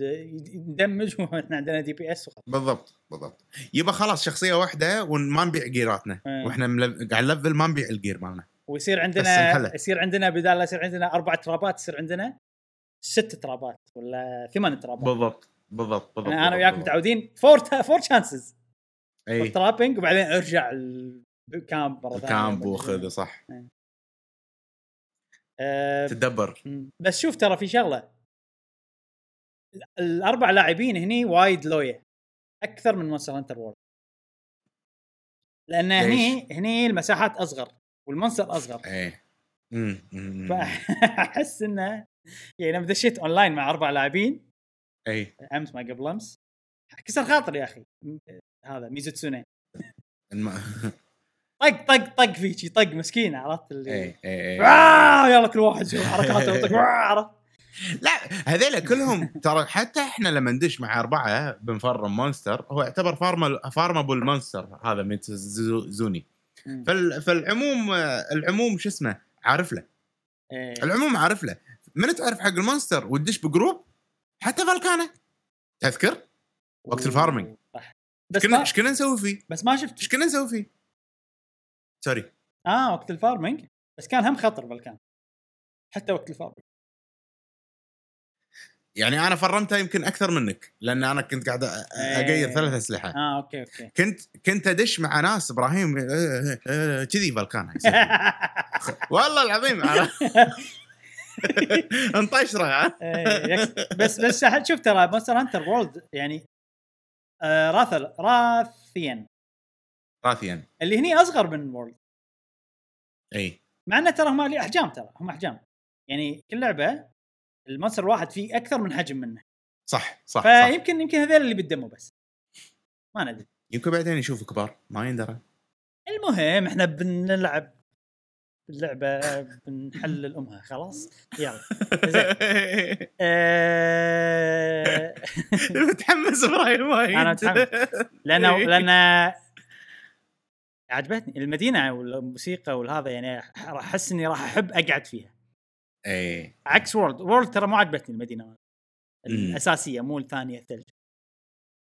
يندمج وإحنا عندنا DPS وخلاص. بالضبط بالضبط. يبقى خلاص شخصية واحدة وما نبيع gear اتنا. إيه. وإحنا ملف... قاعد نلفل ما نبيع ال gear مالنا. ويصير عندنا. يصير عندنا بدال لا يصير عندنا أربع trap ات يصير عندنا ست trap ات ولا ثمان trap ات. بالضبط بالضبط بالضبط أنا أنا وياك متعودين. four four chances اي trapping وبعدين ارجع ال camp مرة ثانية. camp وخذ صح. إيه. آه تدبر. بس شوف ترى في شغلة. الأربع لاعبين هني وايد لويا أكثر من Monster Hunter World لأن هني هني المساحات أصغر وال monster أصغر. إيه. فأحس إنه يعني لما دشيت أونلاين مع أربع لاعبين إي. أمس ما قبل أمس كسر خاطري يا أخي. هذا Mizutsune. طق طق طق فيك طق مسكين عرفت اللي؟ إي إي إي. يلا كل واحد يسوي حركاته ويطق آه، عرفت؟ لا هذيلا كلهم ترى حتى إحنا لما ندش مع أربعة بنفرم monster هو يعتبر farma farmable monster هذا Mizutsune مم. فال... فالعموم العموم شو اسمه؟ عارف له. إيه. العموم عارف له. من تعرف حق ال monster وتدش ب group؟ حتى Velkhana تذكر؟ وقت ال farming. صح. بس إيش كنا نسوي فيه؟ بس ما شفت إيش كنا نسوي فيه؟ sorry آه وقت ال farming. بس كان هم خطر Velkhana حتى وقت ال farming. يعني أنا فرمتها يمكن أكثر منك لأن أنا كنت قاعد إيه. اغير ثلاث أسلحة. آه okay okay. كنت كنت أدش مع ناس إبراهيم آه، آه، كذي Velkhana يصير. والله العظيم انطشره إيه، بس بس شوف ترى Monster Hunter World يعني آه راثل راثيان راثيا اللي هني أصغر من World. إي. مع إنه ترى هم أحجام ترى هم أحجام. يعني كل لعبة ال monster الواحد فيه أكثر من حجم منه. صح صح, صح. فيمكن يمكن هذول اللي بال demo بس. ما ندري. يمكن بعدين يشوف كبار ما يندرى. المهم إحنا بنلعب اللعبه بنحلل امها خلاص؟ يلا. زين. آه، متحمس إبراهيم وايد. أنا متحمس. لأن لأن عجبتني المدينة والموسيقى والهذا يعني راح أحس إني راح أحب أقعد فيها. اي عكس World World ترى مو عجبتني المدينة. الأساسية مو الثانية الثلج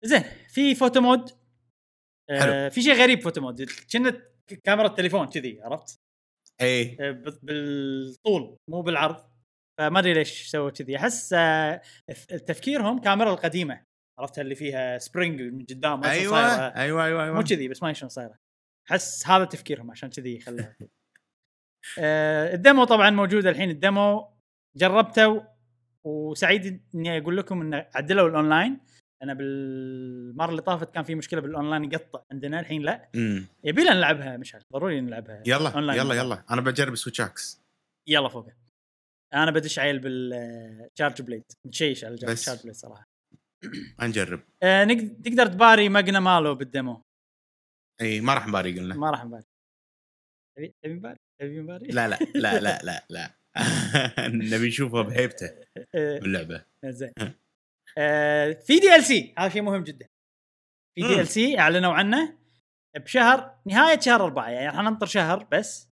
زين في photo mode آه. في شيء غريب photo mode كأنه كاميرا التليفون كذي عرفت؟ اي آه، بال- بالطول مو بالعرض. فما أدري ليش سووا كذي. أحس آه، تفكيرهم كاميرا القديمة عرفتها اللي فيها spring من قدام ما شلون أيوه. أيوه أيوه مو كذي بس ما شلون صايرة. أحس هذا تفكيرهم عشان كذي يخلوها. آه ال demo طبعا موجود الحين ال demo جربته وسعيد إني أقول لكم إنه عدلوا الأونلاين. أنا بالمرة اللي طافت كان في مشكلة بالأونلاين يقطع عندنا الحين لا. يبي لنا نلعبها مشعل ضروري نلعبها. يلا أونلاين. يلا يلا. أنا بجرب switch axe يلا فوق. أنا بدش عيل بال charge blade متشيش على. ال charge blade صراحة. نجرب آه نقد- تقدر تباري Magnamalo بال demo. إي ما راح نباري قلنا. ما راح نباري. تبي تبي نباري لا لا لا لا لا لا. نبي نشوفه بهيبته باللعبة. زين. آه، في DLC هذا شيء مهم جدا. في DLC أعلنوا عنه بشهر نهاية شهر أربعة. يعني راح ننطر شهر بس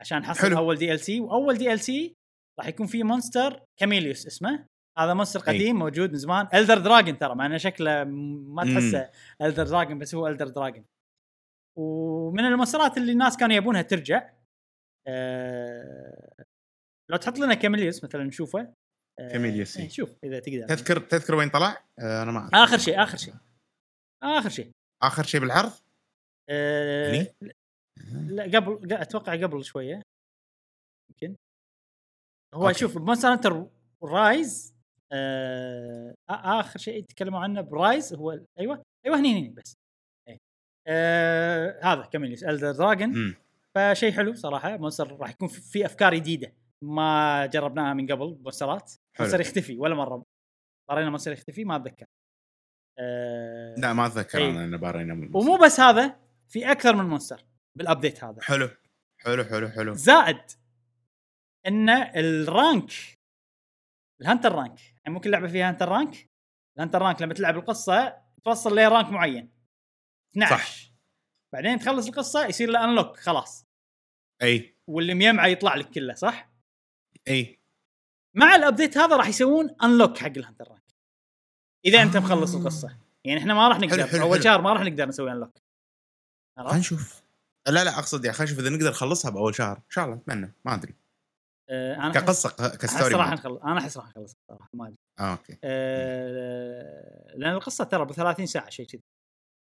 عشان نحصل. أول DLC وأول DLC راح يكون في monster Chameleos اسمه. هذا monster أي. قديم موجود من زمان. elder dragon ترى مع إنه شكله ما. تحسه elder dragon بس هو ال elder dragon ومن المونسترات اللي الناس كانوا يبونها ترجع آه لو تحط لنا Chameleos مثلا نشوفه آه، Chameleos، إيه، إي. شوف إذا تقدر تذكر تذكر وين طلع؟ آه أنا ما أعرف. آخر شيء آخر شيء آخر شيء آخر شيء بالعرض؟ أه هني؟ لا قبل أتوقع قبل شوية يمكن هو okay. شوف Monster Hunter Rise آه آخر شيء يتكلموا عنه ب Rise هو أيوه أيوه هني هني بس إيه. آه هذا كمل elder dragon فشيء حلو صراحة monster راح يكون في- أفكار جديدة ما جربناها من قبل مونسترات. monster يختفي ولا مرة. بارينا monster يختفي ما أتذكر. آه لا ما أتذكر إي. أنا انه بارينا ومو بس هذا في أكثر من monster بال update هذا. حلو. حلو حلو حلو. زائد إن ال rank ال hunter rank يعني ممكن لعبة فيها hunter rank. ال hunter rank لما تلعب القصة توصل ل rank معين. 12 صح. بعدين تخلص القصة يصير له unlock خلاص. أي. واللي ميمعه يطلع لك كله صح؟ أي. مع ال update هذا راح يسوون unlock حق ال hunter rank إذا أنت آه. مخلص القصة. يعني إحنا ما راح نقدر حلو، حلو، اول. شهر ما راح نقدر نسوي unlock خلينا نشوف. لا لا أقصد يعني خلينا نشوف إذا نقدر نخلصها بأول شهر. إن شاء الله اتمنى ما أدري. آه أنا كقصة ك story راح. نخلص أنا أحس راح نخلص صراحة ما أدري. آه okay. آه لأن القصة ترى ب 30 ساعة شيء كذي.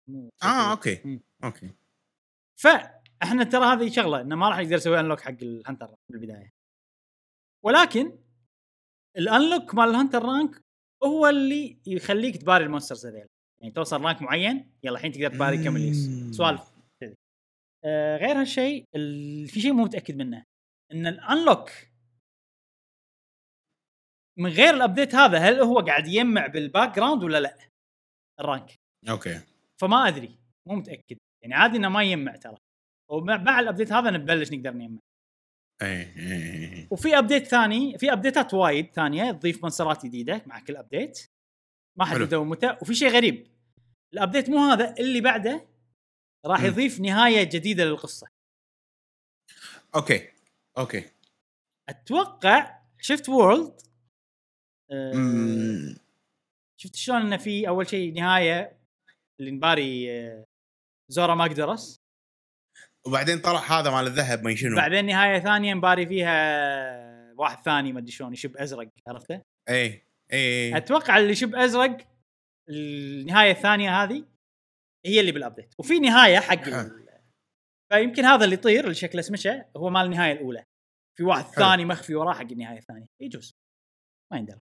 مو آه. okay. مم. okay. فاحنا ترى هذه شغلة إنه ما راح نقدر نسوي unlock حق ال hunter بالبدايه ولكن ال unlock مال ال hunter rank هو اللي يخليك تباري ال monsters هذيل. يعني توصل rank معين يلا الحين تقدر تباري كم اللي سوالف. آه غير هالشيء ال- في شيء مو متأكد منه. إن ال unlock من غير ال update هذا هل هو قاعد يجمع بال background ولا لا؟ ال rank okay. فما أدري مو متأكد. يعني عادي إنه ما يجمع ترى. ومع مع ال update هذا نبلش نقدر نجمع اي اي وفي update ثاني في ابديتات وايد ثانية تضيف مونسترات جديدة مع كل update ما. حددوا متى. وفي شيء غريب. ال update مو هذا اللي بعده راح. يضيف نهاية جديدة للقصة. okay okay. أتوقع شفت World أه. شفت شلون إنه في أول شيء نهاية اللي نباري آه، زورا ماقدرس وبعدين طلع هذا مال الذهب ما شنو. بعدين نهاية ثانية نباري فيها واحد ثاني ما أدري شلون يشب أزرق عرفته؟ اي اي أتوقع اللي شب أزرق النهاية الثانية هذه هي اللي بالابديت وفي نهاية حق ال... فيمكن هذا اللي يطير اللي شكله سمشة هو مال النهاية الأولى. في واحد حلو. ثاني مخفي وراه حق النهاية الثانية. يجوز ما يندرى.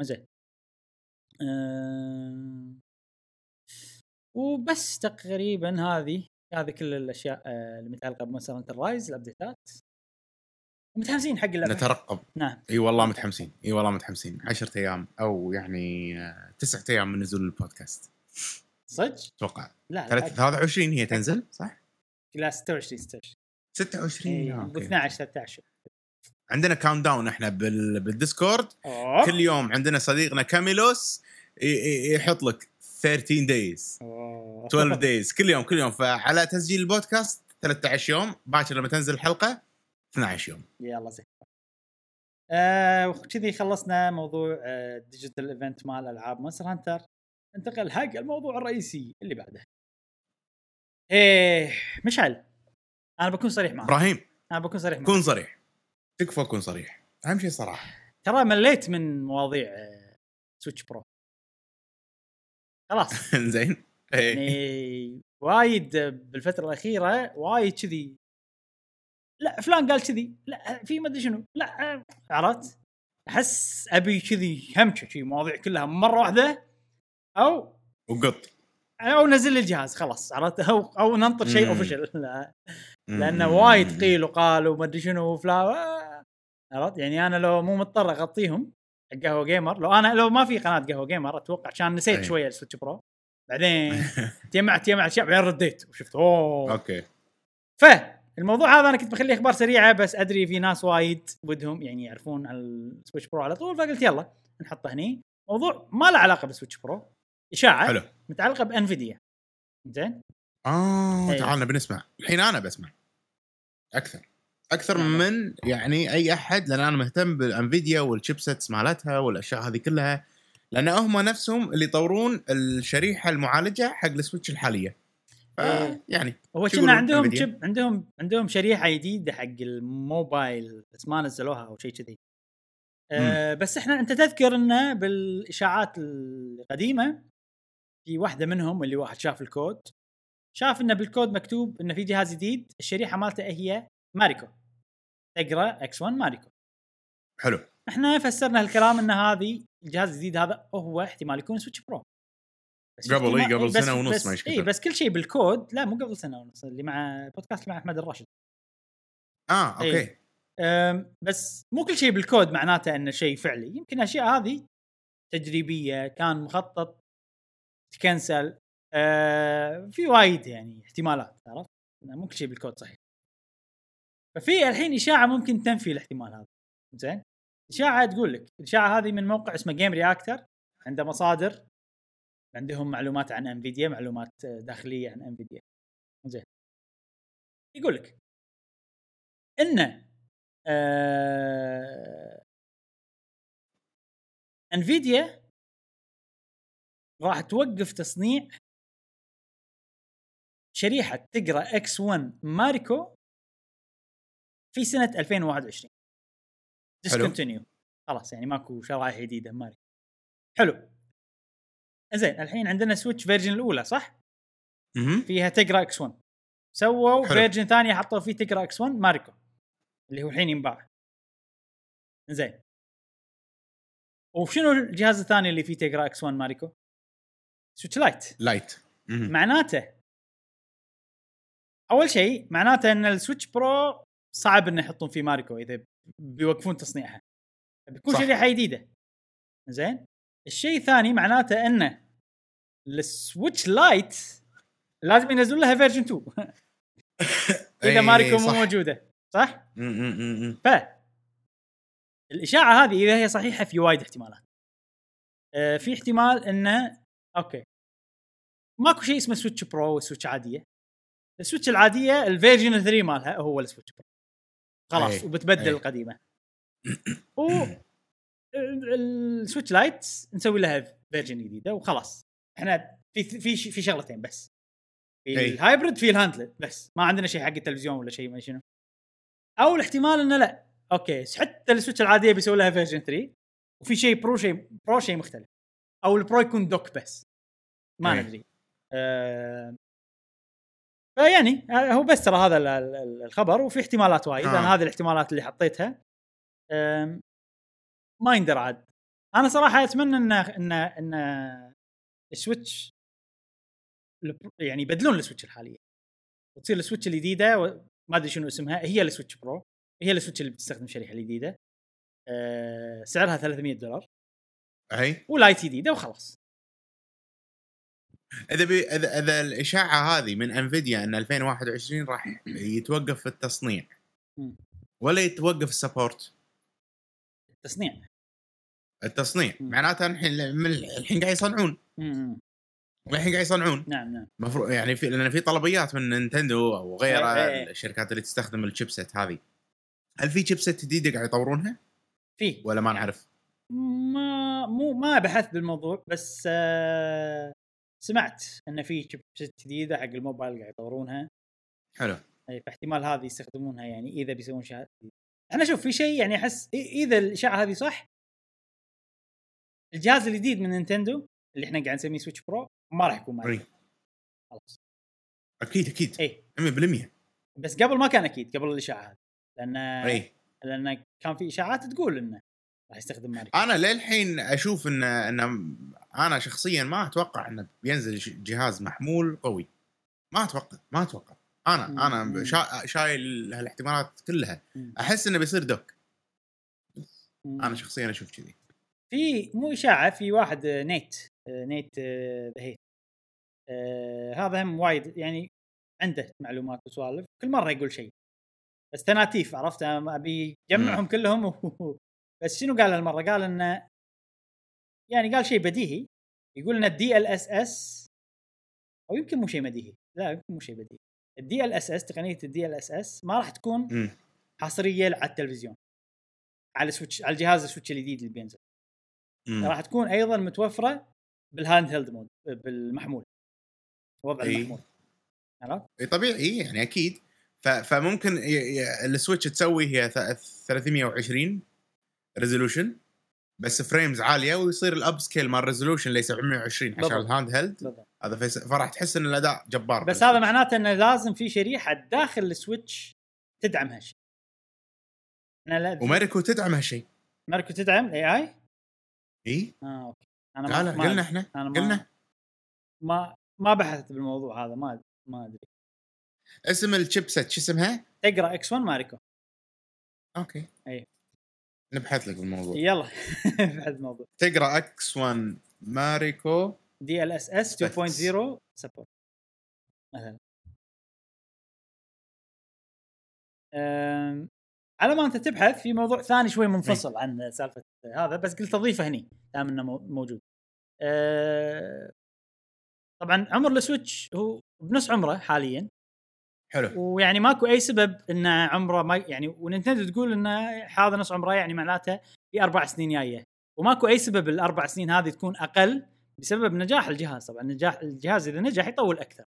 زين. أه... وبس تقريبا هذه هذه كل الأشياء آه، اللي متعلقة ب Monster Hunter Rise الأبديتات. متحمسين حق اللعبه نترقب. نعم. إي والله متحمسين. إي والله متحمسين. 10 أيام أو يعني آه، تسعة أيام من نزول البودكاست. صدق؟ أتوقع. لا لا 23 هي تنزل صح؟ لا 26 26 26 إي آه، ب okay. 12 13 عندنا countdown إحنا بال... بال Discord. أوه. كل يوم عندنا صديقنا Chameleos يحط لك 13 days أوه. 12 days كل يوم كل يوم. فعلى تسجيل البودكاست 13 يوم باكر لما تنزل الحلقة 12 يوم. يلا زين. آه وكذي خلصنا موضوع آه digital event مال ألعاب Monster Hunter ننتقل حق الموضوع الرئيسي اللي بعده. إيه مشعل أنا بكون صريح معك. إبراهيم أنا بكون صريح معك. كون صريح. تكفى كون صريح. أهم شيء صراحة. ترى مليت من مواضيع آه Switch Pro خلاص. زين. إيه. يعني وايد بالفترة الأخيرة وايد كذي. لا فلان قال كذي. لا في ما أدري شنو. لا عرفت؟ أحس أبي كذي همشه كذي مواضيع كلها مرة واحدة. أو وقط. أو نزل لي الجهاز خلاص عرفت؟ أو أو ننطر شيء. اوفشل لا. لأنه وايد قيل وقال وما أدري شنو وفلا. عرفت؟ يعني أنا لو مو مضطر أغطيهم قهوة جيمر لو أنا لو ما في قناة قهوة جيمر أتوقع كان نسيت أي. شوية السويتش برو. بعدين تجمعت تجمعت أشياء بعدين رديت وشفت أوه. أوكي. فالموضوع هذا أنا كنت بخليه أخبار سريعة بس أدري في ناس وايد ودهم يعني يعرفون عن السويتش برو على طول فقلت يلا نحطه هني. موضوع ما له علاقة بال Switch Pro. إشاعة حلو. متعلقة ب Nvidia. زين؟ آه إيه. تعالنا بنسمع الحين أنا بسمع. أكثر. أكثر نعم. من يعني أي أحد لأن أنا مهتم بال Nvidia وال chipsets مالتها والأشياء هذه كلها لأن هم نفسهم اللي يطورون الشريحة المعالجة حق ال Switch الحالية إيه. يعني هو كنا عندهم؟ chip عندهم عندهم شريحة جديدة حق الموبايل بس ما نزلوها أو شيء كذي أه بس إحنا أنت تذكر إنه بالإشاعات القديمة في واحدة منهم اللي واحد شاف الكود شاف إنه بالكود مكتوب إنه في جهاز جديد الشريحة مالته هي ماريكو. Tegra X1 Mariko. حلو. إحنا فسرنا هالكلام إن هذه الجهاز الجديد هذا هو احتمال يكون Switch Pro. بس قبل إيه، قبل سنة ونص ما إيش إي. بس كل شيء بالكود لا مو قبل سنة ونص اللي مع بودكاست مع أحمد الراشد آه أوكي. إيه. بس مو كل شيء بالكود معناته إنه شيء فعلي. يمكن الاشياء هذه تجريبية كان مخطط ت cancel أه في وايد يعني احتمالات عرفت؟ مو كل شيء بالكود صحيح. ففي الحين إشاعة ممكن تنفي الاحتمال هذا. زين؟ إشاعة تقول لك الاشاعه هذه من موقع اسمه Gamereactor عنده مصادر عندهم معلومات عن Nvidia معلومات داخلية عن Nvidia زين. يقول لك ان آه Nvidia راح توقف تصنيع شريحة Tegra X1 Mariko في سنة 2021 discontinue خلاص يعني ماكو شرائح جديدة Mariko حلو. زين الحين عندنا Switch version الأولى صح؟ مهم. فيها Tegra X1 سووا. version ثانية حطوا فيه Tegra X1 Mariko اللي هو الحين ينباع. زين وشنو الجهاز الثاني اللي فيه Tegra X1 Mariko؟ Switch Lite Lite. معناته أول شيء معناته إن ال Switch Pro صعب إنه يحطون فيه Mariko إذا بيوقفون تصنيعها. بيكون. شريحه جديده زين؟ الشيء الثاني معناته إنه ال Switch Lite لازم ينزلون لها version 2 إذا Mariko مو. موجودة. صح؟ ف الإشاعة هذه إذا هي صحيحة في وايد احتمالات. آه، في احتمال إنه أوكي. ماكو شيء اسمه Switch Pro و Switch عادية. ال Switch العادية ال version 3 مالها هو ال Switch Pro. خلاص أي، وبتبدل أي. القديمة. و ال- ال Switch Lite نسوي لها version جديدة وخلاص. إحنا في في في شغلتين بس. في أي. ال hybrid في ال handheld بس. ما عندنا شيء حق التلفزيون ولا شيء ما شنو. أو الاحتمال إنه لا. أوكي حتى ال Switch العادية بيسوي لها version 3 وفي شيء Pro شيء Pro شيء مختلف. أو ال Pro يكون dock بس. ما أي. ندري. آه فيعني آه، هو بس ترى هذا ال- ال- الخبر وفي احتمالات وايد آه. أنا هذه الاحتمالات اللي حطيتها. ما يندر عاد. أنا صراحة أتمنى إن إن إن ال Switch يعني يبدلون ال Switch الحالية. وتصير ال Switch الجديدة ما أدري شنو اسمها هي ال Switch Pro. هي ال Switch اللي بتستخدم الشريحه الجديده أه سعرها 300 دولار. أي؟ و Lite جديدة وخلاص. إذا بي اذا إذا الإشاعة هذه من Nvidia إن 2021 راح يتوقف التصنيع. ولا يتوقف ال support تصنيع التصنيع مم. معناته الحين الحين قاعد يصنعون. الحين قاعد يصنعون نعم نعم المفروض يعني في لأن في طلبيات من Nintendo أو إيه، إيه. الشركات اللي تستخدم ال chipset هذه هل في chipset جديده قاعد يطورونها فيه ولا ما نعرف؟ ما مو ما بحثت بالموضوع بس آه سمعت إن في chipset جديدة حق الموبايل قاعد يطورونها. حلو. إي فاحتمال هذه يستخدمونها يعني إذا بيسوون شيء أنا أشوف في شيء يعني أحس إذا الاشاعه هذه صح الجهاز الجديد من Nintendo اللي إحنا قاعد نسميه Switch Pro ما راح يكون معي. خلاص. أكيد أكيد. إي. 100% بس قبل ما كان أكيد قبل الاشاعه هذه. لأن إي. لأن كان في إشاعات تقول إنه راح يستخدم ماري أنا للحين أشوف إن إن أنا شخصيا ما أتوقع إنه بينزل جهاز محمول قوي. ما أتوقع ما أتوقع. أنا مم. أنا شا- شايل هالاحتمالات كلها. مم. أحس إنه بيصير dock. مم. أنا شخصيا أشوف كذي. في مو إشاعة في واحد آه، Nate آه، Nate the Hate آه، هذا هم وايد يعني عنده معلومات وسوالف. كل مرة يقول شيء. بس تناتيف عرفت؟ أبي يجمعهم كلهم و... بس شنو قال هالمرة؟ قال إنه يعني قال شيء بديهي يقول إن ال DLSS أو يمكن مو شيء بديهي لا يمكن مو شيء بديهي ال DLSS تقنية ال DLSS ما راح تكون. حصرية على التلفزيون على ال Switch على الجهاز ال Switch الجديد اللي بينزل. راح تكون أيضا متوفرة بال handheld mode بالمحمول وضع إي. المحمول عرفت؟ إي طبيعي يعني أكيد فممكن ال Switch تسوي هي ث- 320 resolution بس frames عالية ويصير ال upscale مال resolution ل 720 عشان. ال handheld هذا فراح تحس إن الأداء جبار بس. هذا معناته إنه لازم في شريحة داخل ال Switch تدعم هالشيء أنا لا و Mariko تدعم هالشيء Mariko تدعم ال AI؟ إي آه أوكي أنا لا ما لا قلنا. إحنا ما قلنا ما ما بحثت بالموضوع هذا ما ما أدري اسم ال chipset شو اسمها؟ Tegra X1 Mariko أوكي أي. نبحث لك بالموضوع يلا. بحث الموضوع. تقرأ إكس 1 ماريكو دي ال اس اس 2.0 سبورت مثلا. على ما انت تبحث في موضوع ثاني شوي منفصل عن سالفة هذا بس قلت اضيفه هني دام إنه مو- موجود. أه، طبعا عمر السويتش هو بنص عمره حاليا. حلو. ويعني ماكو أي سبب إن عمره ما يعني ونينتندو تقول انه هذا نص عمره يعني معناته في أربع سنين جاية. وماكو أي سبب الأربع سنين هذه تكون أقل بسبب نجاح الجهاز. طبعا نجاح الجهاز إذا نجح يطول أكثر.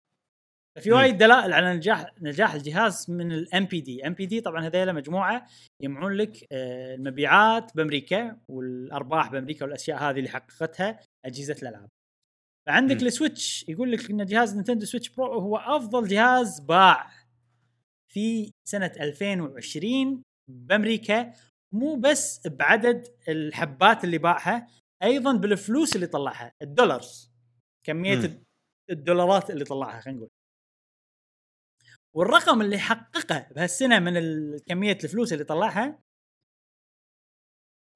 ففي. وايد دلائل على نجاح نجاح الجهاز من ال NPD NPD طبعا هذيلا مجموعة يجمعون لك آه، المبيعات بأمريكا والأرباح بأمريكا والأشياء هذه اللي حققتها أجهزة الألعاب. فعندك. ال Switch يقول لك إن جهاز Nintendo Switch برو هو أفضل جهاز باع في سنة 2020 بأمريكا مو بس بعدد الحبات اللي باعها أيضا بالفلوس اللي طلعها ال dollars كمية مم. الدولارات اللي طلعها خلينا نقول والرقم اللي حققه بهالسنة من كمية الفلوس اللي طلعها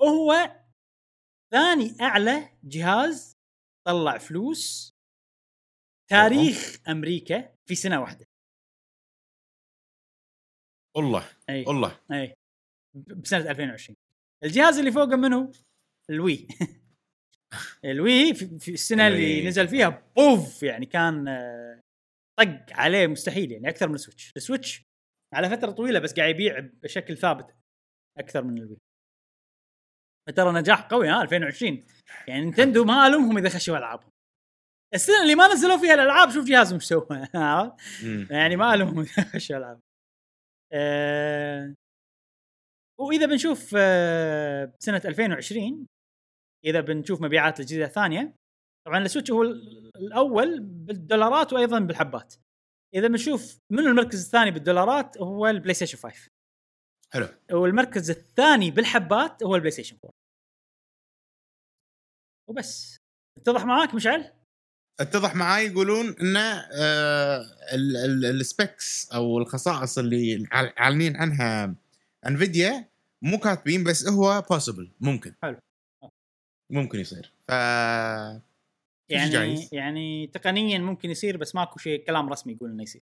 هو ثاني أعلى جهاز طلع فلوس تاريخ أمريكا في سنة واحدة. والله أي. والله. أي. بسنة 2020 الجهاز اللي فوقه منو؟ ال Wii. ال Wii في, في السنة اللي ال Wii. نزل فيها boof يعني كان آه، طق عليه مستحيل يعني أكثر من ال Switch. ال Switch على فترة طويلة بس قاعد يبيع بشكل ثابت أكثر من ال Wii. فترى نجاح قوي ها 2020 يعني Nintendo ما ألومهم إذا خشوا ألعابهم. السنة اللي ما نزلوا فيها الألعاب شوف جهازهم إيش سوى. يعني ما لهم إذا خشوا ألعاب. أه وإذا بنشوف أه سنة 2020 إذا بنشوف مبيعات الجزء الثانية طبعا ال Switch هو ال- الأول بالدولارات وأيضا بالحبات. إذا بنشوف منو المركز الثاني بالدولارات هو ال PlayStation 5 حلو والمركز الثاني بالحبات هو ال PlayStation 4 وبس اتضح معاك مشعل؟ اتضح معاي يقولون إن آه، ال- ال- ال specs أو الخصائص اللي عال- عالنين عنها Nvidia مو كاتبين بس هو possible ممكن حلو. ممكن يصير ف يعني جايز. يعني تقنيا ممكن يصير بس ماكو شيء كلام رسمي يقول إنه يصير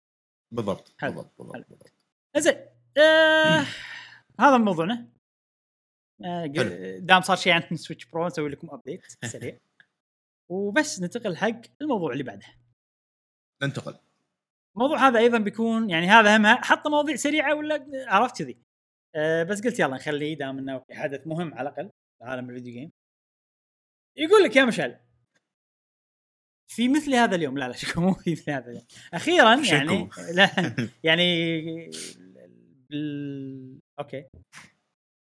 بالضبط حلو. بالضبط بالضبط, حلو. بالضبط. زين آه هذا موضوعنا. آه. دام صار شيء عن Switch Pro نسوي لكم update سريع. وبس ننتقل حق الموضوع اللي بعده. ننتقل. الموضوع هذا أيضا بيكون يعني هذا هم حط مواضيع سريعة ولا عرفت كذي؟ آه بس قلت يلا نخليه دام إنه في حدث مهم على الأقل في عالم ال video game يقول لك يا مشعل في مثل هذا اليوم. لا لا شكو مو في مثل هذا اليوم. أخيرا يعني. لا يعني بال... أوكي.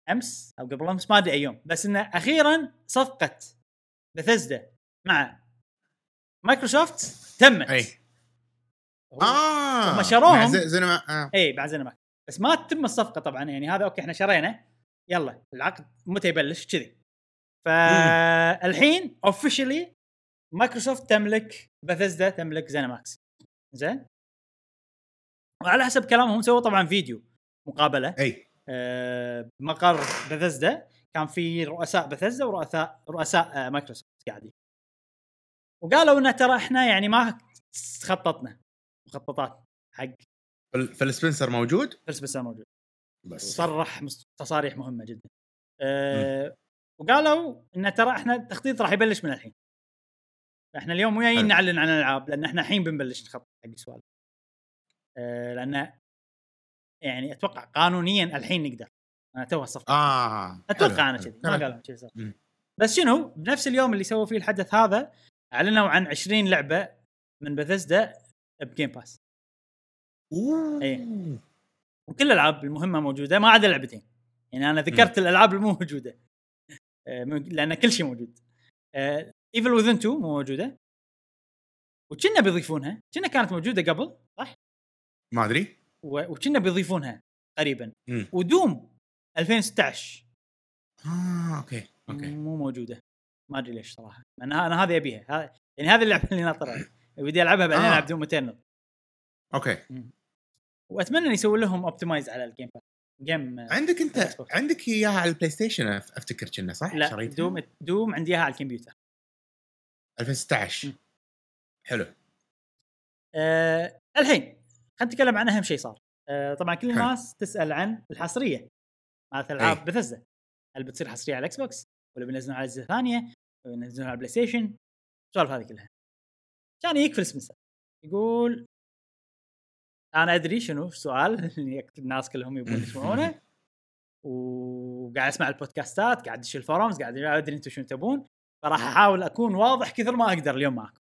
أمس أو قبل أمس ما أدري أي يوم بس إنه أخيرا صفقه بثزدا مع مايكروسوفت تمت. أي. آه. هم شروهم. زي- ZeniMa آه. إي بعد ZeniMax بس ما تتم الصفقة طبعا يعني هذا أوكي إحنا شرينا. يلا العقد متى يبلش؟ كذي. فالحين officially Microsoft تملك بثزدا تملك ZeniMax زين؟ وعلى حسب كلامهم سووا طبعا فيديو. مقابلة. أي. آه، بمقر بثزدا كان في رؤساء بثزدا ورؤساء رؤساء آه، مايكروسوفت قاعدين. وقالوا ان ترى إحنا يعني ما خططنا مخططات حق Phil- Phil Spencer موجود؟ Phil Spencer موجود. بس. صرح تصاريح مهمة جدا. أه وقالوا ان ترى إحنا التخطيط راح يبلش من الحين. إحنا اليوم ويايين حلو. نعلن عن الألعاب لأن إحنا الحين بنبلش نخطط حق السؤال أه لأن يعني أتوقع قانونيا الحين نقدر. أنا تو الصفقه آه أتوقع حلو، أنا. كذي ما. قالوا كذي صح. بس شنو بنفس اليوم اللي سووا فيه الحدث هذا أعلنوا عن 20 لعبة من Bethesda ب Game Pass أوه. إيه. وكل الألعاب المهمة موجودة ما عدا لعبتين. يعني أنا ذكرت الألعاب المو موجودة. آه، م- لأن كل شيء موجود. Evil Within 2 مو موجودة. وكنا بيضيفونها. كنا كانت موجودة قبل صح؟ ما أدري. وكنا بيضيفونها قريبا. مم. و Doom 2016 آه okay okay. مو موجودة. ما أدري ليش صراحة. أنا أنا هذه أبيها. ها- يعني هذه اللعبة اللي ناطرها. ودي ألعبها بعدين آه. ألعب Doom Eternal okay. وأتمنى إن يسوي لهم optimize على ال Game Pass Game عندك أنت. عندك إياها على ال PlayStation أفتكر كنا صح؟ لا شريتها؟ Doom Doom عندي إياها على الكمبيوتر. 2016 مم. حلو. أه الحين خلينا نتكلم عن أهم شيء صار. أه طبعا كل. الناس تسأل عن الحصرية. مالت العاب بثزدا هل بتصير حصرية على ال Xbox ولا بينزلون على اجهزه ثانية ولا بينزلون على ال PlayStation السوالف هذه كلها. كان Phil Spencer يقول أنا أدري شنو السؤال الناس كلهم يبون يسمعونه. وقاعد أسمع البودكاستات قاعد أدش ال forums قاعد أدري أنتم شنو تبون. فراح أحاول أكون واضح كثر ما أقدر اليوم معكم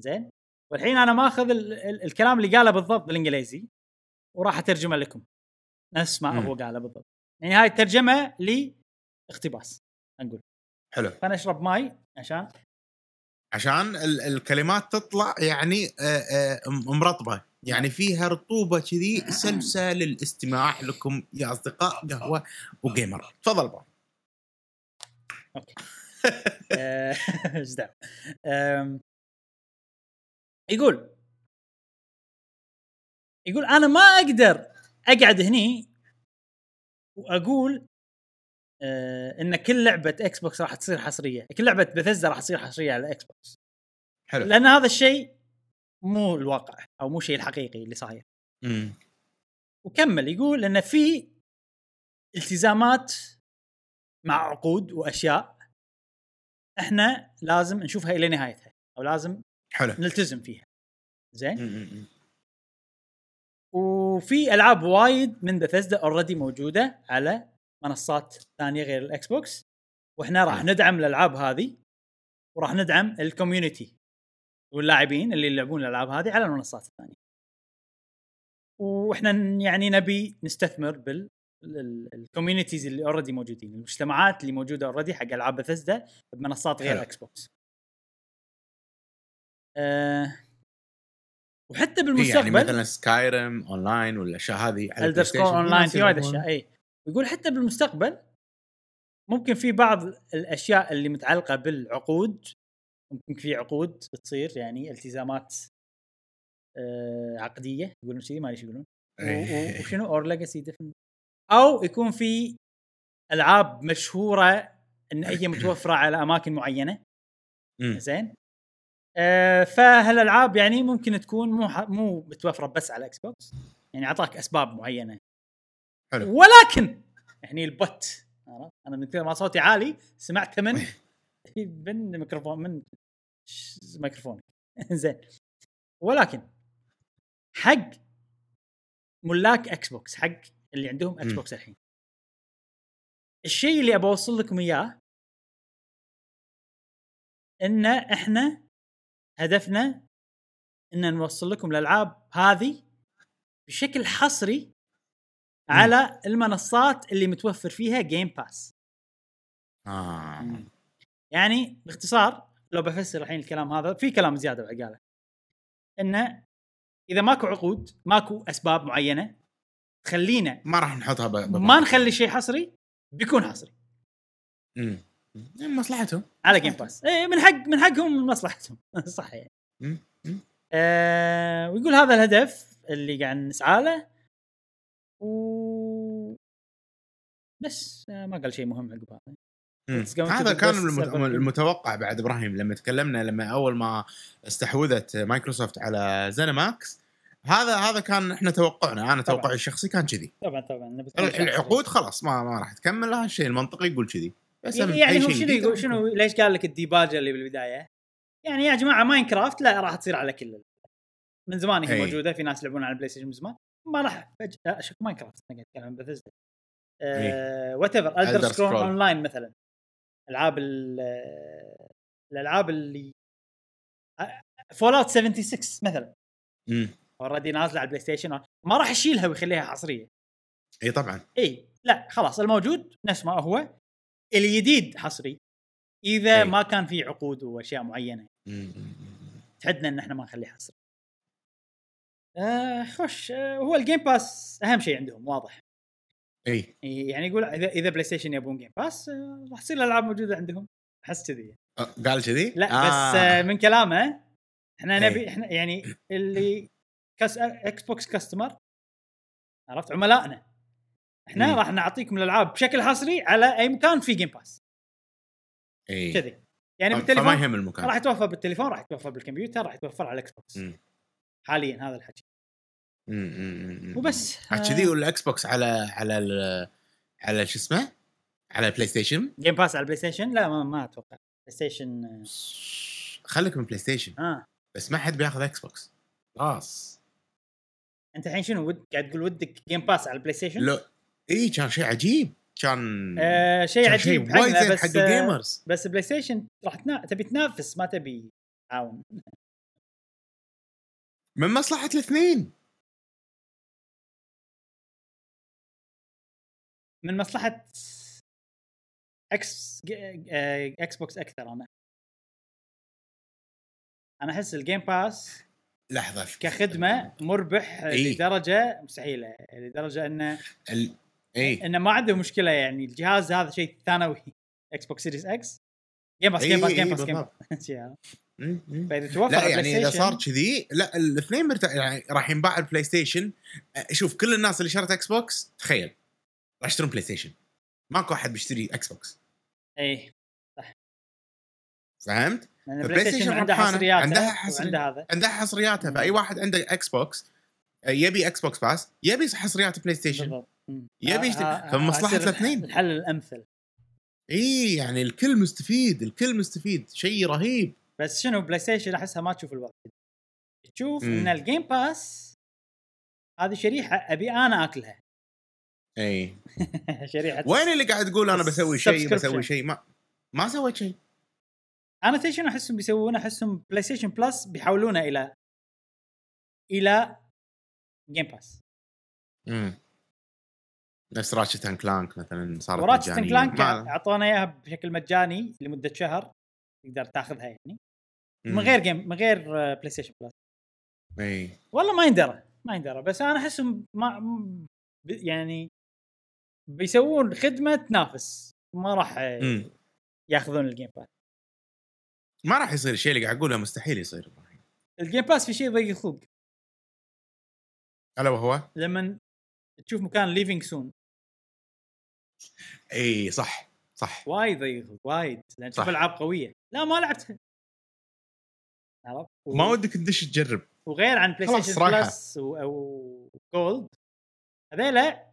زين؟ والحين أنا ماخذ ال- ال- الكلام اللي قاله بالضبط بالإنجليزي وراح أترجمه لكم. نفس ما. هو قاله بالضبط. يعني هاي الترجمة لاقتباس نقول حلو. فأنا أشرب ماي عشان عشان ال- الكلمات تطلع يعني آه، آه، مرطبة. يعني فيها رطوبة كذي سلسه للاستماع لكم يا أصدقاء قهوة و gamer. تفضل بابا. آه، إيش يقول يقول أنا ما أقدر أقعد هني وأقول آه إن كل لعبة Xbox راح تصير حصرية، كل لعبة بثزة راح تصير حصرية على Xbox. حلو لأن هذا الشيء مو الواقع أو مو الشيء الحقيقي اللي صاير. وكمل يقول إن في التزامات مع عقود وأشياء إحنا لازم نشوفها إلى نهايتها أو لازم حلو نلتزم فيها زين. وفي ألعاب وايد من Bethesda already موجودة على منصات ثانية غير ال Xbox وإحنا راح. ندعم الألعاب هذه وراح ندعم ال community واللاعبين اللي يلعبون الألعاب هذه على المنصات الثانية. وإحنا يعني نبي نستثمر بال ال communities اللي already موجودين، المجتمعات اللي موجودة already حق ألعاب بثزدا بمنصات غير. Xbox. أه وحتى إيه، بالمستقبل يعني مثلا Skyrim online والأشياء هذه على ال Play Scrolls Station، online ناس في وايد. أشياء إي. يقول حتى بالمستقبل ممكن في بعض الأشياء اللي متعلقة بالعقود ممكن في عقود تصير يعني التزامات آه عقدية يقولون كذي ما أدري يقولون. إيه. وشنو؟ or legacy أو يكون في ألعاب مشهورة إن هي متوفرة على أماكن معينة. زين؟ آه فهالألعاب يعني ممكن تكون مو مو متوفرة بس على Xbox يعني أعطاك أسباب معينة حلو. ولكن يعني البوت؟ أنا من كثر ما صوتي عالي سمعته من من ميكروفون من ميكروفون زين ولكن حق ملاك Xbox حق اللي عندهم X. box الحين الشيء اللي ابى أوصل لكم إياه إن إحنا هدفنا إن نوصل لكم الألعاب هذه بشكل حصري على المنصات اللي متوفر فيها Game Pass آه. يعني باختصار لو بفسر الحين الكلام هذا في كلام زيادة بعقاله انه إذا ماكو عقود ماكو أسباب معينة تخلينا ما راح نحطها ب... ما نخلي شيء حصري بيكون حصري. مم. مم. مصلحتهم. على Game Pass إيه من حق من حقهم من مصلحتهم. صح يعني. آه ويقول هذا الهدف اللي قاعد نسعى له. و بس آه ما قال شيء مهم عقب هذا. هذا كان. المتوقع بعد إبراهيم لما تكلمنا لما أول ما استحوذت مايكروسوفت على ZeniMax هذا هذا كان إحنا توقعنا. أنا. توقعي الشخصي كان كذي. طبعا طبعا. العقود خلاص ما ما راح تكمل. الشيء المنطقي يقول كذي. بس يعني أي هو شنو يقول شنو. ليش قال لك الديباجه اللي بالبداية؟ يعني يا جماعة Minecraft لا راح تصير على كل من زمان هي أي. موجودة في ناس يلعبون على ال PlayStation من زمان ما راح فجاه أشوف Minecraft أنا قاعد أتكلم عن Bethesda whatever Elder Scrolls. Online مثلا العاب ال- الألعاب اللي Fallout 76 مثلا. already نازلة على ال PlayStation ما راح يشيلها ويخليها حصرية أي طبعا أي لا خلاص الموجود نفس ما هو الجديد حصري إذا أي. ما كان في عقود وأشياء معينة. تحدنا إن إحنا ما نخليه حصري آه خش آه هو ال Game Pass أهم شيء عندهم واضح إي يعني يقول إذا إذا PlayStation يبون Game Pass آه راح تصير الألعاب موجودة عندهم أحس كذي قال كذي؟ لا آه. بس آه من كلامه إحنا. نبي إحنا يعني اللي ك as Xbox customer عرفت عملائنا إحنا مم. راح نعطيكم الألعاب بشكل حصري على أي مكان في Game Pass اي كذي. يعني فما بالتليفون يهم المكان. راح يتوفر بالتليفون راح يتوفر بالكمبيوتر راح يتوفر على ال Xbox. حاليا هذا الحكي. مم. مم. مم. وبس. كذي وال Xbox على على ال- على شو اسمه؟ على ال PlayStation Game Pass على ال PlayStation لا ما, ما أتوقع. بلاي ستيشن خليك من بلاي ستيشن آه. بس ما حد بياخذ Xbox خلاص. أنت الحين شنو ود قاعد تقول ودك Game Pass على ال PlayStation؟ لا اي كان شيء عجيب. كان آه شيء عجيب. وايد حقنا زين بس حق آه ال gamers. بس PlayStation راح تنا... تبي تنافس ما تبي تعاون. من مصلحة الاثنين. من مصلحة X Xbox أكثر أنا. أنا أحس ال Game Pass لحظة كخدمة مربح إيه. لدرجة مستحيلة. لدرجة إنه ال... اي انه ما عنده مشكلة يعني الجهاز هذا شيء ثانوي Xbox Series X Game Pass Game Pass إيه، Game إيه، Pass Game. فإذا توفر لا يعني إذا صار كذي لا الاثنين مرت... يعني راح ينباع ال PlayStation شوف كل الناس اللي شرت Xbox تخيل راح يشترون PlayStation ماكو أحد بيشتري Xbox إيه فهمت؟ لأن ال PlayStation عندها حصري- وعنده هذا عندها حصرياتها. فأي واحد عنده Xbox يبي Xbox Pass يبي حصريات PlayStation بالضبط. يبي آه، يشتري. آه، فمصلحة يصير الاثنين. الحل الأمثل. اي يعني الكل مستفيد الكل مستفيد شيء رهيب. بس شنو PlayStation أحسها ما تشوف الوقت. تشوف مم. ان ال Game Pass هذه شريحة أبي أنا أكلها. اي شريحة وين اللي قاعد تقول أنا بسوي شيء. بسوي شيء؟ ما ما سويت شيء. أنا تدري شنو أحسهم بيسوون؟ أحسهم PlayStation Plus بيحولونه إلى إلى Game Pass امم نفس Ratchet and Clank مثلا صارت و Ratchet مجانية. Clank ما- أعطونا إياها بشكل مجاني لمدة شهر. تقدر تاخذها يعني. من. غير Game من غير PlayStation Plus إي. والله ما يندرى. ما يندرى. بس أنا احسهم ما يعني بيسوون خدمة تنافس. ما راح. ياخذون ال Game Pass ما راح يصير الشيء اللي قاعد أقوله مستحيل يصير. ال Game Pass في شيء ضيق الخلق. ألا وهو؟ لما تشوف مكان leaving soon إي صح صح. وايد ضيق وايد. لأن تشوف. ألعاب قوية. لا ما لعبتها عرفت؟ و- ما ودك تدش تجرب. وغير عن PlayStation. Plus و- أو Gold هذيلا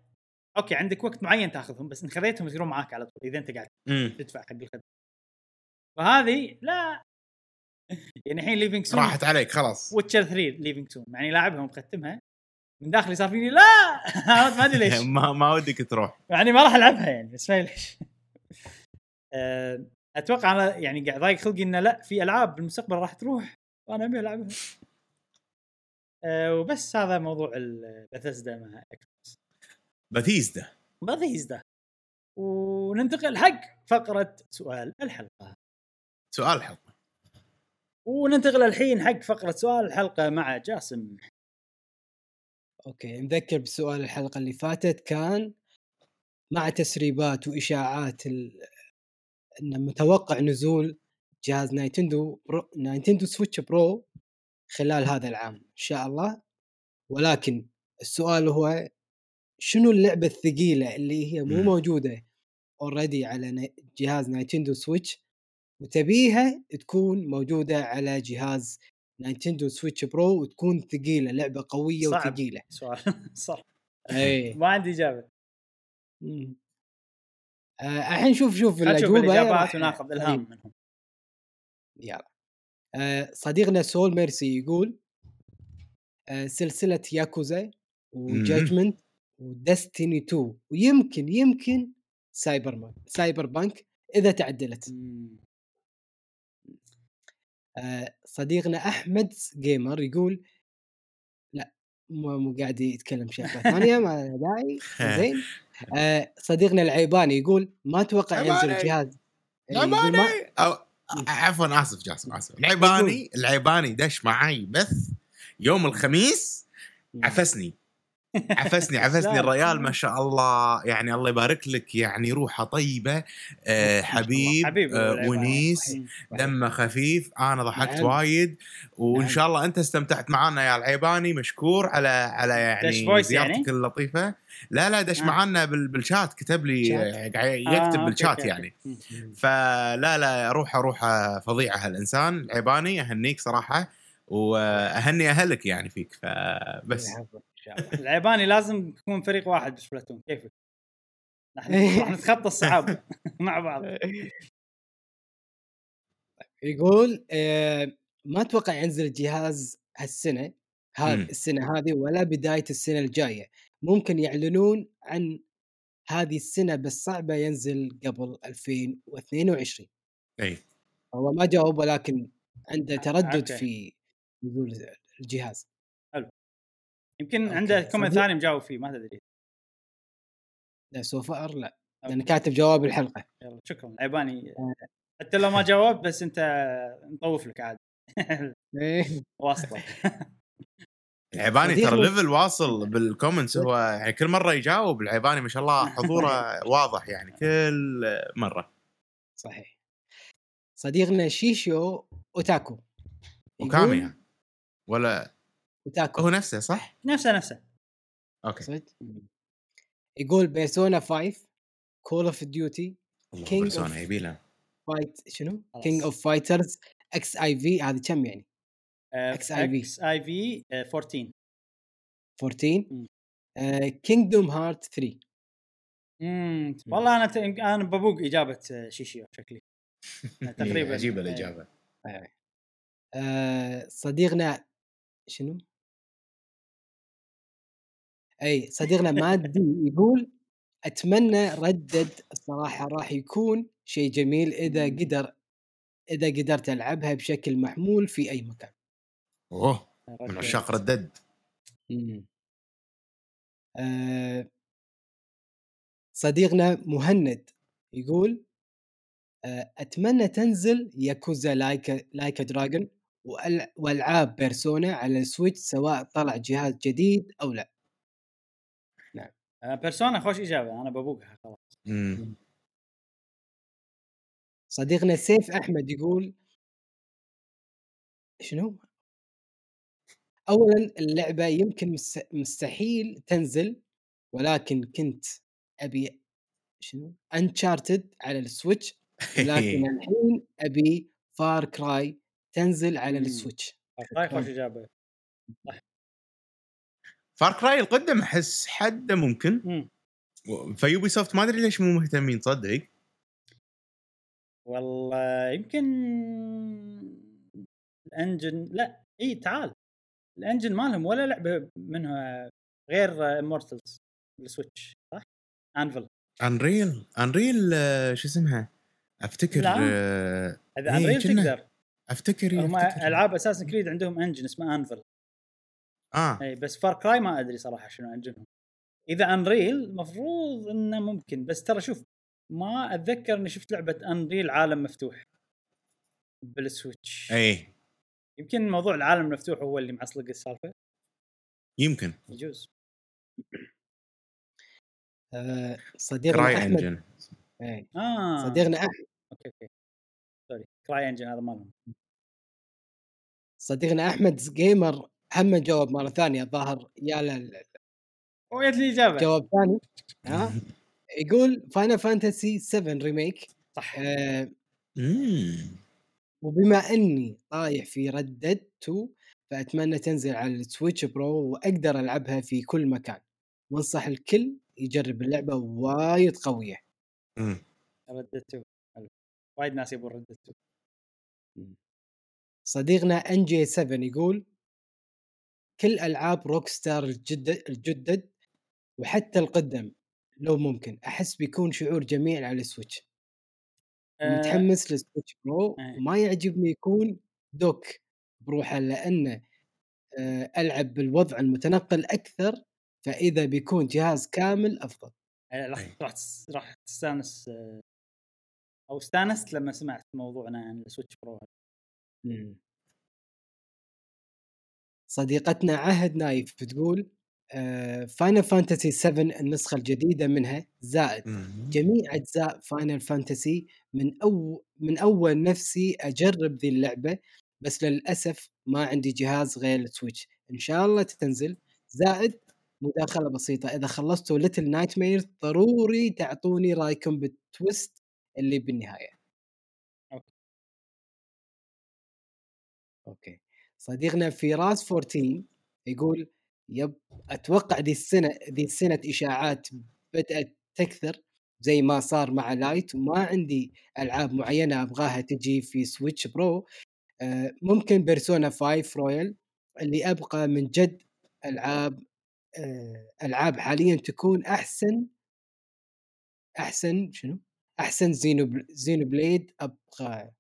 okay عندك وقت معين تأخذهم بس إن خذيتهم يصيرون معاك على طول إذا أنت قاعد إمم. تدفع حق الخدمة. فهذه لا. يعني الحين leaving soon راحت عليك خلاص. Witcher 3 leaving soon يعني لاعبها ومختمها من داخلي صار فيني لا! ما أدري ليش. ما ما ودك تروح. يعني ما راح ألعبها يعني بس ما ليش. أه، أتوقع أنا يعني قاعد ضايق خلقي إنه لا في ألعاب بالمستقبل راح تروح وأنا أبي ألعبها. أه، وبس هذا موضوع البثزدا مع X Bethesda بثيزدا وننتقل حق فقرة سؤال الحلقة. سؤال حلقة. وننتقل الحين حق فقرة سؤال الحلقة مع جاسم. okay نذكر بسؤال الحلقة اللي فاتت كان مع تسريبات وإشاعات ال... إن متوقع نزول جهاز Nintendo Pro... Nintendo Switch Pro خلال هذا العام إن شاء الله ولكن السؤال هو شنو اللعبة الثقيلة اللي هي مو. موجودة already على جهاز Nintendo Switch وتبيها تكون موجودة على جهاز Nintendo Switch Pro وتكون ثقيلة لعبة قوية صعب. وثقيلة. سؤال. صح. اي ما عندي إجابة. آه، الحين شوف شوف الأجوبة الإجابات وناخذ الهام منهم. يلا. آه، صديقنا سول ميرسي يقول آه، سلسلة ياكوزا و Judgment و Destiny 2 ويمكن يمكن Cyber man Cyberpunk إذا تعدلت. مم. آه، صديقنا أحمد Gamer يقول لا مو مو قاعد يتكلم شغله ثانية ما داعي زين. آه، صديقنا العيباني يقول ما أتوقع ينزل. الجهاز العيباني أو عفوا آسف جاسم آسف. العيباني العيباني دش معي بث يوم الخميس عفسني. عفسني عفسني؟ الريال ما شاء الله يعني الله يبارك لك يعني روحه طيبة آه حبيب, حبيب آه. ونيس. دمه خفيف أنا ضحكت نعم. وايد وإن نعم. شاء الله أنت استمتعت معنا يا العيباني مشكور على على يعني voice زيارتك يعني؟ اللطيفة لا لا دش آه. معنا بال- بالشات كتب لي؟ آه، يكتب بالشات. يعني. فلا لا روحه روحه فظيعة هالإنسان العيباني أهنيك صراحة وأهني أهلك يعني فيك فبس شاء الله. العيباني لازم يكون فريق واحد بسبلاتون كيفك؟ نحن راح نتخطى الصعاب مع بعض يقول آه، ما أتوقع ينزل الجهاز هالسنة هذه. السنة هذه ولا بداية السنة الجاية ممكن يعلنون عن هذه السنة بس صعبة ينزل قبل 2022 إي هو ما جاوب ولكن عنده تردد okay. في نزول الجهاز يمكن okay. عنده comment. ثاني مجاوب فيه ما تدري لا so far لا لأن. كاتب جواب الحلقة يلا شكرا عيباني آه. حتى لو ما جاوبت بس أنت نطوف لك عاد إيه. واسطه العيباني ترى level واصل بال comments هو يعني كل مرة يجاوب العيباني ما شاء الله حضوره واضح يعني كل مرة صحيح صديقنا شيشو أوتاكو وكاميا ولا اوتاكو هو نفسه صح؟ نفسه نفسه okay صدق يقول Persona 5 Call of Duty والله King Persona of- يبي له Fight شنو؟ King of Fighters XIV هذه كم يعني؟ آه، XIV. XIV 14 14 مم. Kingdom Heart 3 امم والله أنا ت... أنا ببوق إجابة آه، شيشيو شكلي تقريبا عجيبة إيه. الإجابة آه، صديقنا شنو؟ إي صديقنا مادي يقول أتمنى Red Dead الصراحة راح يكون شيء جميل إذا مم. قدر إذا قدرت ألعبها بشكل محمول في أي مكان. أوه من عشاق Red Dead مم. آه، صديقنا مهند يقول آه، أتمنى تنزل Yakuza Like Like Dragon وألعاب Persona على ال Switch سواء طلع جهاز جديد أو لا. Persona خوش إجابة أنا ببوقها خلاص. صديقنا سيف أحمد يقول شنو؟ اولا اللعبة يمكن مس- مستحيل تنزل ولكن كنت أبي شنو؟ Uncharted على ال Switch ولكن الحين أبي Far Cry تنزل على. ال Switch. Cry خوش إجابة Far Cry القدم أحس حده ممكن مم. ف Ubisoft ما أدري ليش مو مهتمين تصدق والله يمكن ال engine لا إي تعال ال engine مالهم ولا لعبة منها غير Immortals بال Switch صح؟ Anvil Unreal Unreal آه، شو اسمها أفتكر. آه، اذا إيه، Unreal كنا- تقدر أفتكر إيه، هم. ألعاب Assassin's Creed عندهم engine اسمه Anvil آه. إي بس Far Cry ما أدري صراحة شنو engine هم إذا Unreal المفروض إنه ممكن بس ترى شوف ما أتذكر إني شفت لعبة Unreal عالم مفتوح بال Switch إي. يمكن موضوع العالم المفتوح هو اللي معصلق السالفة. يمكن. يجوز. آه، صديقنا Cry أحمد. Engine إيه. آه. صديقنا أحمد. okay okay. Sorry CryEngine هذا مالهم صديقنا أحمد جيمر هم جاوب مرة ثانية الظاهر يا لا وجت لي إجابة. جواب ثاني. ها؟ يقول Final Fantasy 7 Remake. صح. آه. وبما إني طايح في Red Dead 2 فأتمنى تنزل على ال Switch Pro وأقدر ألعبها في كل مكان. وأنصح الكل يجرب اللعبة وايد قوية. Red Dead حلو. وايد ناس يبون Red Dead صديقنا NG 7 يقول كل ألعاب Rockstar الجدد الجدد وحتى القدم لو ممكن. أحس بيكون شعور جميل على ال Switch. آه، متحمس لل Switch Pro إيه. وما يعجبني يكون dock بروحه لأنه آه، ألعب بالوضع المتنقل أكثر فإذا بيكون جهاز كامل أفضل. آه، راح إيه. راح تس- راح تستانس آه، أو استانست لما سمعت موضوعنا عن ال Switch Pro. صديقتنا عهد نايف بتقول Final Fantasy 7 النسخة الجديدة منها زائد. جميع أجزاء Final Fantasy من أو من أول نفسي أجرب ذي اللعبة بس للأسف ما عندي جهاز غير ال Switch إن شاء الله تنزل. زائد مداخلة بسيطة. إذا خلصتوا Little Nightmare ضروري تعطوني رأيكم بال twist اللي بالنهاية. Okay. صديقنا فراس 14 يقول yep أتوقع ذي السنة ذي السنة إشاعات بدأت تكثر زي ما صار مع Lite وما عندي ألعاب معينة أبغاها تجي في Switch Pro آه، ممكن Persona 5 Royal اللي أبغى من جد ألعاب آه، ألعاب حاليا تكون أحسن أحسن شنو؟ أحسن Xeno Xenoblade أبغى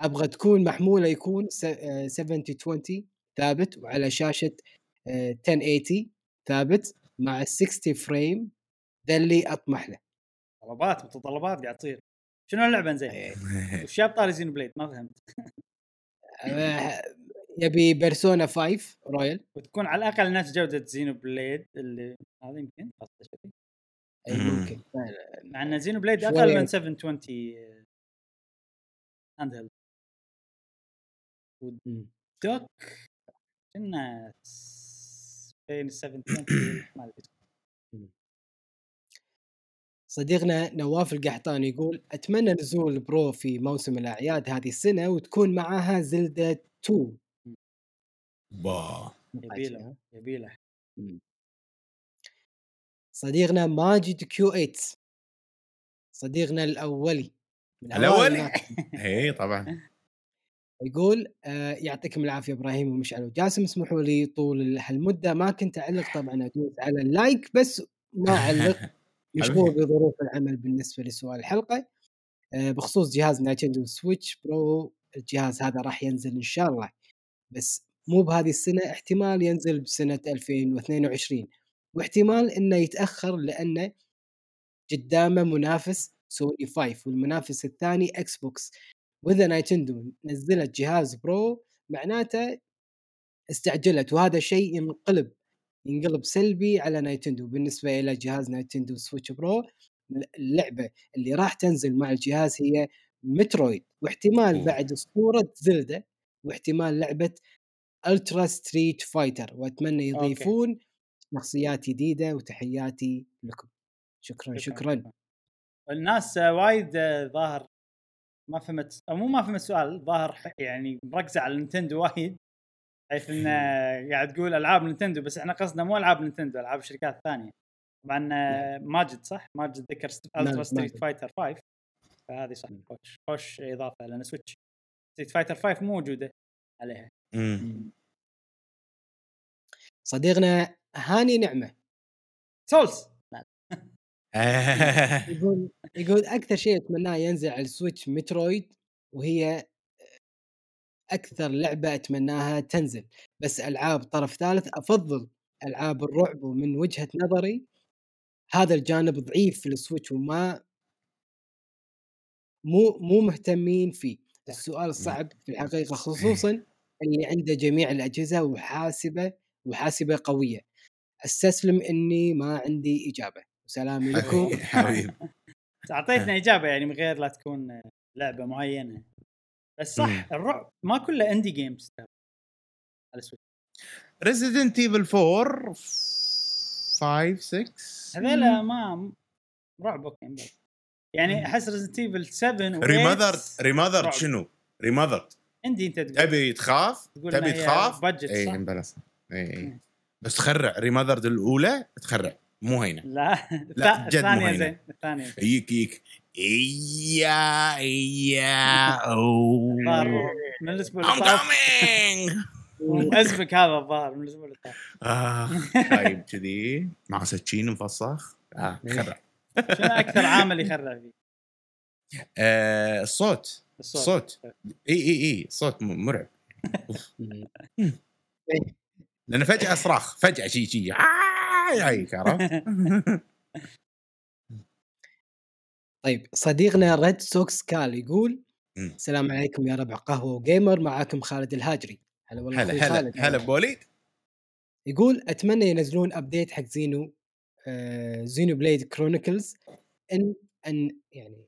أبغى تكون محمولة يكون س- آه، 7020 ثابت وعلى شاشة آه، 1080 ثابت مع 60 frame ذا اللي أطمح له. طلبات متطلبات قاعد تصير. شنو اللعبة زين؟ إيه. وش جاب طاري Xenoblade ما فهمت. آه، يبي Persona 5 Royal وتكون على الأقل نفس جودة Xenoblade اللي هذا يمكن؟ اي مم. ممكن. مع إن Xenoblade. أقل من 720 hand held مم. dock كنا بين ال 720 ما أدري. صديقنا نواف القحطاني يقول أتمنى نزول Pro في موسم الأعياد هذه السنة وتكون معاها Zelda 2 با. يبيله يبيله صديقنا ماجد Q 8 صديقنا الأولي؟ الناس. اي طبعا. يقول آه يعطيكم العافية إبراهيم ومشعل وجاسم اسمحوا لي طول هالمدة ما كنت أعلق طبعا ادوس على ال like بس ما أعلق مشغول بظروف العمل بالنسبة لسؤال الحلقة. آه بخصوص جهاز Nintendo Switch Pro الجهاز هذا راح ينزل إن شاء الله بس مو بهذه السنة احتمال ينزل بسنة 2022 واحتمال إنه يتأخر لأنه قدامه منافس سوني 5 والمنافس الثاني Xbox. وإذا Nintendo نزلت جهاز Pro معناته استعجلت وهذا شيء ينقلب ينقلب سلبي على Nintendo. بالنسبة إلى جهاز Nintendo Switch Pro اللعبة اللي راح تنزل مع الجهاز هي Metroid واحتمال. بعد أسطورة Zelda واحتمال لعبة Ultra Street Fighter وأتمنى okay. يضيفون شخصيات جديدة وتحياتي لكم. شكرا شكرا. الناس آه، وايد ظاهر ما فهمت أو مو ما فهمت السؤال ظاهر يعني مركزة على Nintendo وايد حيث انه قاعد تقول ألعاب Nintendo بس إحنا قصدنا مو ألعاب Nintendo ألعاب شركات ثانية. طبعا آه، ماجد صح؟ ماجد ذكر Ultra Street. Fighter 5 فهذه صح خوش خوش إضافة لأن Switch Street Fighter 5 مو موجودة عليها. مم. صديقنا هاني نعمة. Souls! يقول يقول أكثر شيء أتمناه ينزل على ال Switch Metroid وهي أكثر لعبة أتمناها تنزل. بس ألعاب طرف ثالث أفضل ألعاب الرعب ومن وجهة نظري. هذا الجانب ضعيف في السويتش وما مو مو مهتمين فيه. السؤال صعب في الحقيقة خصوصا اللي عنده جميع الأجهزة وحاسبة وحاسبة قوية. أستسلم إني ما عندي إجابة. وسلامي لكم. حبيب. أعطيتنا إجابة يعني من غير لا تكون آه، لعبة معينة. بس صح. الرعب ما كله indie games على ال Switch. Resident Evil 4 5 6 هذول ما رعب okay. يعني أحس Resident Evil 7 و Remothered 8 Remothered رعب. شنو؟ Remothered عندي أنت تقول. تبي تخاف تقول تبي تخاف؟ budget، اي صح. اي. بس تخرع. Remothered الأولى تخرع. مو هينة. لا. لا، جد مو الثانية. زين الثانية. يجيك يجيك إيا إيا أو. من الأسبوع اللي طاف ازبك هذا الظاهر من الأسبوع اللي طاف آخ طيب كذي. مع سكين مفصخ. آه خرع شنو أكثر عامل يخرع فيه؟ آه، الصوت. الصوت إي إي إي صوت مرعب. لأنه فجأة صراخ. فجأة شي شي. يعيك عرفت؟ طيب صديقنا Red Sox كال يقول. السلام عليكم يا ربع قهوة و gamer معاكم خالد الهاجري هلا والله هلا هلا. هلا بوليد يقول أتمنى ينزلون update حق Xeno آه Xenoblade Chronicles إن إن يعني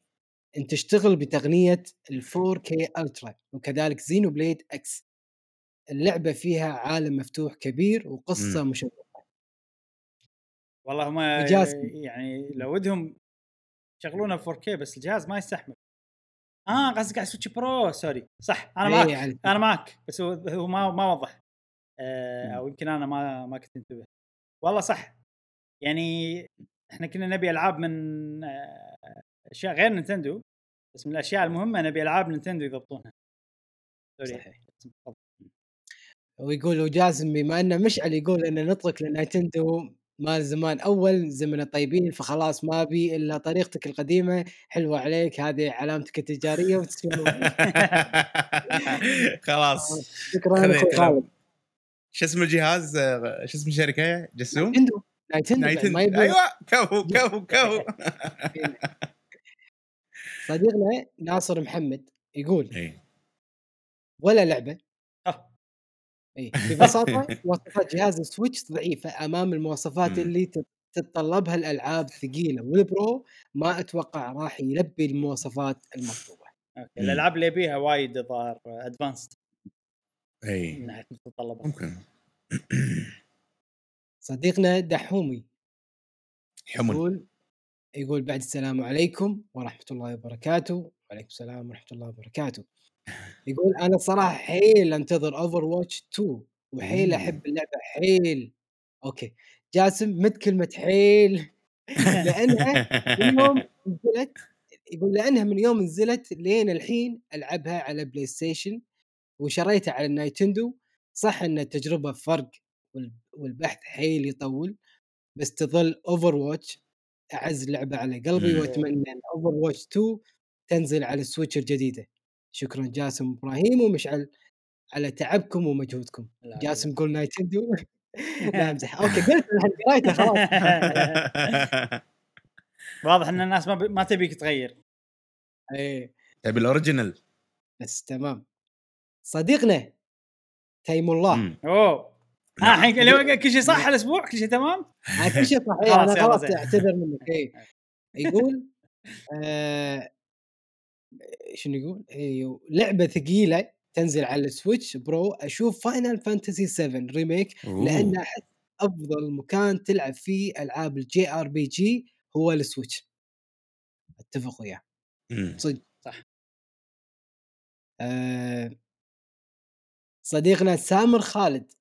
إن تشتغل بتقنية ال 4K Ultra وكذلك Xenoblade X اللعبة فيها عالم مفتوح كبير وقصة مشوقة والله هم. يعني لو ودهم يشغلونه 4K بس الجهاز ما يستحمل. آه قصدك على Switch Pro sorry. صح أنا إيه، معك يعني أنا معك بس هو هو ما ما وضح. آه أو يمكن أنا ما ما كنت انتبه. والله صح. يعني إحنا كنا نبي ألعاب من آه، أشياء غير Nintendo بس من الأشياء المهمة نبي ألعاب Nintendo يضبطونها. sorry. صحيح. ويقول وجاسم بما إنه مشعل يقول ان نطلق ل Nintendo مال زمان أول زمن الطيبين فخلاص ما بي إلا طريقتك القديمة حلوة عليك هذه علامتك التجارية وتسلم خلاص. شكرا كلام. خالد. شو اسم الجهاز؟ آه، شو اسم الشركة؟ جسوم؟ Nintendo. Nintendo أيوه كفو كفو كفو. صديقنا ناصر محمد يقول إيه. ولا لعبة. آه. إي ببساطه مواصفات جهاز ال Switch ضعيفة أمام المواصفات مم. اللي تت- تتطلبها الالعاب الثقيله وال Pro ما أتوقع راح يلبي المواصفات المطلوبة. okay. الألعاب اللي يبيها وايد ظاهر advanced من اي ناحية المتطلبات ممكن. صديقنا دحومي حمل. يقول يقول بعد السلام عليكم ورحمة الله وبركاته. وعليكم السلام ورحمة الله وبركاته. يقول أنا صراحة حيل أنتظر Overwatch 2 وحيل مم. احب اللعبة حيل. okay. جاسم مد كلمة حيل. لأنها من يوم نزلت يقول لأنها من يوم نزلت لين الحين ألعبها على PlayStation وشريتها على ال Nintendo صح إن التجربة فرق وال- والبحث حيل يطول بس تظل Overwatch أعز لعبة على قلبي مم. وأتمنى إن Overwatch 2 تنزل على ال Switch الجديدة. شكرا جاسم إبراهيم ومشعل على تعبكم ومجهودكم. لا، جاسم قول Nintendo لا امزح. okay قلت قرايته خلاص. واضح إن الناس ما, ب... ما تبيك تغير إيه. تبي ال original. بس تمام. صديقنا تيم الله مم. أوه. ها الحين كل شيء صح الأسبوع؟ كل شيء تمام؟ آه، كل شيء خلاص، أنا خلاص. أعتذر منك. اي يقول آه شنو يقول؟ أيوه لعبة ثقيلة تنزل على ال Switch Pro أشوف Final Fantasy 7 Remake. لأن أحس أفضل مكان تلعب فيه ألعاب ال JRPG هو ال Switch أتفق وياه مم. صدق صح. آه صديقنا سامر خالد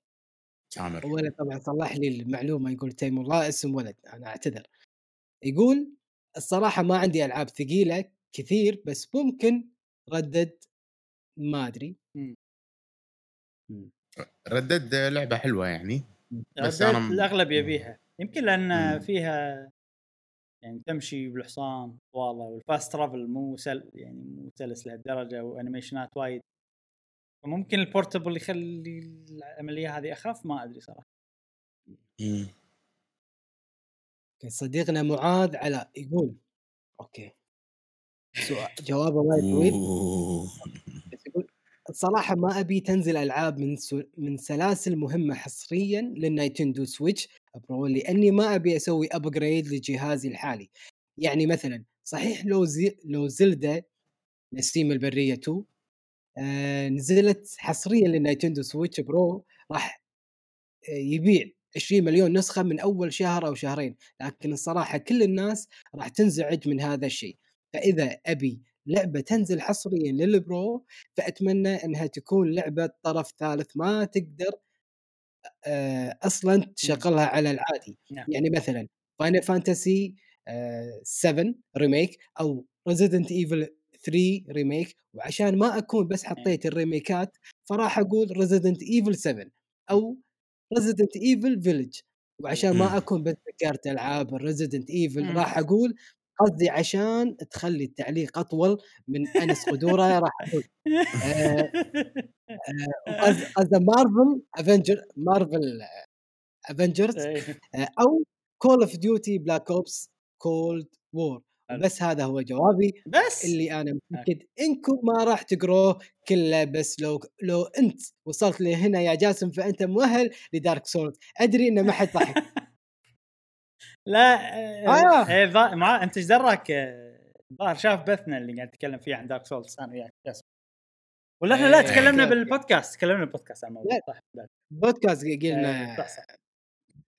سامر ولد طبعا صلح لي المعلومة يقول تيم الله اسم ولد أنا أعتذر يقول الصراحة ما عندي ألعاب ثقيلة كثير بس ممكن Red Dead ما أدري. Red Dead لعبة حلوة يعني بس Red Dead أنا م- الأغلب يبيها. يمكن لأن مم. فيها يعني تمشي بالحصان والله وال fast travel مو سل يعني مو سلس لهالدرجة و animation ات وايد. فممكن ال portable يخلي العملية هذه أخف؟ ما أدري صراحة. صديقنا معاذ علاء يقول okay. سؤال جوابه وايد طويل أوه. بس يقول الصراحه ما أبي تنزل ألعاب من سو... من سلاسل مهمة حصريا لل Nintendo Switch Pro لأني ما أبي أسوي upgrade لجهازي الحالي. يعني مثلا صحيح لو زي... لو Zelda نسيم البرية 2 آه نزلت حصريا لل Nintendo Switch Pro راح آه، يبيع 20 مليون نسخة من أول شهر أو شهرين لكن الصراحة كل الناس راح تنزعج من هذا الشيء. فإذا أبي لعبة تنزل حصريا لل Pro فأتمنى إنها تكون لعبة طرف ثالث ما تقدر أصلا تشغلها على العادي نعم. يعني مثلا Final Fantasy 7 Remake أو Resident Evil 3 Remake وعشان ما أكون بس حطيت ال remake ات فراح أقول Resident Evil 7 أو Resident Evil Village وعشان. ما أكون بس ذكرت ألعاب ال Resident Evil. راح أقول قصدي عشان تخلي التعليق أطول من أنس قدوره راح أقول آه، قصد قصد Marvel Avenger Marvel Avengers. أو Call of Duty Black Ops Cold War. بس هذا هو جوابي. بس! اللي أنا متأكد إنكم ما راح تقروه كله بس لو لو أنت وصلت لهنا يا جاسم فأنت مؤهل ل Dark Souls أدري إنه ما حد ضحك. لا آه. آه. إيه ضا- مع أنت إيش دراك آه، الظاهر شاف بثنا اللي قاعد نتكلم فيه عن Dark Souls أنا وياك. ولا إحنا لا إيه. تكلمنا أوكي. بالبودكاست تكلمنا بالبودكاست عن الموضوع. صح. بودكاست إيه، قلنا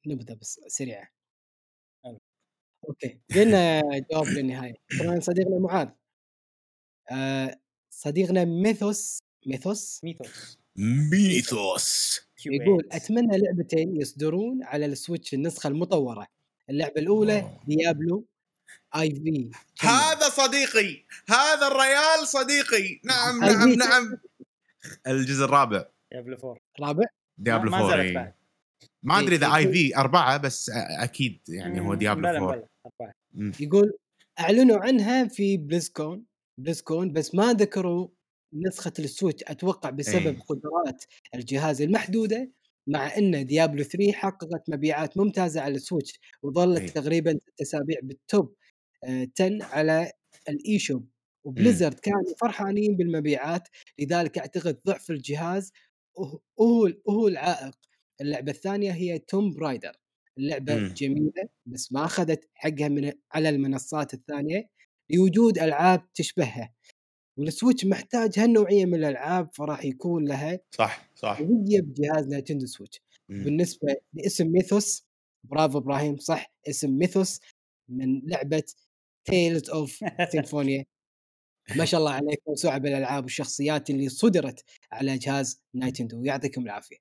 نبذه بس سريعه. okay قلنا جواب للنهاية شكرا صديقنا معاذ آه صديقنا ميثوس ميثوس ميثوس ميثوس يقول أتمنى لعبتين يصدرون على ال Switch النسخة المطورة اللعبة الأولى أوه. Diablo IV. هذا صديقي هذا الريال صديقي. نعم نعم نعم. الجزء الرابع. Diablo 4 رابع؟ Diablo ما 4 نزلت إيه. ما أدري إذا إيه، IV أربعة بس أكيد يعني هو Diablo بلى 4 بلى، أربعة. مم. يقول أعلنوا عنها في BlizzCon BlizzCon بس ما ذكروا نسخة ال Switch. أتوقع بسبب إيه. قدرات الجهاز المحدودة. مع إن Diablo 3 حققت مبيعات ممتازة على ال Switch وظلت إيه. تقريبا ست أسابيع بال top آه، 10 على ال eShop و Blizzard كانوا فرحانين بالمبيعات لذلك أعتقد ضعف الجهاز هو هو هو العائق. اللعبة الثانية هي Tomb Raider اللعبة مم. جميلة بس ما أخذت حقها من على المنصات الثانية لوجود ألعاب تشبهها. وال Switch محتاج هالنوعية من الألعاب فراح يكون لها صح صح. هوية بجهاز Nintendo Switch مم. بالنسبة لاسم Mithos برافو إبراهيم صح اسم Mithos من لعبة Tales of Symphonia ما شاء الله عليك موسوعة بالألعاب والشخصيات اللي صدرت على جهاز Nintendo يعطيكم العافية.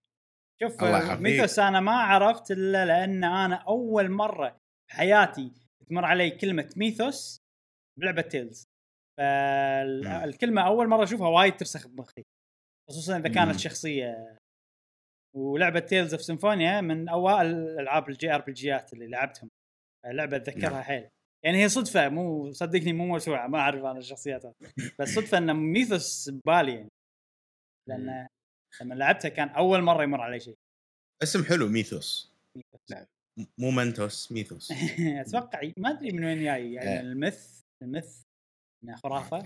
شوف. Mithos أنا ما عرفت إلا لأن أنا أول مرة في حياتي تمر علي كلمة Mithos بلعبة Tales فالكلمة أول مرة أشوفها وايد ترسخ بمخي خصوصا إذا مم. كانت شخصية ولعبة Tales of Symphonia من أوائل الالعاب ال JRPG ات اللي لعبتهم لعبة أتذكرها نعم. حيل يعني هي صدفة مو صدقني مو موسوعة ما أعرف أنا الشخصيات. بس صدفة ان Mithos ببالي يعني لأن لما لعبتها كان أول مرة يمر علي شيء اسم حلو Mithos. نعم. م- مو Mentos Mithos أتوقع ما أدري من وين جاي يعني آه. ال myth خرافة؟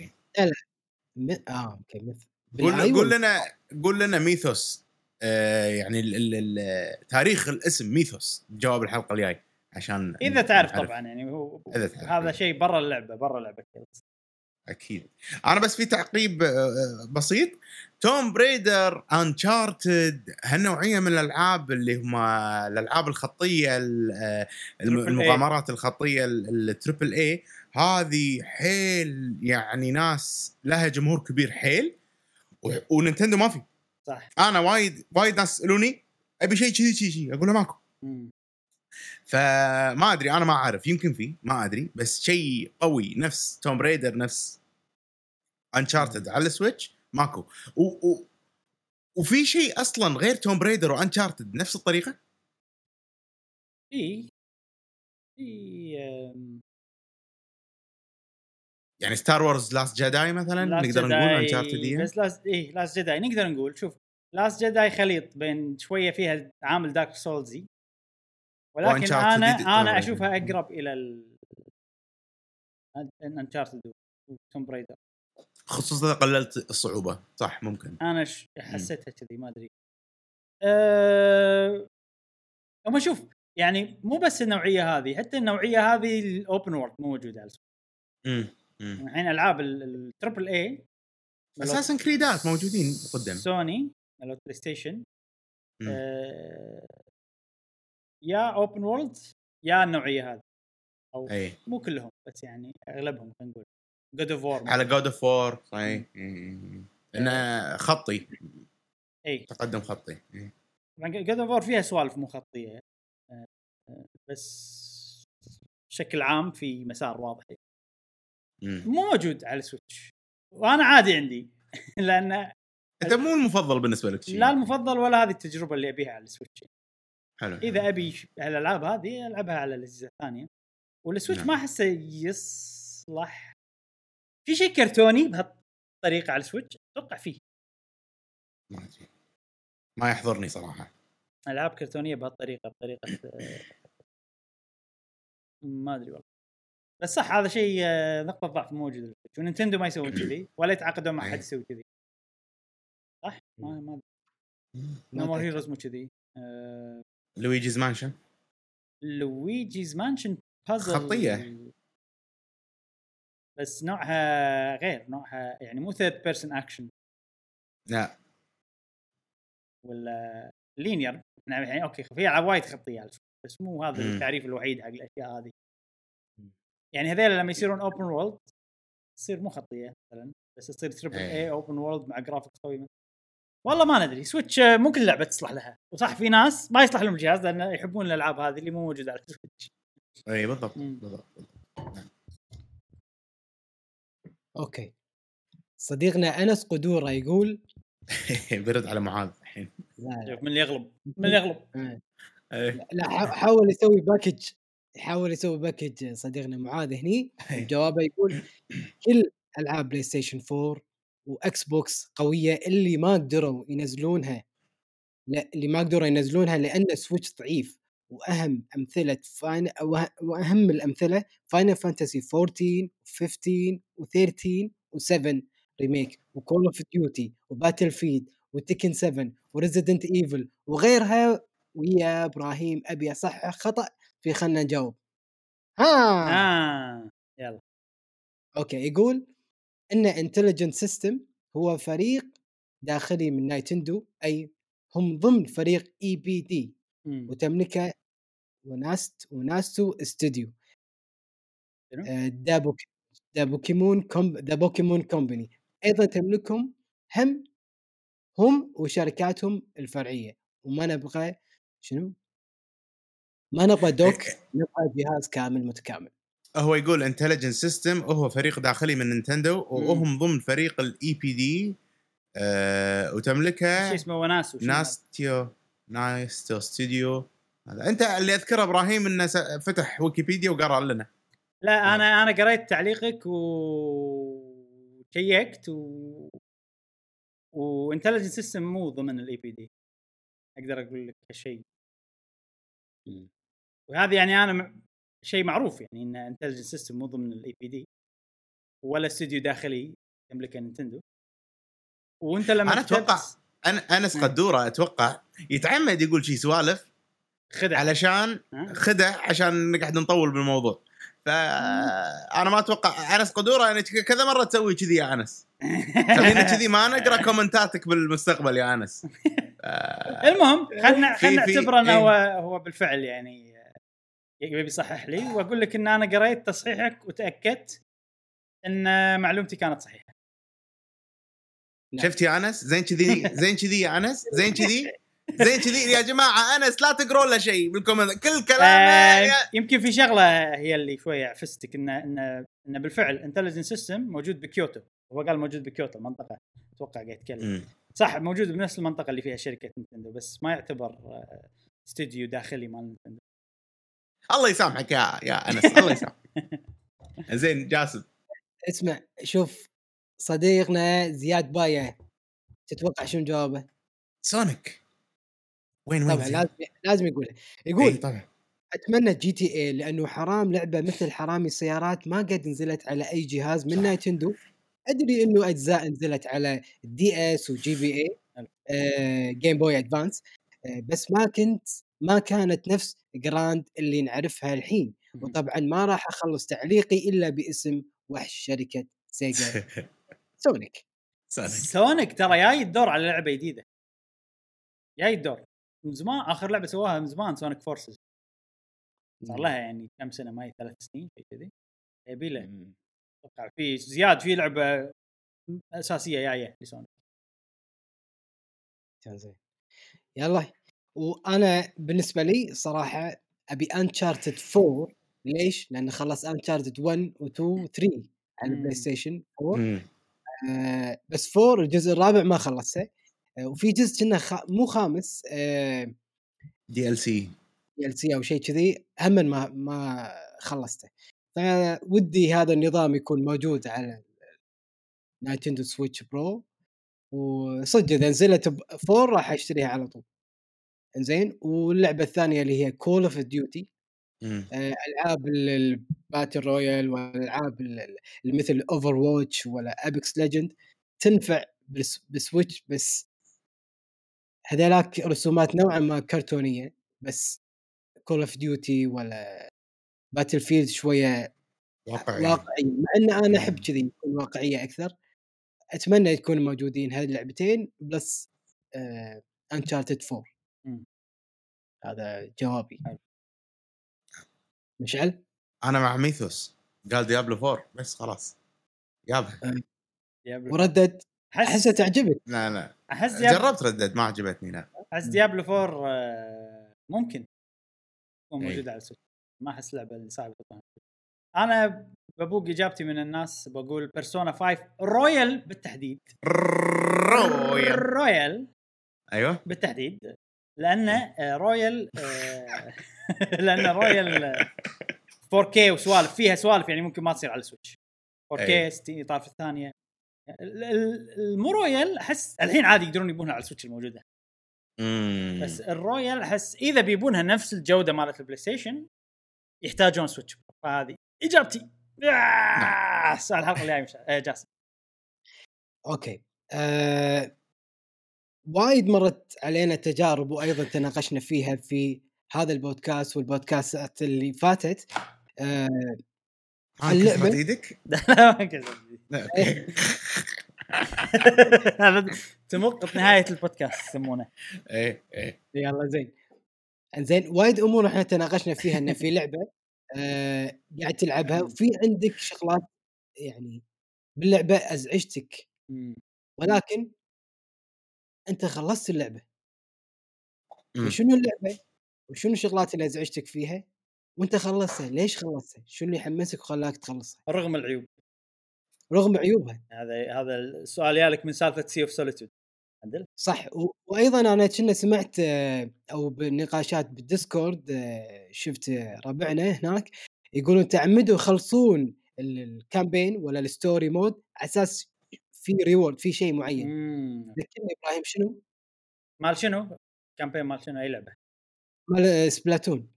م... آه okay مثل قول قول لنا قول لنا Mithos آه يعني ال ال ال تاريخ الاسم Mithos جواب الحلقة الجاي عشان إذا تعرف نعرف. طبعا يعني هو إذا تعرف. هذا شيء برا اللعبة برا لعبه Tales أكيد. أنا بس في تعقيب آه، بسيط. Tomb Raider Uncharted هالنوعية من الألعاب اللي هم الألعاب الخطية ال- آه، A. المغامرات الخطية ال- ال triple A هذه حيل يعني ناس لها جمهور كبير حيل و- و Nintendo ما في. صح. أنا وايد وايد ناس يسألوني أبي شيء كذي كذي أقول له ماكو. مم. فما أدري أنا ما أعرف يمكن في ما أدري بس شيء قوي نفس Tomb Raider نفس Uncharted على ال Switch ماكو. و و وفي شيء أصلا غير Tomb Raider و Uncharted نفس الطريقة؟ في في يعني Star Wars Last Jedi مثلا Last نقدر نقول Jedi- Uncharted بس Last إيه Last Jedi نقدر نقول شوف Last Jedi خليط بين شوية فيها عامل Dark Souls ي ولكن أنا أنا. أشوفها أقرب إلى ال Uncharted و Tomb Raider خصوصا إذا قللت الصعوبة. صح ممكن. أنا ش- حسيتها كذي ما أدري. أه... أما شوف يعني مو بس النوعية هذه حتى النوعية هذه ال open world مو موجودة على امم الحين ألعاب ال triple A أساسا كريدات موجودين قدام. سوني مالت PlayStation. آه يا open world يا النوعية هذه. أو أي. مو كلهم بس يعني أغلبهم خلينا نقول. جود اوف وور على جود اوف وور صحيح. إنه خطي. أي. تقدم خطي. طبعا God of War فيها سوالف مو خطية. آه، آه، بس بشكل عام في مسار واضح. مو موجود على ال Switch. وأنا عادي عندي. لأن أنت مو المفضل بالنسبة لك شيء. لا المفضل ولا هذه التجربة اللي أبيها على ال Switch. حلو إذا أبي الألعاب هذه ألعبها على الأجهزة الثانية. وال Switch نعم. ما أحسه يصلح. في شيء كرتوني بهالطريقة على ال Switch؟ أتوقع فيه. ما. ما يحضرني صراحة. ألعاب كرتونية بهالطريقة بطريقة ما أدري والله. بس صح هذا شيء آه، نقطه ضعف موجود. بال Switch و Nintendo ما يسوون كذي ولا يتعاقدون مع إيه. احد يسوي كذي. صح؟ ما ما ما نو أتذكر. Heroes مو كذي. آه، لويجيز مانشن لويجيز مانشن بازل خطية. بس نوعها غير نوعها يعني مو third person action لا. ولا linear يعني okay في العاب وايد خطية بس مو هذا. التعريف الوحيد حق الأشياء هذه. يعني هذول لما يصيرون open world تصير مو خطية مثلا بس تصير triple. A open world مع graphics قوي والله ما ندري Switch مو كل لعبه تصلح لها. وصح في ناس ما يصلح لهم الجهاز لأن يحبون الألعاب هذه اللي مو موجودة على ال Switch اي بالضبط. بالضبط okay. صديقنا أنس قدورة يقول برد على معاذ الحين. شوف من اللي يغلب من اللي يغلب. آه. إيه. لا حا- حاول يسوي package يحاول يسوي package صديقنا معاذ هني جوابه يقول كل ألعاب PlayStation 4 و Xbox قوية اللي ما قدروا ينزلونها لا اللي ما قدروا ينزلونها لأن ال Switch ضعيف. وأهم أمثلة Final وأهم الأمثلة Final Fantasy 14 15 و13 و7 Remake و Call of Duty و Battlefield و Tekken 7 و Resident Evil وغيرها ويا إبراهيم أبي أصحح خطأ في خلنا نجاوب ها آه يلا okay يقول إن Intelligent System هو فريق داخلي من Nintendo أي هم ضمن فريق EPD. وتملكة وناست وناستو استوديو شنو؟ آه، Pokémon The Pokémon Company أيضا تملكهم هم هم وشركاتهم الفرعية وما نبغى شنو؟ ما نبغى دوك نبغى جهاز كامل متكامل. هو يقول Intelligent System وهو فريق داخلي من Nintendo وهم ضمن فريق ال EPD شو وتملكه اسمه؟ وناس وشو ناستيو ناستيو ستوديو. هذا. أنت اللي أذكره إبراهيم إنه س- فتح ويكيبيديا وقرأ لنا. لا أنا أنا قريت تعليقك وشيكت و و Intelligent System مو ضمن ال EPD أقدر أقول لك هالشيء وهذا يعني أنا. شيء معروف يعني إن Intelligent System مو ضمن ال EPD ولا استوديو داخلي يملكه Nintendo وأنت لما أنا أتوقع كتبت أنا أنس مم. قدورة أتوقع يتعمد يقول شي سوالف خدع علشان؟ خدع عشان نقعد نطول بالموضوع فانا ما أتوقع أنس قدورة يعني كذا مرة تسوي كذي يا أنس خلينا كذي ما نقرا كومنتاتك بالمستقبل يا أنس آه، المهم خلنا في- نعتبره إنه إيه. هو هو بالفعل يعني يبي يصحح لي وأقول لك إن أنا قريت تصحيحك وتأكدت إن معلومتي كانت صحيحة. شفت يا أنس؟ زين كذي؟ زين كذي يا أنس؟ زين كذي؟ زين كذي؟ يا جماعة أنس لا تقرون له شيء بال comment. كل كلامه آه يا- يمكن في شغلة هي اللي شوية عفستك ان ان إن بالفعل Intelligent System موجود بكيوتو. هو قال موجود بكيوتو المنطقة. أتوقع قاعد يتكلم. صح موجود بنفس المنطقة اللي فيها شركة Nintendo بس ما يعتبر آه، استوديو داخلي مال Nintendo الله يسامحك يا يا أنس الله يسامحك. زين جاسم. اسمع شوف صديقنا زياد باية تتوقع شنو جوابه؟ Sonic. وين وين طبعا؟ لازم لازم يقولها يقول طبعا. أتمنى GTA لأنه حرام لعبة مثل حرامي السيارات ما قد نزلت على أي جهاز من Nintendo. أدري إنه أجزاء نزلت على ال DS و GBA Game Boy Advance بس ما كنت ما كانت نفس Grand اللي نعرفها الحين وطبعا ما راح أخلص تعليقي إلا باسم وحش شركة SEGA Sonic Sonic ترى جاي الدور على لعبة جديدة. جاي الدور. من زمان آخر لعبة سواها من زمان Sonic Forces صار لها يعني كم سنة؟ ما هي ثلاث سنين شيء كذي. يبي له. أتوقع في زياد في لعبة أساسية جاية ل Sonic. كان زين يلا. وأنا بالنسبة لي صراحة أبي Uncharted 4 ليش؟ لأن خلص Uncharted 1 و 2 و 3 على. ال PlayStation 4 مم. آه بس 4 الجزء الرابع ما خلصته. آه وفي جزء كنا خ... مو خامس آه DLC ال سي أو شيء كذي هم ما ما خلصته. فودي هذا النظام يكون موجود على Nintendo Switch Pro وصدق إذا نزلت ب 4 راح أشتريها على طول. زين واللعبة الثانية اللي هي Call of Duty. ألعاب ال- ال battle royale والألعاب مثل Overwatch ولا Apex Legends تنفع بال Switch بس. هذيلاك رسومات نوعا ما كرتونية بس Call of Duty ولا Battlefield شوية واقعي واقعيه مع إن أنا أحب مم. كذي يكون واقعية أكثر. أتمنى يكونوا موجودين هذه اللعبتين plus Uncharted 4 مم. هذا جوابي. حلو. مشعل؟ أنا مع ميثوس. قال Diablo 4 بس خلاص. يابها Diablo وردد أحس أحسها تعجبك. لا لا. أحس Diablo جربت ردد ما عجبتني لا. أحس ديابلو 4 آه، ممكن. تكون إي. موجودة على ال Switch ما أحس لعبة اللي صعب تحطها على ال Switch. أنا ببوق إجابتي من الناس بقول Persona 5 Royal بالتحديد. Royal Royal أيوه. بالتحديد. لأن آه، رويال آه، لأن رويال آه، 4K وسوالف فيها سوالف يعني ممكن ما تصير على ال Switch 4K أي. 60 اطار في الثانية. ال- ال- المو Royal أحس الحين عادي يقدرون يبونها على ال Switch الموجودة. مم. بس ال Royal أحس إذا بيبونها نفس الجودة مالت ال PlayStation يحتاجون Switch فهذه إجابتي. آه، سؤال الحلقة الجاية مش- آه، جاسم. أوكي. آه وايد مرت علينا تجارب وأيضا تناقشنا فيها في هذا البودكاست والبودكاستات اللي فاتت آه اللعبة- اللعبه إيدك؟ لا ما كذب. لا، أوكي. هذا تمق نهاية البودكاست يسمونه إيه إيه يلا زين زين وايد أمور إحنا تناقشنا فيها إن في لعبة آه قاعد تلعبها وفي عندك شغلات يعني باللعبة أزعجتك مم. ولكن أنت خلصت اللعبة. مم. شنو اللعبة؟ وشنو الشغلات اللي أزعجتك فيها؟ وأنت خلصتها ليش خلصتها؟ شنو اللي يحمسك وخلاك تخلصها؟ رغم العيوب. رغم عيوبها. هذا هذا السؤال يالك من سالفة Sea of Solitude عدل؟ صح. و- وأيضا أنا كنا سمعت آه، أو بالنقاشات بال Discord آه، شفت ربعنا هناك يقولون تعمدوا يخلصون ال- الـ campaign ولا ال story mode على أساس في reward في شيء معين. ذكرني إبراهيم شنو؟ مال شنو؟ campaign مال شنو؟ أي لعبة؟ مال آه، Splatoon.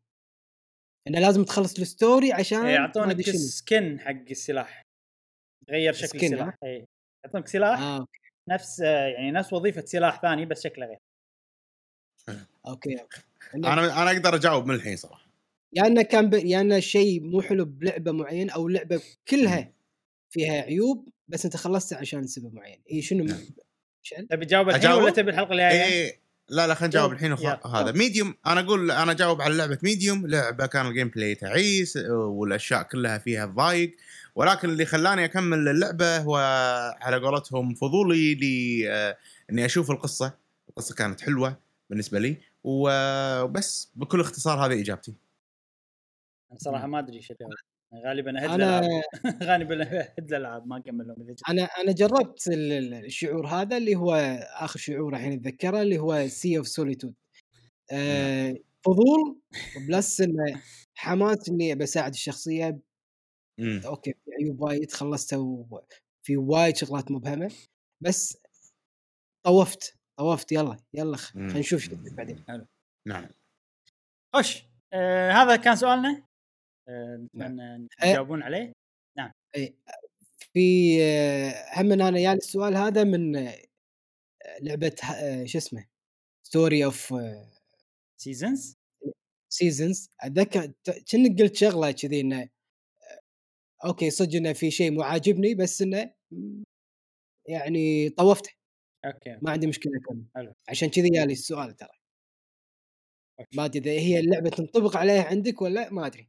إنه لازم تخلص ال story عشان إيه، ما يعطونك skin حق السلاح. غير شكل skin، السلاح اي يعطونك سلاح آه. نفس آه، يعني نفس وظيفة سلاح ثاني بس شكله غير. أوكي أوكي. أنا أنا أقدر أجاوب من الحين صراحة. يا إنه كان ب... يا إنه شيء مو حلو بلعبة معينة أو لعبة كلها فيها عيوب بس انت خلصتها عشان سبب معين. اي شنو شل؟ تبي تجاوب الحين؟ ولا تبي الحلقة الجاية؟ إيه لا لا خلينا نجاوب الحين وخ... هذا. Medium أنا أقول أنا أجاوب على لعبة Medium لعبة كان ال gameplay تعيس والأشياء كلها فيها ضايق. ولكن اللي خلاني أكمل اللعبة هو على قولتهم فضولي لي آه، إني أشوف القصة. القصة كانت حلوة بالنسبة لي. وبس بكل اختصار هذه إجابتي. أنا صراحة ما أدري إيش غالبا اهد أنا غالبا اهد الألعاب ما اكمل لهم إذا جت. أنا أنا جربت ال- ال- الشعور هذا اللي هو آخر شعور الحين أتذكره اللي هو Sea of Solitude فضول plus انه حماس إني بساعد الشخصية. مم. أوكي في عيوب وايد خلصتها وفي وايد شغلات مبهمه بس طوفت طوفت يلا يلا. خلينا نشوف بعدين. نعم. خش آه هذا كان سؤالنا. نتمنى إيه. تجاوبون عليه؟ في آه، هم أنا يعني السؤال هذا من آه، لعبة آه، شو اسمه؟ Story of Seasons Seasons أتذكر كأنك قلت شغلة كذي إنه آه، Okay صدق إنه في شيء مو عاجبني بس إنه يعني طوفته. Okay. ما عندي مشكلة أكمل. عشان كذي جالي السؤال ترى. ما أدري إذا هي اللعبة تنطبق عليها عندك ولا ما أدري.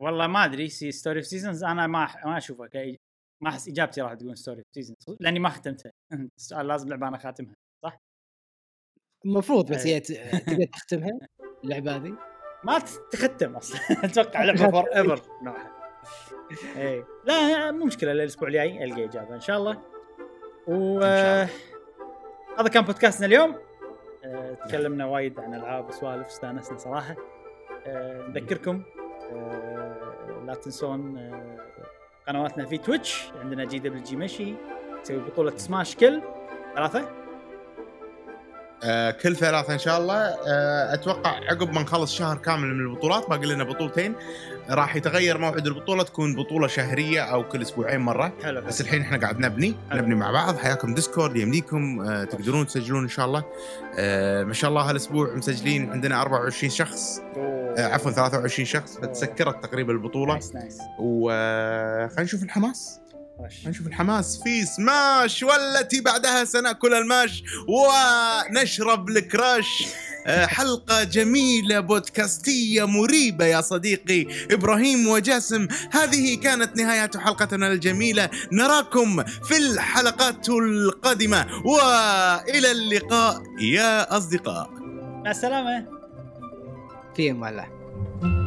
والله ما أدري see Story of Seasons أنا ما ما أشوفه كأي ما أحس إجابتي راح تكون Story of Seasons لأني ما ختمتها السؤال لازم لعبة أنا خاتمها المفروض بس أي. هي تقدر تختمها اللعبة هذه؟ ما تختم أصلا. أتوقع لعبة forever نوعها. اي لا مو مشكلة الأسبوع الجاي ألقى إجابة إن شاء الله. و هذا كان بودكاستنا اليوم. آه، تكلمنا وايد عن ألعاب وسوالف استأنسنا صراحة. آه، نذكركم. آه، لا تنسون آه، قنواتنا في Twitch عندنا GWG مشي نسوي بطولة سماش كل ثلاثة آه كل ثلاثة إن شاء الله. آه أتوقع عقب ما نخلص شهر كامل من البطولات باقي لنا بطولتين راح يتغير موعد البطولة تكون بطولة شهرية أو كل أسبوعين مرة. حلو. بس الحين إحنا قاعد نبني حلو. نبني مع بعض. حياكم Discord يمديكم آه تقدرون تسجلون إن شاء الله. آه ما شاء الله هالأسبوع مسجلين عندنا 24 شخص. آه عفوا 23 شخص. فتسكرت تقريبا البطولة. nice nice وخلينا نشوف الحماس. نشوف الحماس. في سماش والتي بعدها سنأكل الماش ونشرب الكراش. آه، حلقة جميلة بودكاستية مريبة يا صديقي إبراهيم وجاسم. هذه كانت نهاية حلقتنا الجميلة. نراكم في الحلقات القادمة. وإلى اللقاء يا أصدقاء. مع السلامة. في أمان الله.